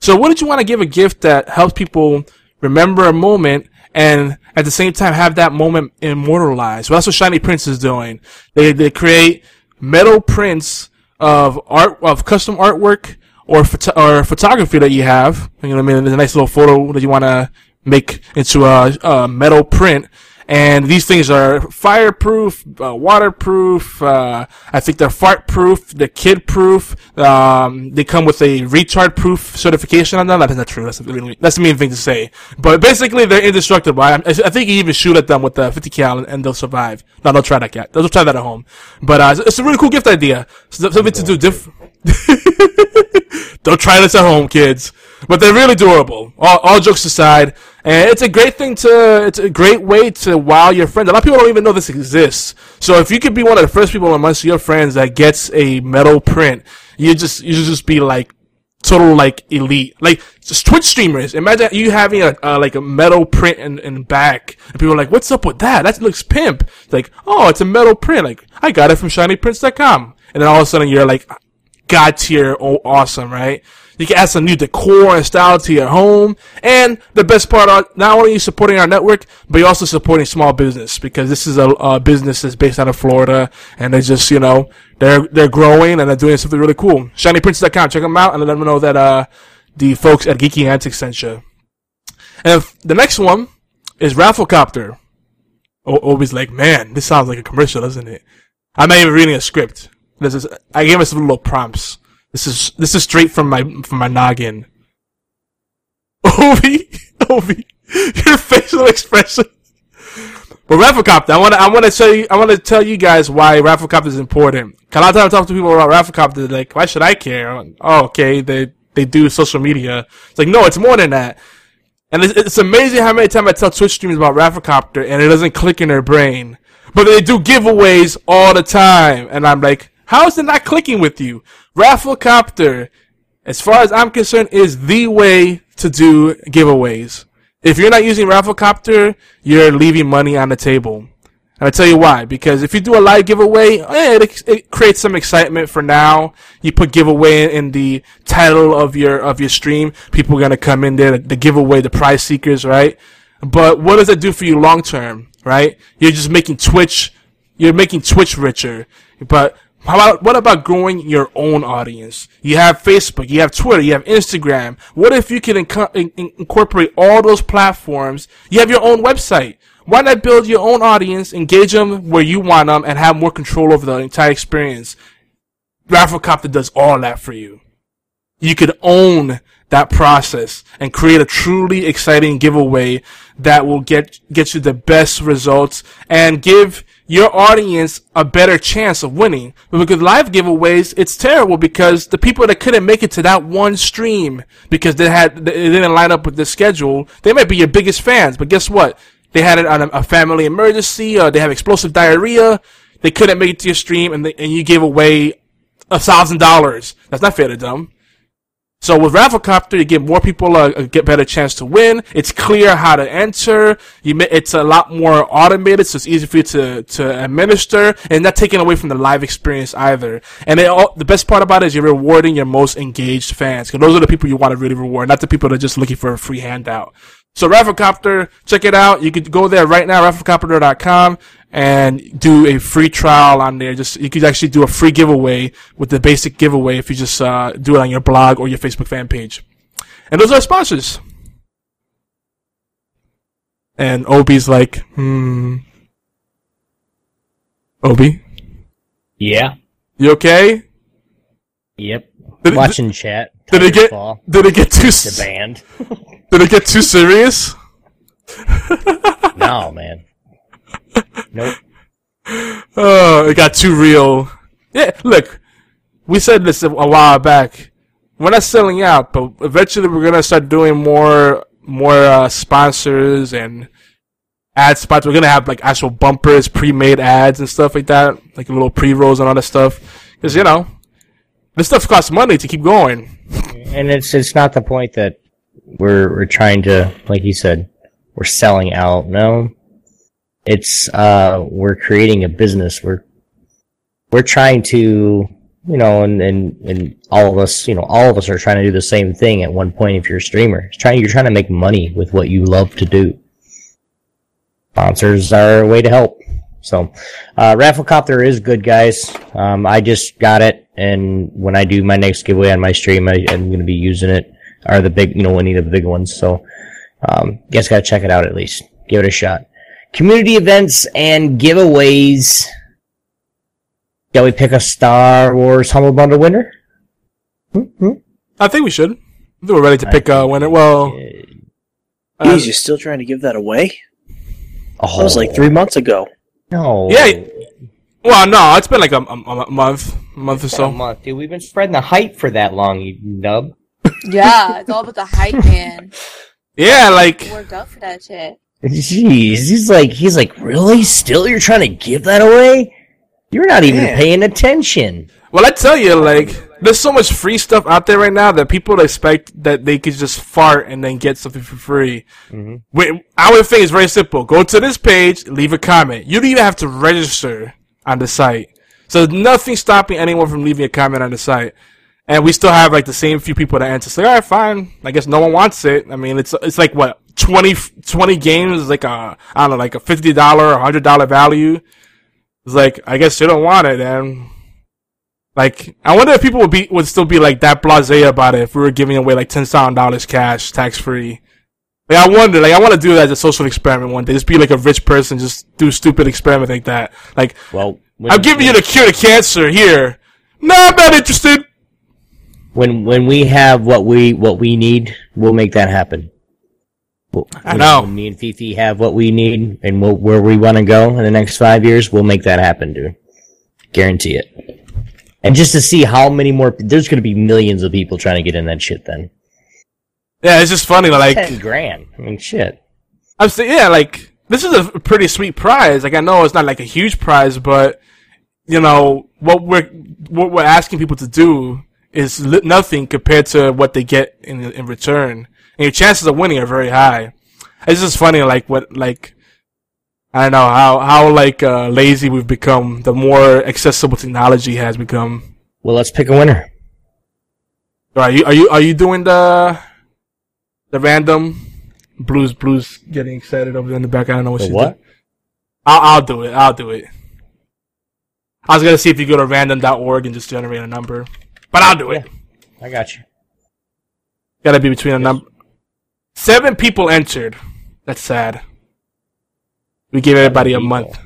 So what did you want to give a gift that helps people remember a moment and at the same time have that moment immortalized? Well, that's what Shiny Prints is doing. They they create metal prints of art of custom artwork or or photography that you have. You know what I mean? There's a nice little photo that you want to make into a, a metal print. And these things are fireproof, uh, waterproof. Uh, I think they're fart proof. They're kid proof. Um, they come with a retard proof certification on them. That is not true. That's a, really, that's a mean thing to say. But basically, they're indestructible. I, I think you even shoot at them with the 50 cal and, and they'll survive. No, don't try that yet. Don't try that at home. But uh, it's, it's a really cool gift idea. Something to do different. <laughs> Don't try this at home, kids. But they're really durable. All, all jokes aside, and it's a great thing to. It's a great way to wow your friends. A lot of people don't even know this exists. So if you could be one of the first people amongst your friends that gets a metal print, you just you just be like total like elite, like Twitch streamers. Imagine you having a like a metal print in, in back, and people are like, "What's up with that? That looks pimp." It's like, "Oh, it's a metal print. Like I got it from ShinyPrints.com." And then all of a sudden you're like, god tier oh, awesome, right? You can add some new decor and style to your home. And the best part, are not only are you supporting our network, but you're also supporting small business because this is a, a business that's based out of Florida and they just, you know, they're, they're growing and they're doing something really cool. ShinyPrints.com. Check them out and let them know that, uh, the folks at Geeky Antics sent you. And the next one is Rafflecopter. Obi's like, man, this sounds like a commercial, doesn't it? I'm not even reading a script. This is, I gave us a little prompts. This is, this is straight from my, from my noggin. <laughs> Obi, Obi, your facial expression. But Rafflecopter, I want to, I want to tell you, I want to tell you guys why Rafflecopter is important. 'Cause A lot of times I talk to people about Rafflecopter, they're like, why should I care? Oh, okay, they, they do social media. It's like, no, it's more than that. And it's, it's amazing how many times I tell Twitch streamers about Rafflecopter and it doesn't click in their brain. But they do giveaways all the time. And I'm like, how is it not clicking with you? Rafflecopter, as far as I'm concerned, is the way to do giveaways. If you're not using Rafflecopter, you're leaving money on the table. And I tell you why. Because if you do a live giveaway, eh, it, it creates some excitement for now. You put giveaway in the title of your of your stream. People are gonna come in there the giveaway, the prize seekers, right? But what does it do for you long term, right? You're just making Twitch, you're making Twitch richer. But how about, what about growing your own audience? You have Facebook, you have Twitter, you have Instagram. What if you can inco- in- in- incorporate all those platforms? You have your own website. Why not build your own audience, engage them where you want them, and have more control over the entire experience? Rafflecopter does all that for you. You could own that process and create a truly exciting giveaway that will get get you the best results and give your audience a better chance of winning. But because live giveaways, it's terrible because the people that couldn't make it to that one stream because they had they didn't line up with the schedule, they might be your biggest fans. But guess what? They had it on a, a family emergency, or they have explosive diarrhea. They couldn't make it to your stream, and they, and you gave away a thousand dollars. That's not fair to them. So with Rafflecopter, you give more people a, get better chance to win. It's clear how to enter. You it's a lot more automated, so it's easy for you to, to administer, and not taking away from the live experience either. And all, the best part about it is you're rewarding your most engaged fans, because those are the people you want to really reward, not the people that are just looking for a free handout. So Rafflecopter, check it out. You could go there right now, rafflecopter.com, and do a free trial on there. Just you could actually do a free giveaway with the basic giveaway if you just uh, do it on your blog or your Facebook fan page. And those are our sponsors. And Obi's like, hmm. Obi, Yeah. you okay? Yep. Watching chat. Did it get fall. did it get too The band. <laughs> did it get too serious? no, man. Nope. Oh, it got too real. Yeah, look, we said this a a while back. We're not selling out, but eventually we're gonna start doing more, more uh, sponsors and ad spots. We're gonna have like actual bumpers, pre-made ads and stuff like that, like little pre-rolls and all that stuff. Because you know, this stuff costs money to keep going. And it's it's not the point that we're we're trying to, like you said, we're selling out. No, it's uh we're creating a business. We're we're trying to, you know, and and and all of us, you know, all of us are trying to do the same thing at one point. If you're a streamer, it's trying you're trying to make money with what you love to do. Sponsors are a way to help. So, uh, Rafflecopter is good, guys. Um, I just got it, and when I do my next giveaway on my stream, I, I'm going to be using it. Are the big, you know, any of the big ones. So, um, you guys got to check it out at least. Give it a shot. Community events and giveaways. Shall we pick a Star Wars Humble Bundle winner? I think we should. I think we're ready to pick a winner. Well, uh, Jeez, you're still trying to give that away? Oh, That was like three months ago. no. yeah. Well, no, it's been like a, a, a month, a month or It's a so. month, dude. We've been spreading the hype for that long, you nub. <laughs> Yeah, it's all about the hype, man. <laughs> Yeah, like Worked up for that shit. Jeez, he's like, he's like, really? Still, you're trying to give that away? You're not even Yeah. paying attention. Well, I tell you, like, there's so much free stuff out there right now that people expect that they could just fart and then get something for free. Mm-hmm. Wait, our thing is very simple. Go to this page, leave a comment. You don't even have to register on the site. So nothing stopping anyone from leaving a comment on the site. And we still have like the same few people that answer. Say, all right, fine. I guess no one wants it. I mean, it's it's like what 20, 20 games, is like a I don't know, like a fifty dollar, hundred dollar value. It's like I guess you don't want it, then like, I wonder if people would be would still be like that blasé about it if we were giving away like ten thousand dollars cash, tax free. Like, I wonder, like, I want to do that as a social experiment one day. Just be like a rich person, just do stupid experiment like that. Like, Well, when, I'm giving you the cure to cancer here. No, I'm not interested. when when we have what we what we need, we'll make that happen. We'll- I know. When me and Fifi have what we need and we'll, where we want to go in the next five years, we'll make that happen, dude. Guarantee it. And just to see how many more, there's going to be millions of people trying to get in that shit. Then Yeah, it's just funny. Like, ten grand. I mean, shit. I'm saying, yeah, like this is a pretty sweet prize. Like I know it's not like a huge prize, but you know what we're what we're asking people to do is li- nothing compared to what they get in in return, and your chances of winning are very high. It's just funny, like what like. I don't know how how like uh, lazy we've become. The more accessible technology has become. Well, let's pick a winner. Are you are you are you doing the the random blues blues getting excited over there in the back? I don't know what The she's what? doing. I'll I'll do it. I'll do it. I was gonna see if you go to random.org and just generate a number, but I'll do it. I got you. Gotta be between a number. Seven people entered. That's sad. We gave everybody a month.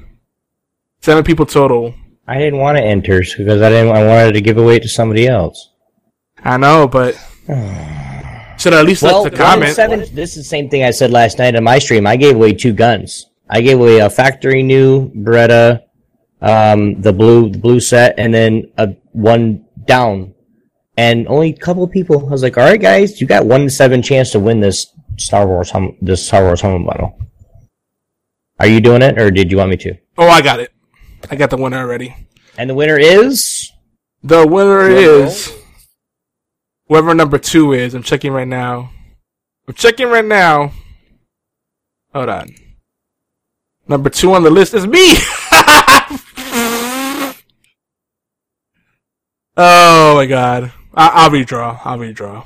Seven people total. I didn't want to enter because I didn't. I wanted to give away to somebody else. I know, but <sighs> should I at least well, let the comment. Seven, this is the same thing I said last night in my stream. I gave away two guns. I gave away a factory new Beretta, um, the blue the blue set, and then a one down. And only a couple of people. I was like, "All right, guys, you got one in seven chance to win this Star Wars hum, this Star Wars home bundle." Are you doing it, or did you want me to? Oh, I got it. I got the winner already. And the winner is The winner is whoever number two is. I'm checking right now. I'm checking right now. Hold on. Number two on the list is me. <laughs> oh my god. I- I'll redraw. I'll redraw.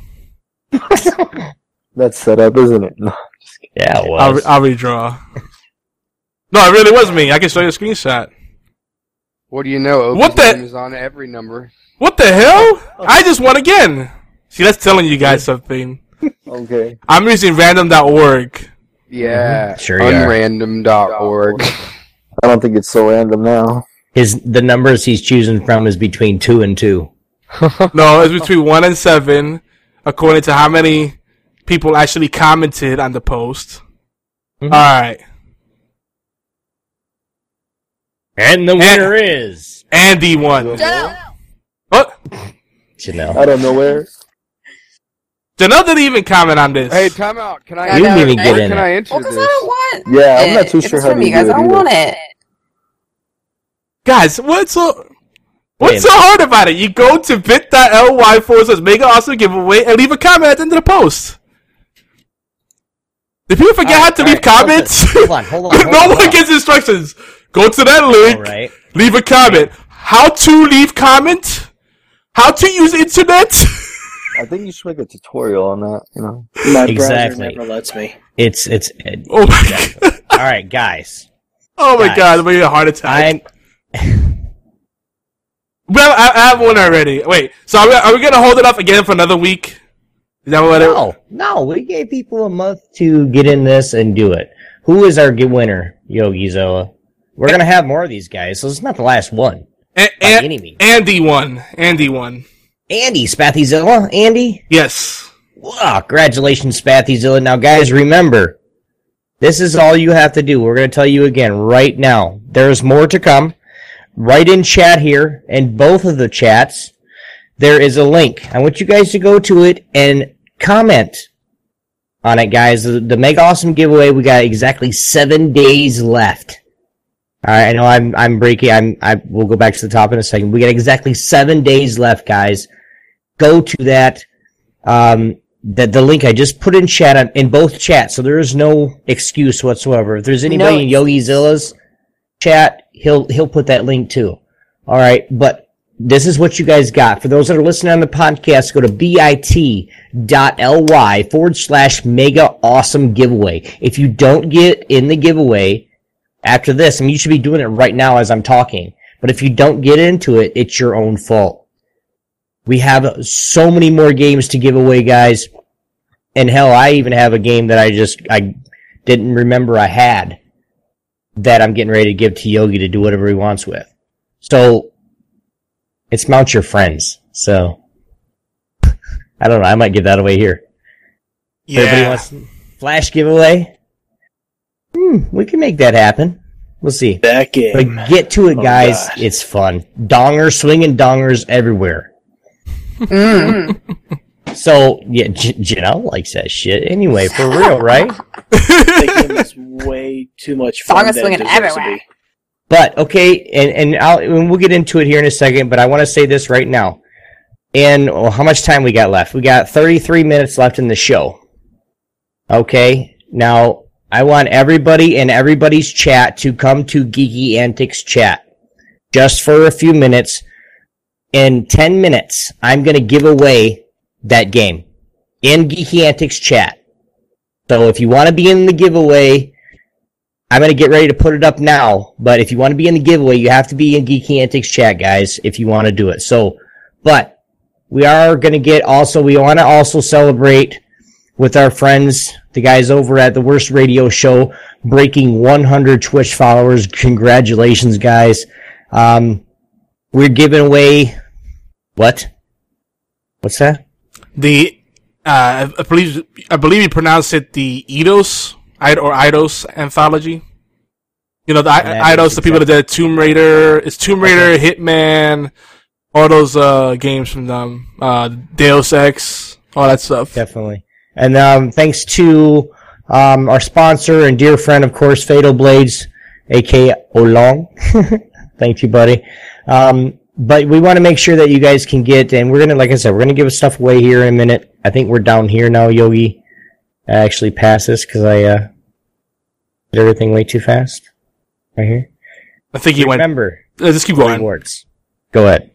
That's set up, isn't it? <laughs> No. Yeah, it I'll, re- I'll redraw. no, it really was me. I can show you a screenshot. What do you know? Obi's What the- name is on every number. What the hell? I just won again. See, that's telling you guys something. <laughs> Okay. I'm using random.org. Yeah, Mm-hmm. Sure you are. unrandom.org. I don't think it's so random now. His the numbers he's choosing from is between two and two. <laughs> No, it's between one and seven, according to how many people actually commented on the post. Mhm. All right, And the winner is Andy won. What? Janel. I don't know where. Janelle didn't even comment on this. Hey, time out. Can I? You didn't even get Where in can it. I enter Well, because I this? don't want. Yeah, I'm it. not too If sure it's how from to you do guys. it I don't want it. Guys, what's so what's so hard about it? You go to bit.ly forward slash mega awesome giveaway and leave a comment at the end of the post. Did people forget how to leave comments? Hold on, hold on. <laughs> Hold no on, one hold gets instructions. Go to that link. All right. Leave a comment. How to leave comment? How to use internet? I think you should make a tutorial on that. You know. My Exactly. browser never lets me. It's it's. it- oh my god. all right, guys. Oh my Guys. god, I'm getting a heart attack. I'm. <laughs> well, I, I have one already. Wait, so are we, are we gonna hold it up again for another week? Is that what it No, no. We gave people a month to get in this and do it. Who is our good winner, Yogi Zoa? We're gonna have more of these guys, so it's not the last one. A- By An- any means. Andy won. Andy won. Andy Spathyzilla, Andy. Yes. Wow, congratulations, Spathyzilla. Now, guys, remember, this is all you have to do. We're going to tell you again right now. There's more to come. Right in chat here, and both of the chats, there is a link. I want you guys to go to it and comment on it, guys. The, the Mega Awesome giveaway, we got exactly seven days left. All right, I know I'm I'm breaking. I'm I we'll go back to the top in a second. We got exactly seven days left, guys. Go to that. Um, the the link I just put in chat on, in both chats, so there is no excuse whatsoever. If there's anybody No in Yogi Zilla's chat, he'll he'll put that link too. All right, but this is what you guys got. For those that are listening on the podcast, go to bit.ly forward slash mega awesome giveaway. If you don't get in the giveaway after this, I mean, you should be doing it right now as I'm talking. But if you don't get into it, it's your own fault. We have so many more games to give away, guys. And hell, I even have a game that I just, I didn't remember I had that I'm getting ready to give to Yogi to do whatever he wants with. So, it's Mount Your Friends. So, I don't know. I might give that away here. Everybody Yeah. wants flash giveaway? Hmm, we can make that happen. We'll see. That game. But get to it, Oh, guys. God. It's fun. Dongers, swinging dongers everywhere. Mm. <laughs> So, yeah, J- Janel likes that shit. Anyway, for real, right? <laughs> that game way too much fun. Song is swinging everywhere. But okay, and and, I'll, and we'll get into it here in a second. But I want to say this right now. And oh, how much time we got left? We got 33 minutes left in the show. Okay, now I want everybody in everybody's chat to come to Geeky Antics chat just for a few minutes. In 10 minutes, I'm going to give away that game in Geeky Antics chat. So if you want to be in the giveaway, I'm gonna get ready to put it up now, but if you want to be in the giveaway, you have to be in Geeky Antics chat, guys, if you want to do it. So, but we are gonna get also, we want to also celebrate with our friends, the guys over at the Worst Radio Show, breaking 100 Twitch followers. Congratulations, guys. Um, we're giving away what? What's that? The uh, I believe I believe you pronounce it the Eidos or Eidos anthology. You know the I- Eidos, the people that did Tomb Raider. It's Tomb Raider, Hitman, all those uh, games from them. Uh, Deus Ex, all that stuff. Definitely. And um, thanks to um, our sponsor and dear friend, of course, Fatal Blades, aka Olong. <laughs> Thank you, buddy. Um, but we want to make sure that you guys can get, and we're gonna, like I said, we're gonna give stuff away here in a minute. I think we're down here now, Yogi. I actually passed this because I uh, did everything way too fast. Right here. I think you went. Remember, Uh, just keep going. rewards. Go ahead.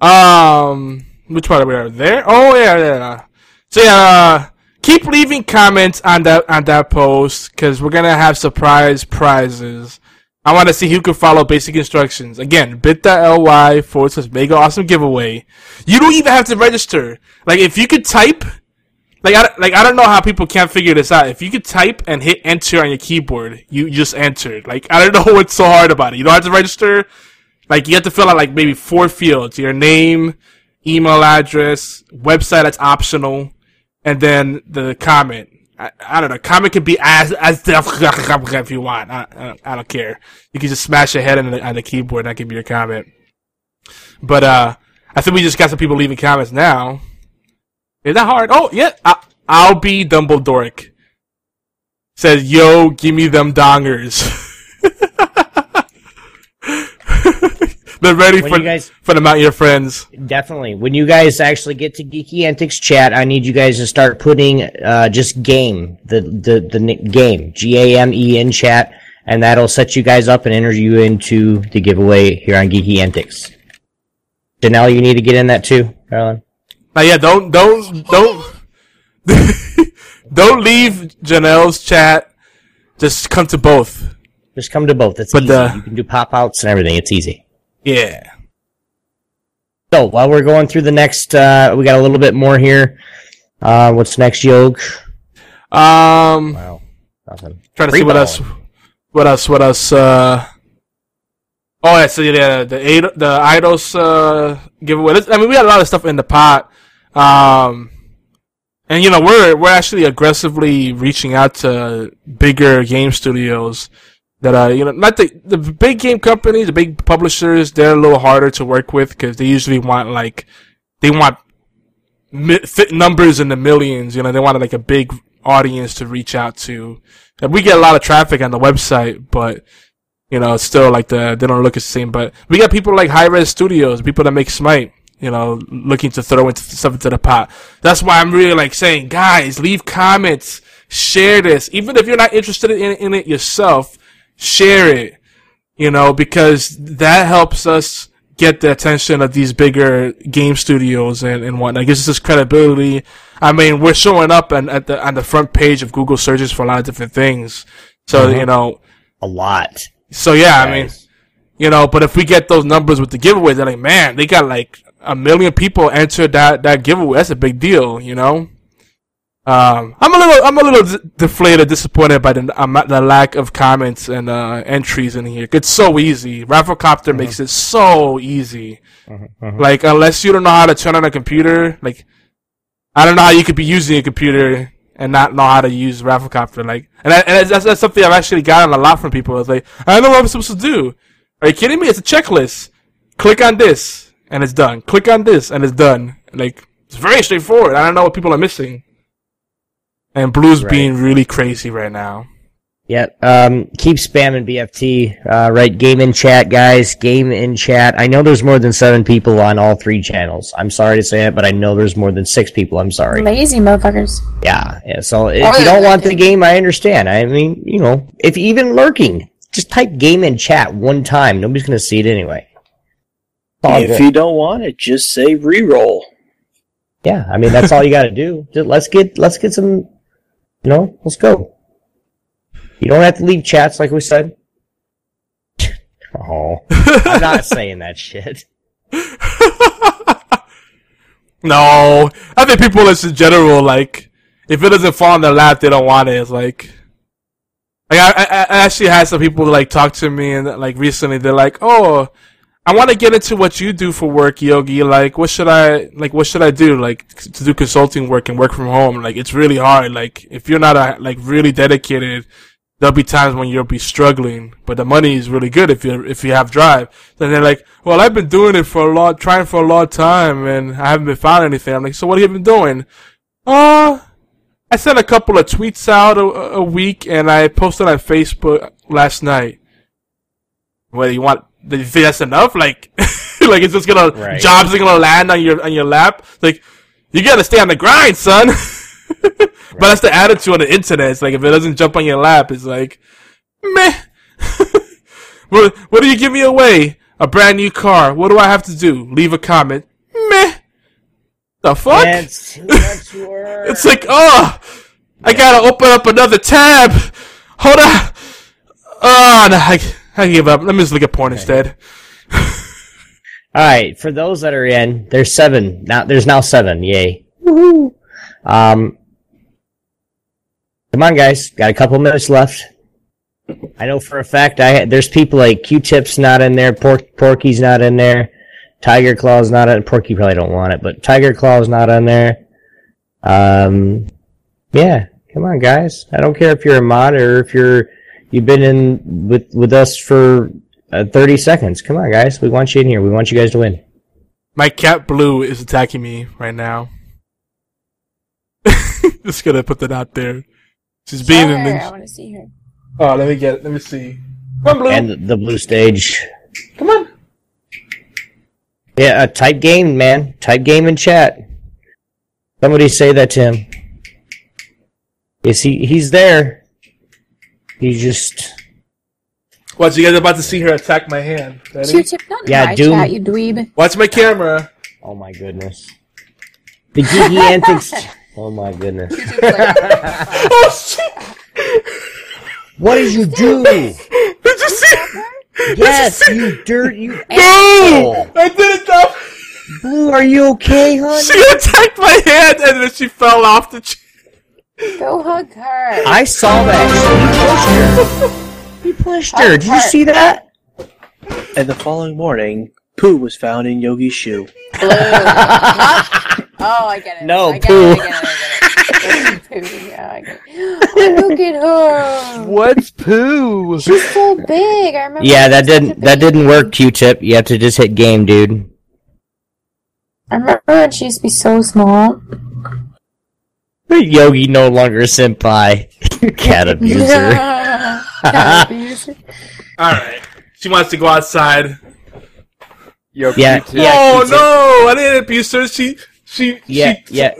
Um, which part are we are there? Oh yeah, yeah. yeah. So yeah, uh, keep leaving comments on that on that post because we're gonna have surprise prizes. I want to see who can follow basic instructions. Again, bit.ly forward slash mega awesome giveaway. You don't even have to register. Like if you could type, like I like I don't know how people can't figure this out. If you could type and hit enter on your keyboard, you just entered. Like I don't <laughs> know what's so hard about it. You don't have to register. Like you have to fill out like maybe four fields: your name, email address, website that's optional, and then the comment. I, I don't know. Comment can be as as <laughs> if you want. I, I, I don't care. You can just smash your head on the, on the keyboard. and That could be your comment. But uh, I think we just got some people leaving comments now. Is that hard? Oh yeah, I, Albie Dumbledore. Says, "Yo, give me them dongers." <laughs> They're ready When for you guys- for the Mount Your Friends. Definitely. When you guys actually get to Geeky Antics chat, I need you guys to start putting uh, just game the the the game G A M E in chat, and that'll set you guys up and enter you into the giveaway here on Geeky Antics. Janel, you need to get in that too, Carolyn. Now, yeah, don't don't don't <laughs> don't leave Janel's chat. Just come to both. Just come to both. It's But, easy. uh, you can do pop outs and everything. It's easy. Yeah. So while we're going through the next, uh, we got a little bit more here. Uh, what's next, Yog? Um. Wow. Nothing. Trying to Free see what else. What else? What else? Uh. Oh, yeah. So yeah, the eight, the Eidos uh giveaway. This- I mean, we had a lot of stuff in the pot. Um. And you know we're we're actually aggressively reaching out to bigger game studios that uh you know not the the big game companies, the big publishers. They're a little harder to work with because they usually want like they want mi- fit numbers in the millions. You know, they want like a big audience to reach out to. And we get a lot of traffic on the website, but you know, it's still like the they don't look the same. But we got people like Hi-Rez Studios, people that make Smite. You know, looking to throw into stuff into the pot. That's why I'm really like saying, guys, leave comments, share this, even if you're not interested in, in it yourself, share it. You know, because that helps us get the attention of these bigger game studios and, and whatnot. It gives us this credibility. I mean, we're showing up and at the on the front page of Google searches for a lot of different things. So Mhm. you know, A lot. so yeah, I mean, you know, but if we get those numbers with the giveaways, they're like, man, they got like a million people enter that that giveaway. That's a big deal, you know. Um, I'm a little, I'm a little d- deflated, disappointed by the um, the lack of comments and uh, entries in here. It's so easy. Rafflecopter makes it so easy. Like unless you don't know how to turn on a computer, like I don't know how you could be using a computer and not know how to use Rafflecopter. Like, and, I, and that's, that's something I've actually gotten a lot from people. It's like, I don't know what I'm supposed to do. Are you kidding me? It's a checklist. Click on this and it's done. Click on this and it's done. Like, it's very straightforward. I don't know what people are missing. And Blue's Right. being really crazy right now. Yeah. Um, keep spamming BFT. Uh, right. Game in chat, guys. Game in chat. I know there's more than seven people on all three channels. I'm sorry to say it, but I know there's more than six people. I'm sorry. Lazy motherfuckers. Yeah. Yeah. So if Oh, you don't want the game, I understand. I mean, you know, if even lurking, just type game in chat one time. Nobody's gonna see it anyway. All if good. you don't want it, just say re-roll. Yeah, I mean that's all you got to do. Just let's get let's get some, you know, let's go. You don't have to leave chats like we said. Oh, I'm not <laughs> saying that shit. <laughs> No, I think people is in general like if it doesn't fall in their lap, they don't want it. It's like, like I, I, I actually had some people like talk to me and like recently they're like, oh, I want to get into what you do for work, Yogi. Like, what should I like? What should I do? Like to do consulting work and work from home. Like, it's really hard. Like, if you're not a, like really dedicated, there'll be times when you'll be struggling. But the money is really good if you if you have drive. Then they're like, well, I've been doing it for a lot, trying for a long time, and I haven't been found anything. I'm like, so what have you been doing? Uh, I sent a couple of tweets out a, a week, and I posted on Facebook last night. Whether you want? You think that's enough? Like, <laughs> like it's just gonna Right. jobs are gonna land on your on your lap? Like, you gotta stay on the grind, son. <laughs> but that's the attitude on the internet. It's like if it doesn't jump on your lap, it's like, meh. <laughs> what what do you give me away? A brand new car. What do I have to do? Leave a comment. Meh. The fuck? That's too much work. It's like, oh, I gotta open up another tab. Hold on. Oh, no, I, I give up. Let me just look at porn instead. <laughs> All right, for those that are in, there's seven. Now there's now seven. Yay! Woohoo! Um, come on, guys. Got a couple minutes left. I know for a fact I there's people like Q-Tip's not in there, Pork Porky's not in there, Tiger Claw's not in. Porky probably don't want it, but Tiger Claw's not in there. Um, yeah, come on, guys. I don't care if you're a mod or if you're you've been in with with us for uh, 30 seconds. Come on, guys. We want you in here. We want you guys to win. My cat Blue is attacking me right now. <laughs> just gonna put that out there. She's being Sure, an. I want to see her. Oh, let me get. it. Let me see. Come on, Blue. And the, the blue stage. Come on. Yeah, uh, type game, man. Type game in chat. Somebody say that to him. Is he? He's there. He just. Watch, you guys are about to see her attack my hand. Ready? Q-tip, not in Yeah, my Doom- chat, you dweeb. Watch my camera. Oh my goodness. The geeky antics. Oh my goodness. <laughs> <laughs> oh shit! What did you do? Did you see? Yes, you dirt, you <laughs> No! asshole. I didn't drop. Blue, are you okay, hon? She attacked my hand and then she fell off the chair. Go hug her. I saw that. He pushed her. He pushed her. Did you see that? And the following morning, poo was found in Yogi's shoe. Blue. Oh, I get it. No, I poo. It, I get it. I get it. Poo. Yeah, I get it. Oh, <gasps> look at her. What's poo? She's so big. I remember. Yeah, that was such a didn't that didn't work, Q-tip. You have to just hit game, dude. I remember when she used to be so small. Yogi no longer senpai. <laughs> Cat abuser. <laughs> Cat abuser. <laughs> All right. She wants to go outside. Yo, Yeah, Q-tip. yeah. oh Q-tip. no! I didn't abuse her. She, she, Yeah, she, yeah.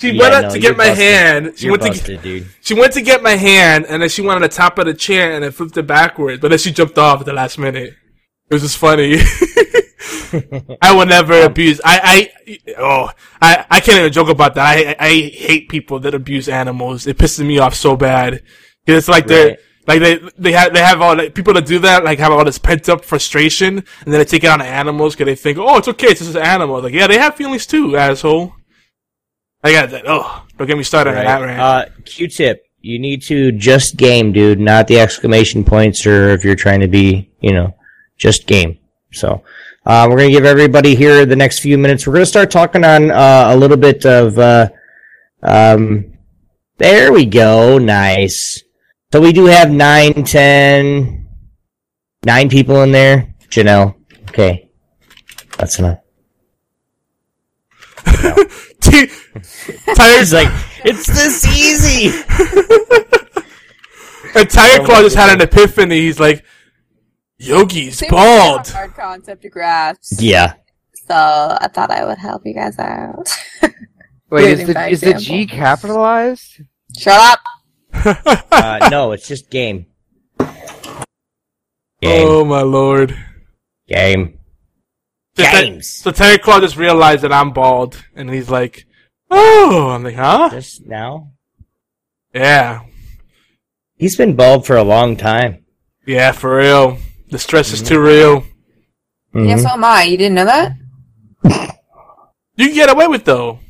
She Yeah, went up no, to get my busted. hand. She You're went to busted, dude. she went to get my hand, and then she went on the top of the chair and then flipped it backwards. But then she jumped off at the last minute. It was just funny. I will never <laughs> abuse. I, I, oh, I, I can't even joke about that. I, I hate people that abuse animals. It pisses me off so bad. It's like they're, Right. like they, they have, they have all, like, people that do that, like have all this pent up frustration, and then they take it on animals because they think, oh, it's okay, it's just an animal. Like, yeah, they have feelings too, asshole. I got that. Oh, don't get me started on that, rant. Uh, Q-tip, you need to just game, dude, not the exclamation points or if you're trying to be, you know, just game. So, uh, we're gonna give everybody here the next few minutes. We're gonna start talking on, uh, a little bit of, uh, um, there we go. Nice. So we do have nine, ten, nine people in there. Janel. Okay. That's enough. <laughs> T- Tire, He's like, it's this easy. <laughs> and Tire Claw just had an epiphany. He's like, Yogi's Seems bald. a hard concept to grasp. Yeah. So I thought I would help you guys out. <laughs> Wait, is the is the. G capitalized? Shut up. <laughs> Uh, no, it's just game. Game. Oh my lord. Game. So Ti- Games. So Terry Claw just realized that I'm bald, and he's like, "Oh," I'm like, "Huh?" Just now? Yeah, He's been bald for a long time. yeah, for real. The stress is Mm-hmm. too real. Mhm. Yeah, so am I. You didn't know that? You can get away with though.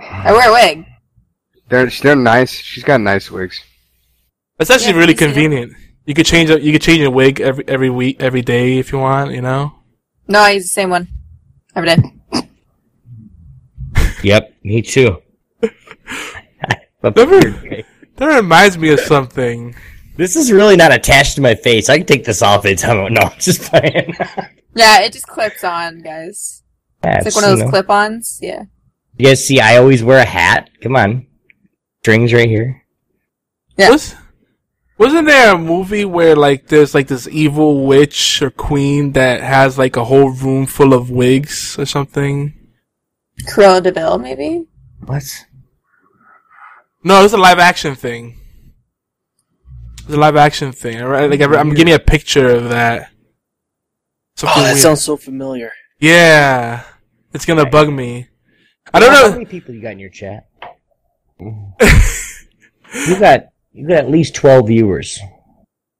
I wear a wig. They're they're nice. She's got nice wigs. That's actually Yeah, really you see them? convenient. You could change it. You could change your wig every every week, every day if you want. You know. No, I use the same one every day. <laughs> Yep, me too. <laughs> <laughs> But- That reminds me of something. This is really not attached to my face. I can take this off anytime. <laughs> No, I'm just playing. <laughs> Yeah, it just clips on, guys. It's like one of those clip-ons. Yeah. You guys see, I always wear a hat. Come on, strings right here. Yeah. Was, wasn't there a movie where like there's like this evil witch or queen that has like a whole room full of wigs or something? Cruella de Vil, maybe. What? No, it's a live action thing. It's a live action thing. Right? Like I- I'm getting a picture of that. Something Oh, that weird. sounds so familiar. Yeah, it's gonna bug me. I don't How know. How many people you got in your chat? you got you got at least twelve viewers.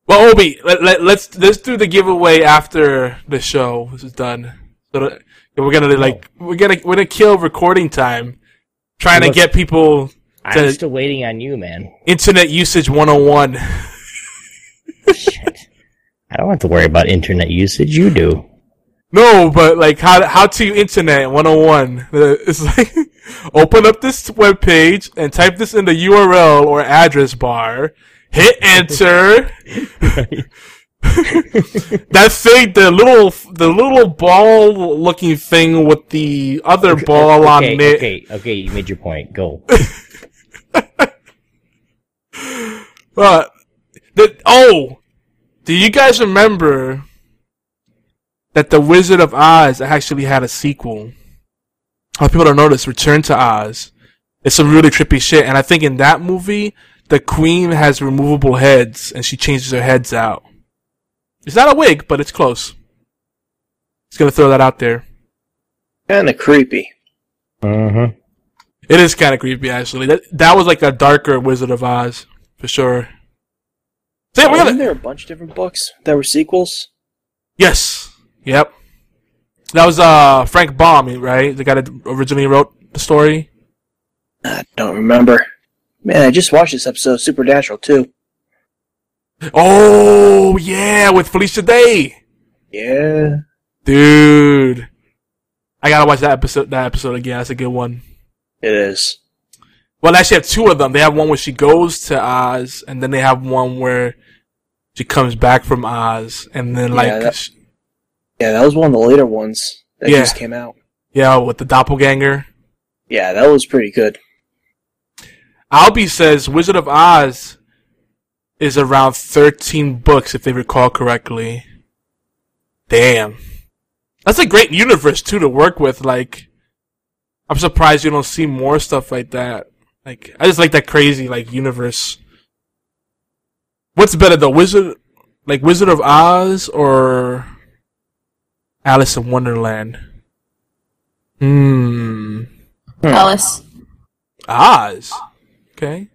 Well, Obi, let, let, let's let's do the giveaway after the show this is done. So uh, we're gonna oh. like we're gonna we're gonna kill recording time, trying to get people I'm still waiting on you, man. internet usage 101. <laughs> Shit. I don't have to worry about internet usage. You do. No, but like how how to internet 101. Uh, <laughs> It's like open up this web page and type this in the URL or address bar. Hit enter. <laughs> that thing, the little the little ball looking thing with the other ball on okay, it. okay, okay. You made your point. Go. <laughs> But the oh, do you guys remember that the Wizard of Oz actually had a sequel? A lot of people don't know this. Return to Oz. It's some really trippy shit, and I think in that movie, the Queen has removable heads, and she changes her heads out. It's not a wig, but it's close. Just gonna throw that out there. Kind of creepy. Uh-huh. It is kind of creepy, actually. That that was like a darker Wizard of Oz for sure. We're Wasn't gonna there a bunch of different books that were sequels? Yes. Yep. That was uh Frank Baum, right? The guy that originally wrote the story. I don't remember. Man, I just watched this episode of Supernatural too. Oh yeah, with Felicia Day, Yeah. dude. I gotta watch that episode. That episode again. That's a good one. It is. Well, they actually have two of them. They have one where she goes to Oz, and then they have one where she comes back from Oz, and then like Yeah, that- sh- Yeah, that was one of the later ones that Yeah. just came out. yeah, with the doppelganger. Yeah, that was pretty good. Albie says Wizard of Oz is around 13 books, if they recall correctly. Damn. That's a great universe, too, to work with. Like, I'm surprised you don't see more stuff like that. Like, I just like that crazy, like, universe. What's better, the Wizard, like, Wizard of Oz or Alice in Wonderland? Hmm. Alice. Oz. Okay.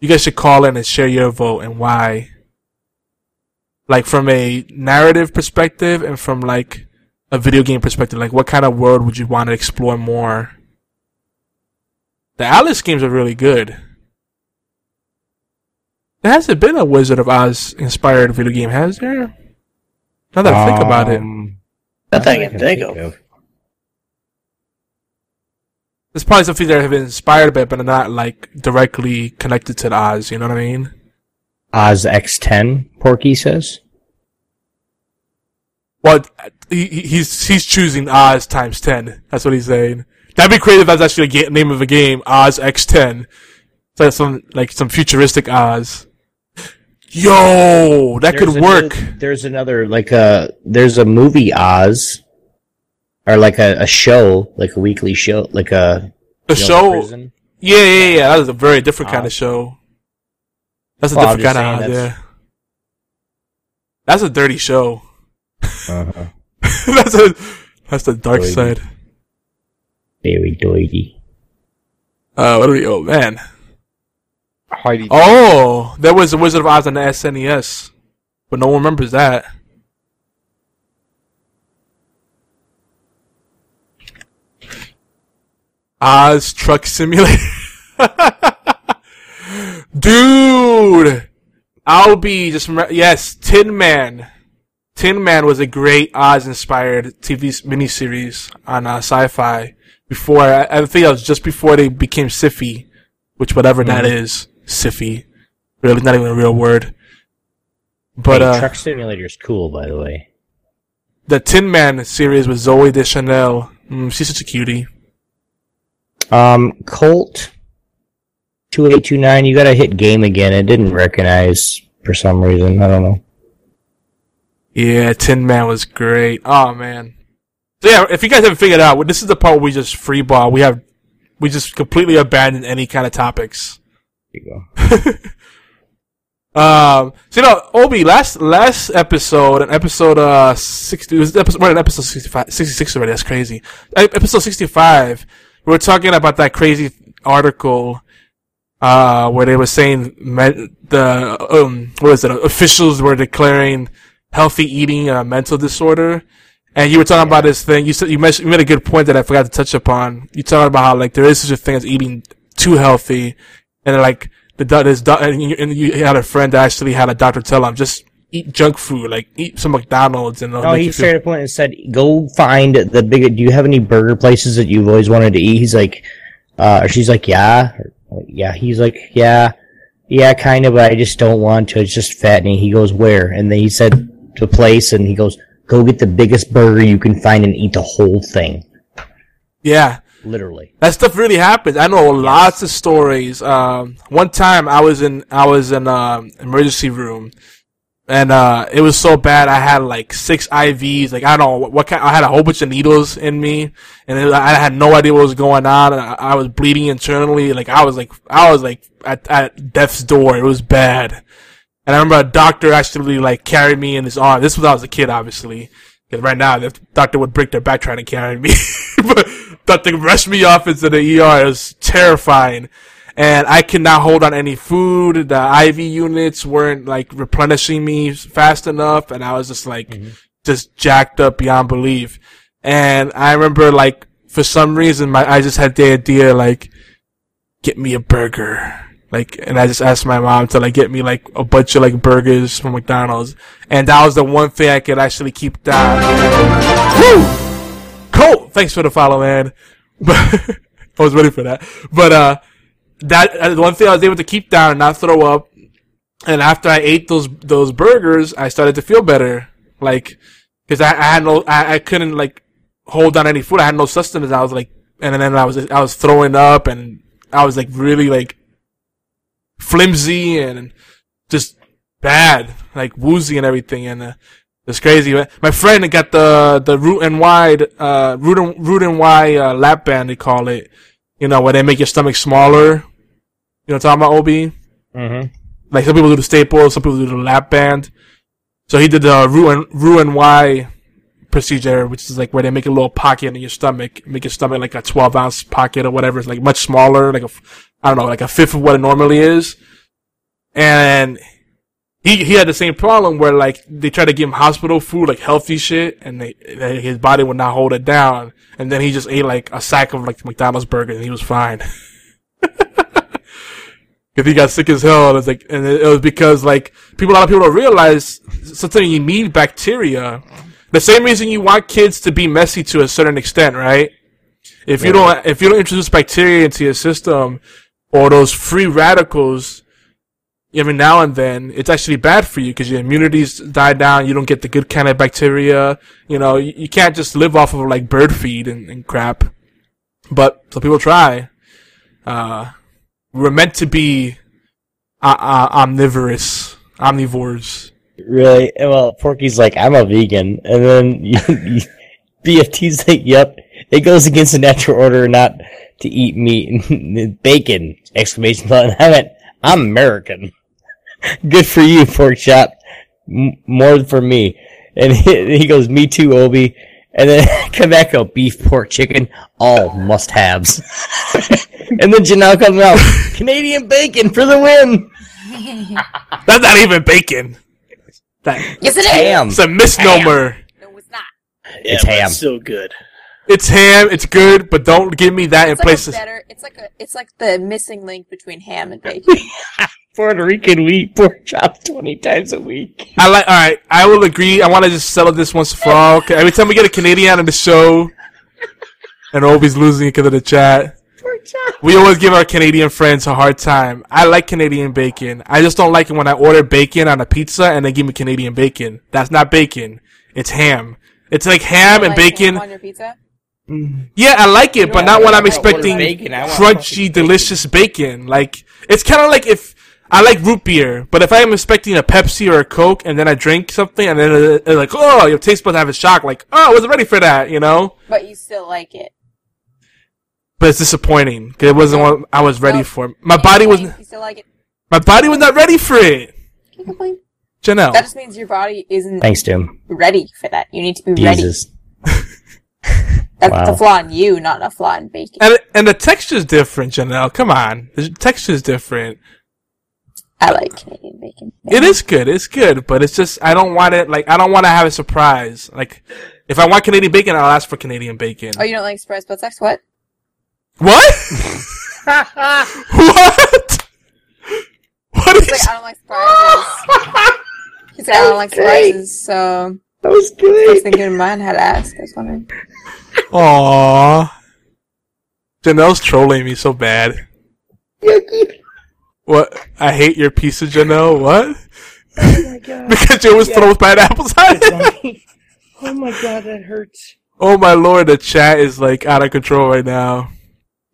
You guys should call in and share your vote and why. Like from a narrative perspective and from like a video game perspective, like what kind of world would you want to explore more? The Alice games are really good. There hasn't been a Wizard of Oz inspired video game, has there? Now that I think about it. Um, Nothing I can think of. There's probably something that have been inspired by it, but not like directly connected to the Oz. You know what I mean? Oz X10, Porky says. Well, he, he- he's he's choosing Oz times ten. That's what he's saying. That'd be creative. That's actually the name of a game. Oz X ten. So that's some like some futuristic Oz. Yo, that There's could work. another- there's another like a there's a movie Oz, or like a, a show, like a weekly show, like a know, show. Yeah, yeah, yeah. That is a very different kind of show. That's a Well, different kind of Oz. that's- Yeah. That's a dirty show. Uh-huh. <laughs> that's a that's the dark Dirty. side. Very dirty. Uh, what are we? Oh man. Heidi. Oh, there was a Wizard of Oz on the SNES, but no one remembers that. Oz Truck Simulator. <laughs> Dude! I'll be just yes, Tin Man. Tin Man was a great Oz-inspired TV miniseries on uh, Sci-Fi. Before I, I think it was just before they became Siffy, which whatever that Mhm. is, Siffy. Really, not even a real word. But Hey, uh, Truck Simulator is cool, by the way. the Tin Man series with Zooey Deschanel. Mm, she's such a cutie. Um, Colt two eight two nine. You gotta hit game again. It didn't recognize for some reason. I don't know. Yeah, Tin Man was great. Oh man. So yeah, if you guys haven't figured out, this is the part where we just freeball. We have, we just completely abandon any kind of topics. You go. <laughs> Um, so you know, Obi, last last episode, an episode uh sixty, it was episode, we're episode 65, 66 already. That's crazy. Episode sixty five, we were talking about that crazy article, uh, where they were saying men, the um, what is it? Officials were declaring healthy eating a mental disorder. And you were talking about this thing. You said you, mentioned, you made a good point that I forgot to touch upon. You talking about how like there is such a thing as eating too healthy, and like the this doc- and you, and you had a friend that actually had a doctor tell him just eat junk food, like eat some McDonald's, and No, he straight up went and said, "Go find the big. Do you have any burger places that you've always wanted to eat?" He's like, uh, she's like, "Yeah, yeah." He's like, "Yeah, yeah, kind of, but I just don't want to. It's just fattening." He goes, "Where?" And then he said, "The place," and he goes, "Go get the biggest burger you can find and eat the whole thing." Yeah. Literally. That stuff really happens. I know lots of stories. Um, one time I was in, I was in, um, emergency room and, uh, it was so bad I had like six IVs. Like, I don't know what, kind, I had a whole bunch of needles in me and it, I had no idea what was going on I, I was bleeding internally. Like, I was like, I was like at, at death's door. It was bad. And I remember a doctor actually like carried me in his arm. This was when I was a kid, obviously. Because right now, the doctor would break their back trying to carry me. <laughs> but doctor rushed me off into the ER. It was terrifying. And I could not hold on any food. The IV units weren't like replenishing me fast enough. And I was just like, just jacked up beyond belief. And I remember like, for some reason, my, I just had the idea like, get me a burger. Like, and I just asked my mom to like get me like a bunch of like burgers from McDonald's, and that was the one thing I could actually keep down. Woo! Cool. Thanks for the follow, man. <laughs> I was ready for that. But uh, that uh, the one thing I was able to keep down and not throw up. And after I ate those those burgers, I started to feel better. Like, because I, I had no, I, I couldn't like hold down any food. I had no sustenance. I was like, and then I was I was throwing up, and I was like really like flimsy and just bad, like woozy and everything, and uh, it's crazy. My friend got the the Roux-en-Y, uh, root and Roux-en-Y uh, lap band they call it. You know where they make your stomach smaller. You know what I'm talking about, Ob? Mm-hmm. Like some people do the staple, some people do the lap band. So he did the root and Roux-en-Y procedure, which is like where they make a little pocket in your stomach, make your stomach like a 12 ounce pocket or whatever. It's like much smaller, like a, I don't know, like a fifth of what it normally is. And he, he had the same problem where like they tried to give him hospital food, like healthy shit, and they, they, his body would not hold it down. And then he just ate like a sack of like McDonald's burger, and he was fine. <laughs> Cause he got sick as hell, and it's like, and it was because like people, a lot of people don't realize sometimes you need bacteria. The same reason you want kids to be messy to a certain extent, right? If you don't, if you don't introduce bacteria into your system or those free radicals every now and then, it's actually bad for you because your immunities die down. You don't get the good kind of bacteria. You know, you, you can't just live off of like bird feed and, and crap. But some people try. Uh, we're meant to be uh, uh, omnivorous, omnivores. Really? Well, Porky's like, I'm a vegan, and then <laughs> BFT's like, yep, it goes against the natural order not to eat meat. And <laughs> bacon! Exclamation point. <laughs> I went, I'm American. Good for you, pork chop. M- more for me. And he, <laughs> he goes, me too, Obi. And then <laughs> come back up, beef, pork, chicken, all must-haves. <laughs> and then Janel comes out, Canadian bacon for the win. That's not even bacon. That, Yes, it is. Ham. It's a misnomer. No, it's but ham. It's still good. It's ham. It's good, but don't give me that in It's like places. better. It's like a. It's like the missing link between ham and bacon. Puerto Rican we eat <laughs> pork chops twenty times a week. I like. All right, I will agree. I want to just settle this once for all. 'cause Every time we get a Canadian on the show, <laughs> and Obi's losing it because of the chat. We always give our Canadian friends a hard time. I like Canadian bacon. I just don't like it when I order bacon on a pizza and they give me Canadian bacon. That's not bacon. It's ham. It's like ham and Like bacon. ham on your pizza? Yeah, I like it, but not I when I'm expecting bacon, I want crunchy, delicious bacon. Like it's kind of like if I like root beer, but if I am expecting a Pepsi or a Coke and then I drink something and then it's like, oh, your taste buds have a shock. Like, oh, I wasn't ready for that, you know. But you still like it. But it's disappointing because it wasn't what I was ready for. My body was You still like it. my body was not ready for it. Can't complain. Janel, That just means your body isn't Thanks, Tim. ready for that. You need to be Jesus. ready. <laughs> That's Wow. a flaw in you, not a flaw in bacon. and and the texture's different, Janel. Come on, the texture's different. I like Canadian bacon. It is good. It's good, but it's just I don't want it. Like I don't want to have a surprise. Like if I want Canadian bacon, I'll ask for Canadian bacon. Oh, you don't like surprise butt sex? What? What? <laughs> what? What He's like, I don't like surprises. He's like, I don't like <laughs> surprises, so That was good. thing in mind had to ask. I was wondering. Aww. Janel's trolling me so bad. What? I hate your pizza, Janel. What? Oh my <laughs> god. Because you always throw pineapples on it. <laughs> oh my god, that hurts. Oh my lord, the chat is like out of control right now.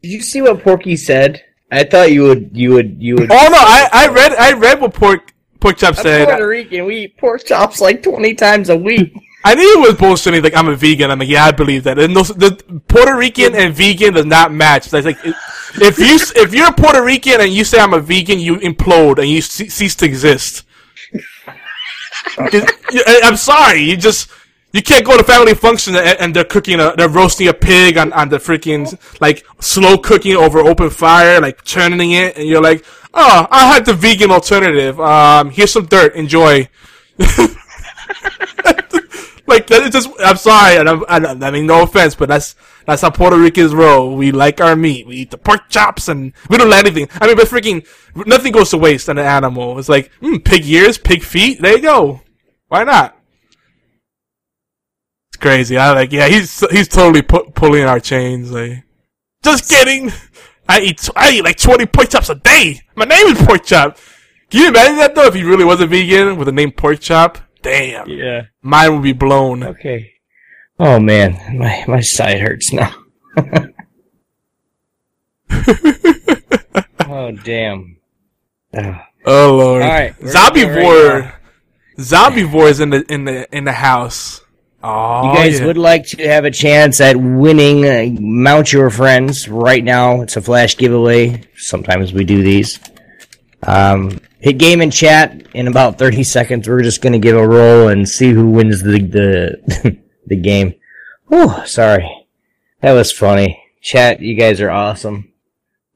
Did you see what Porky said? I thought you would, you would, you would. Oh no, I, I read I read what pork pork chop I'm said. Puerto Rican. We eat pork chops like twenty times a week. I knew it was bullshitting. Like I'm a vegan. I'm like, yeah, I believe that. And those, the Puerto Rican and vegan does not match. Like, if you if you're Puerto Rican and you say I'm a vegan, you implode and you ce- cease to exist. I'm sorry. You just you can't go to family function and, and they're cooking a they're roasting a pig on on the freaking like slow cooking over open fire, like churning it, and you're like, oh, I had the vegan alternative. Um, here's some dirt. Enjoy. <laughs> <laughs> like that is just. I'm sorry, and I'm, I, I mean no offense, but that's that's how Puerto Ricans roll. We like our meat. We eat the pork chops, and we don't let anything. I mean, but freaking nothing goes to waste on an animal. It's like mm, pig ears, pig feet. There you go. Why not? It's crazy. I like. Yeah, he's he's totally pu- pulling our chains. Like, just kidding. I eat I eat like 20 pork chops a day. My name is Pork Chop. Can you imagine that though? If he really was a vegan with the name Pork Chop, damn. Yeah. Mine will be blown. Okay. Oh man, my my side hurts now. <laughs> oh damn. Oh lord. All right, Zombie right Zombie Vor is in the in the in the house. Oh, you guys yeah. would like to have a chance at winning uh, Mount Your Friends right now. It's a flash giveaway. Sometimes we do these. Um, hit game and chat in about 30 seconds. We're just going to give a roll and see who wins the, the, <laughs> the game. Oh, sorry. That was funny. Chat, you guys are awesome.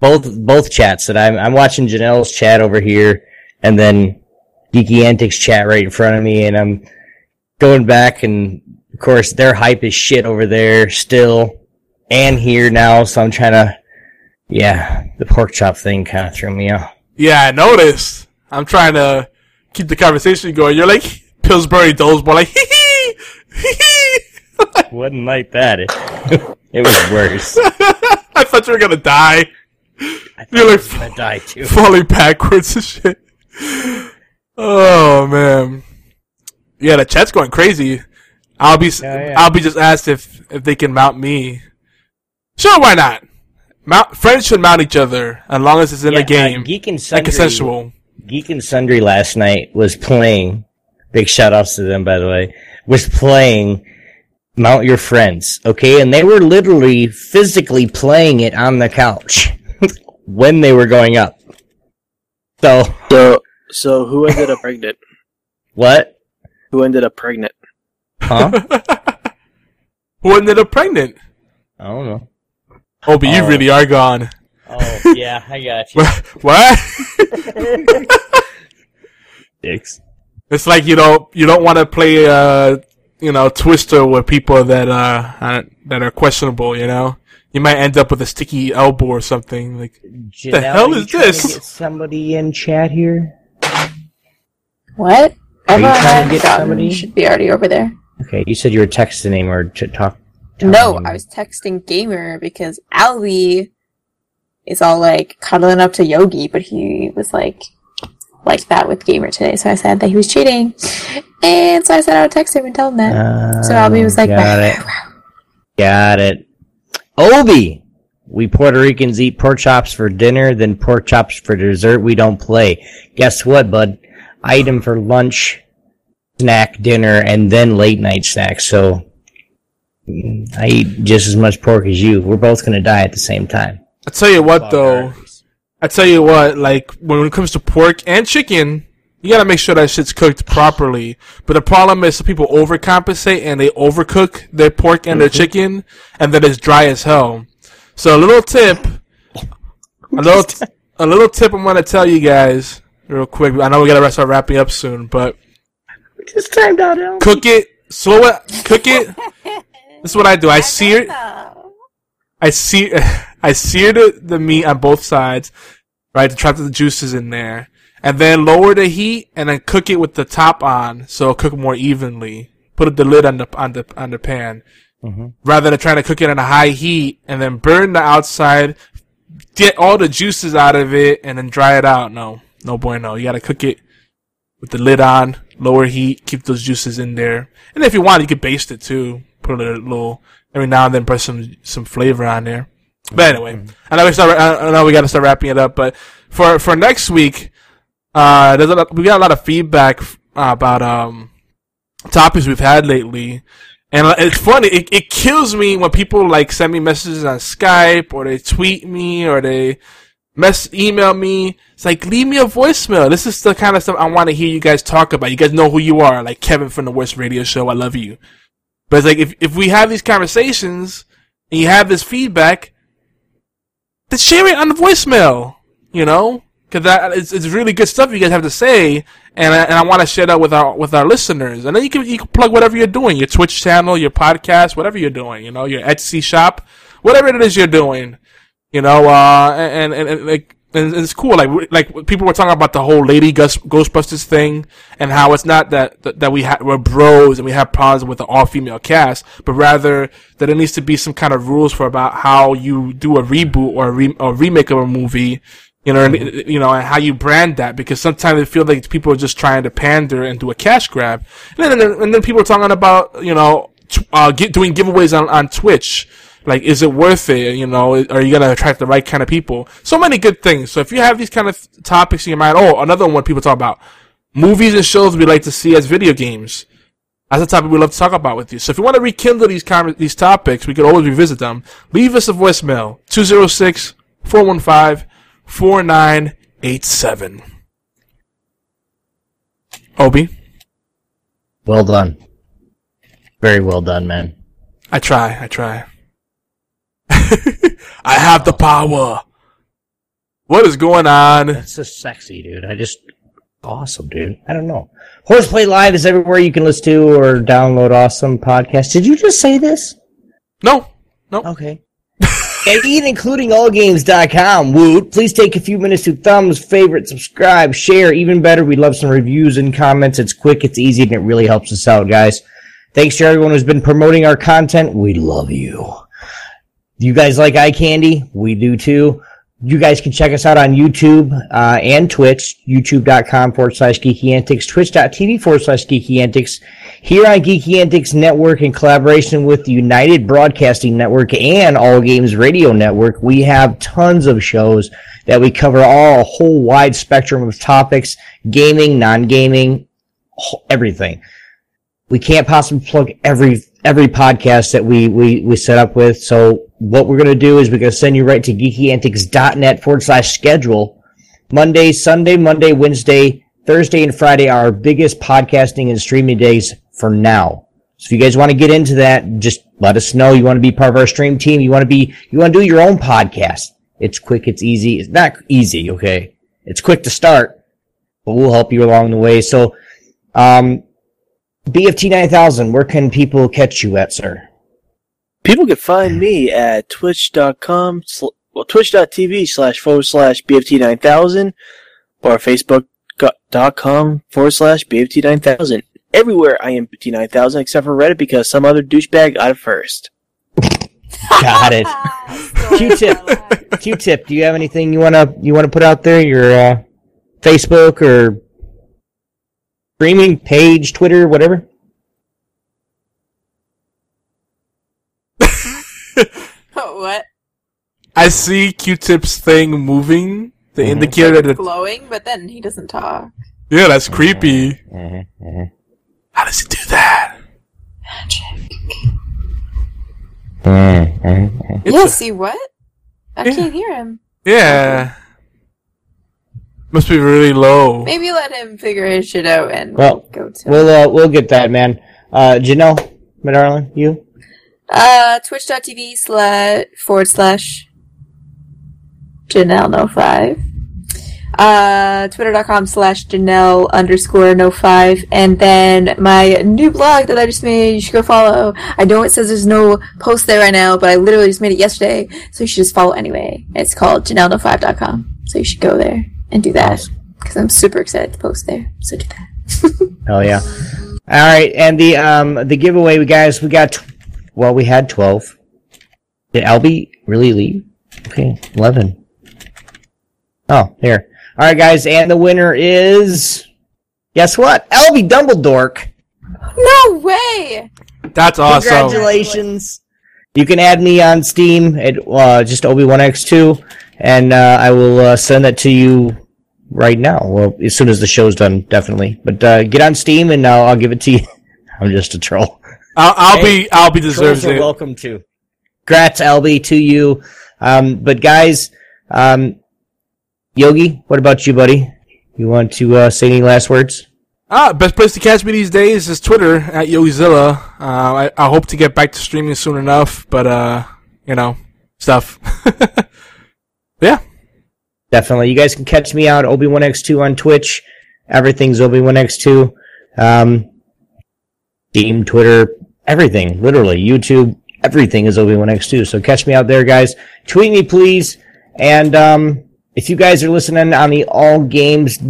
Both, both chats that I'm, I'm watching Janel's chat over here and then Geeky Antics chat right in front of me and I'm going back and of course their hype is shit over there still and here now. So I'm trying to, yeah, the pork chop thing kind of threw me off. Yeah, I noticed. I'm trying to keep the conversation going. You're like Pillsbury Dolesball, like hee hee hee hee. <laughs> Wasn't like that. It, <laughs> it was worse. <laughs> I thought you were gonna die. You're like I gonna die too. falling backwards and shit. Oh man, yeah, the chat's going crazy. I'll be yeah. Albie just asked if if they can mount me. Sure, why not? Mount friends should mount each other as long as it's in Yeah, the game uh, Geek and and Sundry, consensual. Geek and Sundry last night was playing. Big shout outs to them, by the way. Was playing Mount Your Friends, okay? And they were literally physically playing it on the couch <laughs> when they were going up. So, So, <laughs> so who ended up pregnant? what? Who ended up pregnant? Huh? <laughs> Who ended up pregnant? I don't know. Oh, but you really are gone. Oh, yeah, I got you. what? Dicks. It's like you don't you don't want to play uh you know Twister with people that uh aren't- that are questionable. You know, you might end up with a sticky elbow or something. Like, Janel, the hell are you is trying to this? get somebody in chat here. What? Are you Everyone trying to I've get somebody? should be already over there. Okay, you said you were texting him or to talk. No, I was texting Gamer because Albie is all like cuddling up to Yogi, but he was like like that with Gamer today. So I said that he was cheating, and so I said I would text him and tell him that. so Albie was like, got it. <laughs> Got it. Obi, we Puerto Ricans eat pork chops for dinner, then pork chops for dessert. We don't play. Guess what, bud? I eat 'em for lunch, snack, dinner, and then late night snacks. So mm, I eat just as much pork as you. We're both gonna die at the same time. I tell you what, though. I tell you what, like when it comes to pork and chicken, you gotta make sure that shit's cooked properly. But the problem is, some people overcompensate and they overcook their pork and their mm-hmm. chicken, and then it's dry as hell. So a little tip, a little, t- a little tip I'm gonna tell you guys real quick. I know we gotta start wrapping up soon, but Just timed out, Al. cook it, slow it, cook it. <laughs> This is what I do. I sear, I sear, <laughs> I sear the, the meat on both sides, right, to trap the juices in there, and then lower the heat and then cook it with the top on, so it'll cook more evenly. Put the lid on the on the on the pan, mm-hmm. rather than trying to cook it on a high heat and then burn the outside, get all the juices out of it, and then dry it out. No, no bueno. You gotta cook it with the lid on, lower heat, keep those juices in there. And if you want, you could baste it too. Put a little, every now and then, put some some flavor on there. But anyway, I know we start. I know we got to start wrapping it up. But for for next week, uh, there's a lot, we got a lot of feedback uh, about um topics we've had lately. And uh, it's funny. It, it kills me when people like send me messages on Skype or they tweet me or they mess email me. It's like leave me a voicemail. This is the kind of stuff I want to hear you guys talk about. You guys know who you are, like Kevin from the Worst Radio Show. I love you. But it's like if if we have these conversations and you have this feedback, then share it on the voicemail. You know, because that it's, it's really good stuff you guys have to say, and I, and I want to share that with our with our listeners. And then you can you can plug whatever you're doing, your Twitch channel, your podcast, whatever you're doing. You know, your Etsy shop, whatever it is you're doing. You know, uh, and and, and like. And it's cool, like like people were talking about the whole Lady Ghostbusters thing, and how it's not that that, we ha- we're bros and we have problems with the all female cast, but rather that there needs to be some kind of rules for about how you do a reboot or a, re- or remake of a movie, you know, and, you know, and how you brand that because sometimes I feel like people are just trying to pander and do a cash grab, and then and then people are talking about you know t- uh, get, doing giveaways on on Twitch. Like, is it worth it? You know, are you gonna attract the right kind of people? So many good things. So if you have these kind of topics in your mind, oh, another one people talk about movies and shows we like to see as video games. That's a topic we love to talk about with you. So if you want to rekindle these con- these topics, we could always revisit them. Leave us a voicemail 206-415-4987. Obi, Well done. Very well done, man. I try, I try. <laughs> I have the power. What is going on? That's just sexy, dude. I just awesome, dude. I don't know. Horseplay Live is everywhere you can listen to or download awesome podcasts. Did you just say this? No. No. Okay. <laughs> and even including allgames.com, Woot. Please take a few minutes to thumbs, favorite, subscribe, share. Even better, we love some reviews and comments. It's quick, it's easy, and it really helps us out, guys. Thanks to everyone who's been promoting our content. We love you. You guys like eye candy? We do too. You guys can check us out on YouTube uh, and Twitch, youtube.com forward slash geeky antics, twitch.tv forward slash geeky antics. Here on Geeky Antics Network in collaboration with the United Broadcasting Network and All Games Radio Network, we have tons of shows that we cover all a whole wide spectrum of topics, gaming, non-gaming, everything we can't possibly plug every every podcast that we we we set up with. So what we're gonna do is we're gonna send you right to geekyantics.net forward slash schedule. Monday, Sunday, Monday, Wednesday, Thursday, and Friday are our biggest podcasting and streaming days for now. So if you guys want to get into that, just let us know. You want to be part of our stream team. You want to be you want to do your own podcast. It's quick. It's easy. It's not easy. Okay. It's quick to start, but we'll help you along the way. So, um, BFT 9000, where can people catch you at, sir? People can find me at twitch.com, sl- well, twitch.tv slash forward slash BFT9000 or facebook.com forward slash BFT9000. Everywhere I am BFT9000 except for Reddit because some other douchebag got it first. Got it. <laughs> Q-tip. Q-tip. Do you have anything you wanna you wanna put out there? Your uh, Facebook or streaming page, Twitter, whatever. <laughs> what? I see Q-Tip's thing moving. The Mm-hmm. indicator that it, Glowing, but then he doesn't talk. yeah, that's creepy. Mm-hmm. How does he do that? Mm-hmm. Yeah, see what? I can't hear him. Yeah. Must be really low. Maybe let him figure his shit out and Well, go to we'll uh, we'll get that, man. Uh, Janel, my darling, you. Uh twitch.tv slash forward slash Janel no five. Uh twitter.com slash Janel underscore no five and then my new blog that I just made, you should go follow. I know it says there's no post there right now, but I literally just made it yesterday, so you should just follow anyway. It's called janelle5.com. So you should go there and do that. Because I'm super excited to post there. So do that. <laughs> Oh yeah. All right, and the um the giveaway, we guys, we got well, we had twelve. Did Albie really leave? Okay, eleven. Oh, here. All right, guys, and the winner is guess what? Albie Dumbledore. No way! That's awesome. Congratulations. You can add me on Steam at uh, just Obi1X2, and uh, I will uh, send that to you right now. Well, as soon as the show's done, definitely. But uh, get on Steam, and I'll, I'll give it to you. <laughs> I'm just a troll. I'll, I'll Hey, be, I'll be deserves it. welcome to. Grats, LB, to you. Um, but guys, um, Yogi, what about you, buddy? You want to uh, say any last words? Ah, best place to catch me these days is Twitter at Yogizilla. Uh, I, I hope to get back to streaming soon enough, but uh, you know, stuff. <laughs> yeah. Definitely. You guys can catch me out Obi1X2 on Twitch. Everything's Obi1X2. Um, Steam, Twitter, everything. Literally. YouTube, everything is Obi1X2. So catch me out there, guys. Tweet me, please. And, um, if you guys are listening on the allgames.com,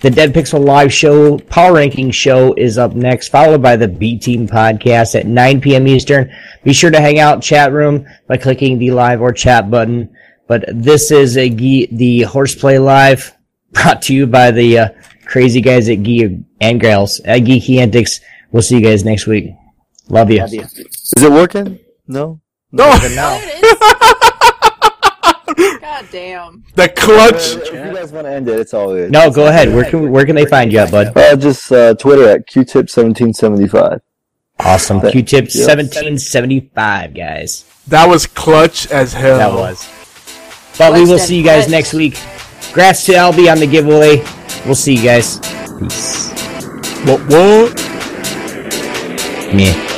the Dead Pixel Live Show Power Ranking Show is up next, followed by the B Team Podcast at 9 p.m. Eastern. Be sure to hang out chat room by clicking the live or chat button. But this is a the Horseplay Live <laughs> brought to you by the uh, crazy guys at Geek and Grails at Geeky Antics. We'll see you guys next week. Love you. Is it working? No. No. <laughs> <laughs> God damn. The clutch. If you guys want to end it, it's all good. No, go ahead. Where can where can they find you at, bud? Uh, just uh, Twitter at qtip1775. Awesome. Thank- Q-tip Yep. 1775, guys. That was clutch as hell. That was. But we will see you guys next week. Grass to Albie on the giveaway. We'll see you guys. Peace. What? What? Meh.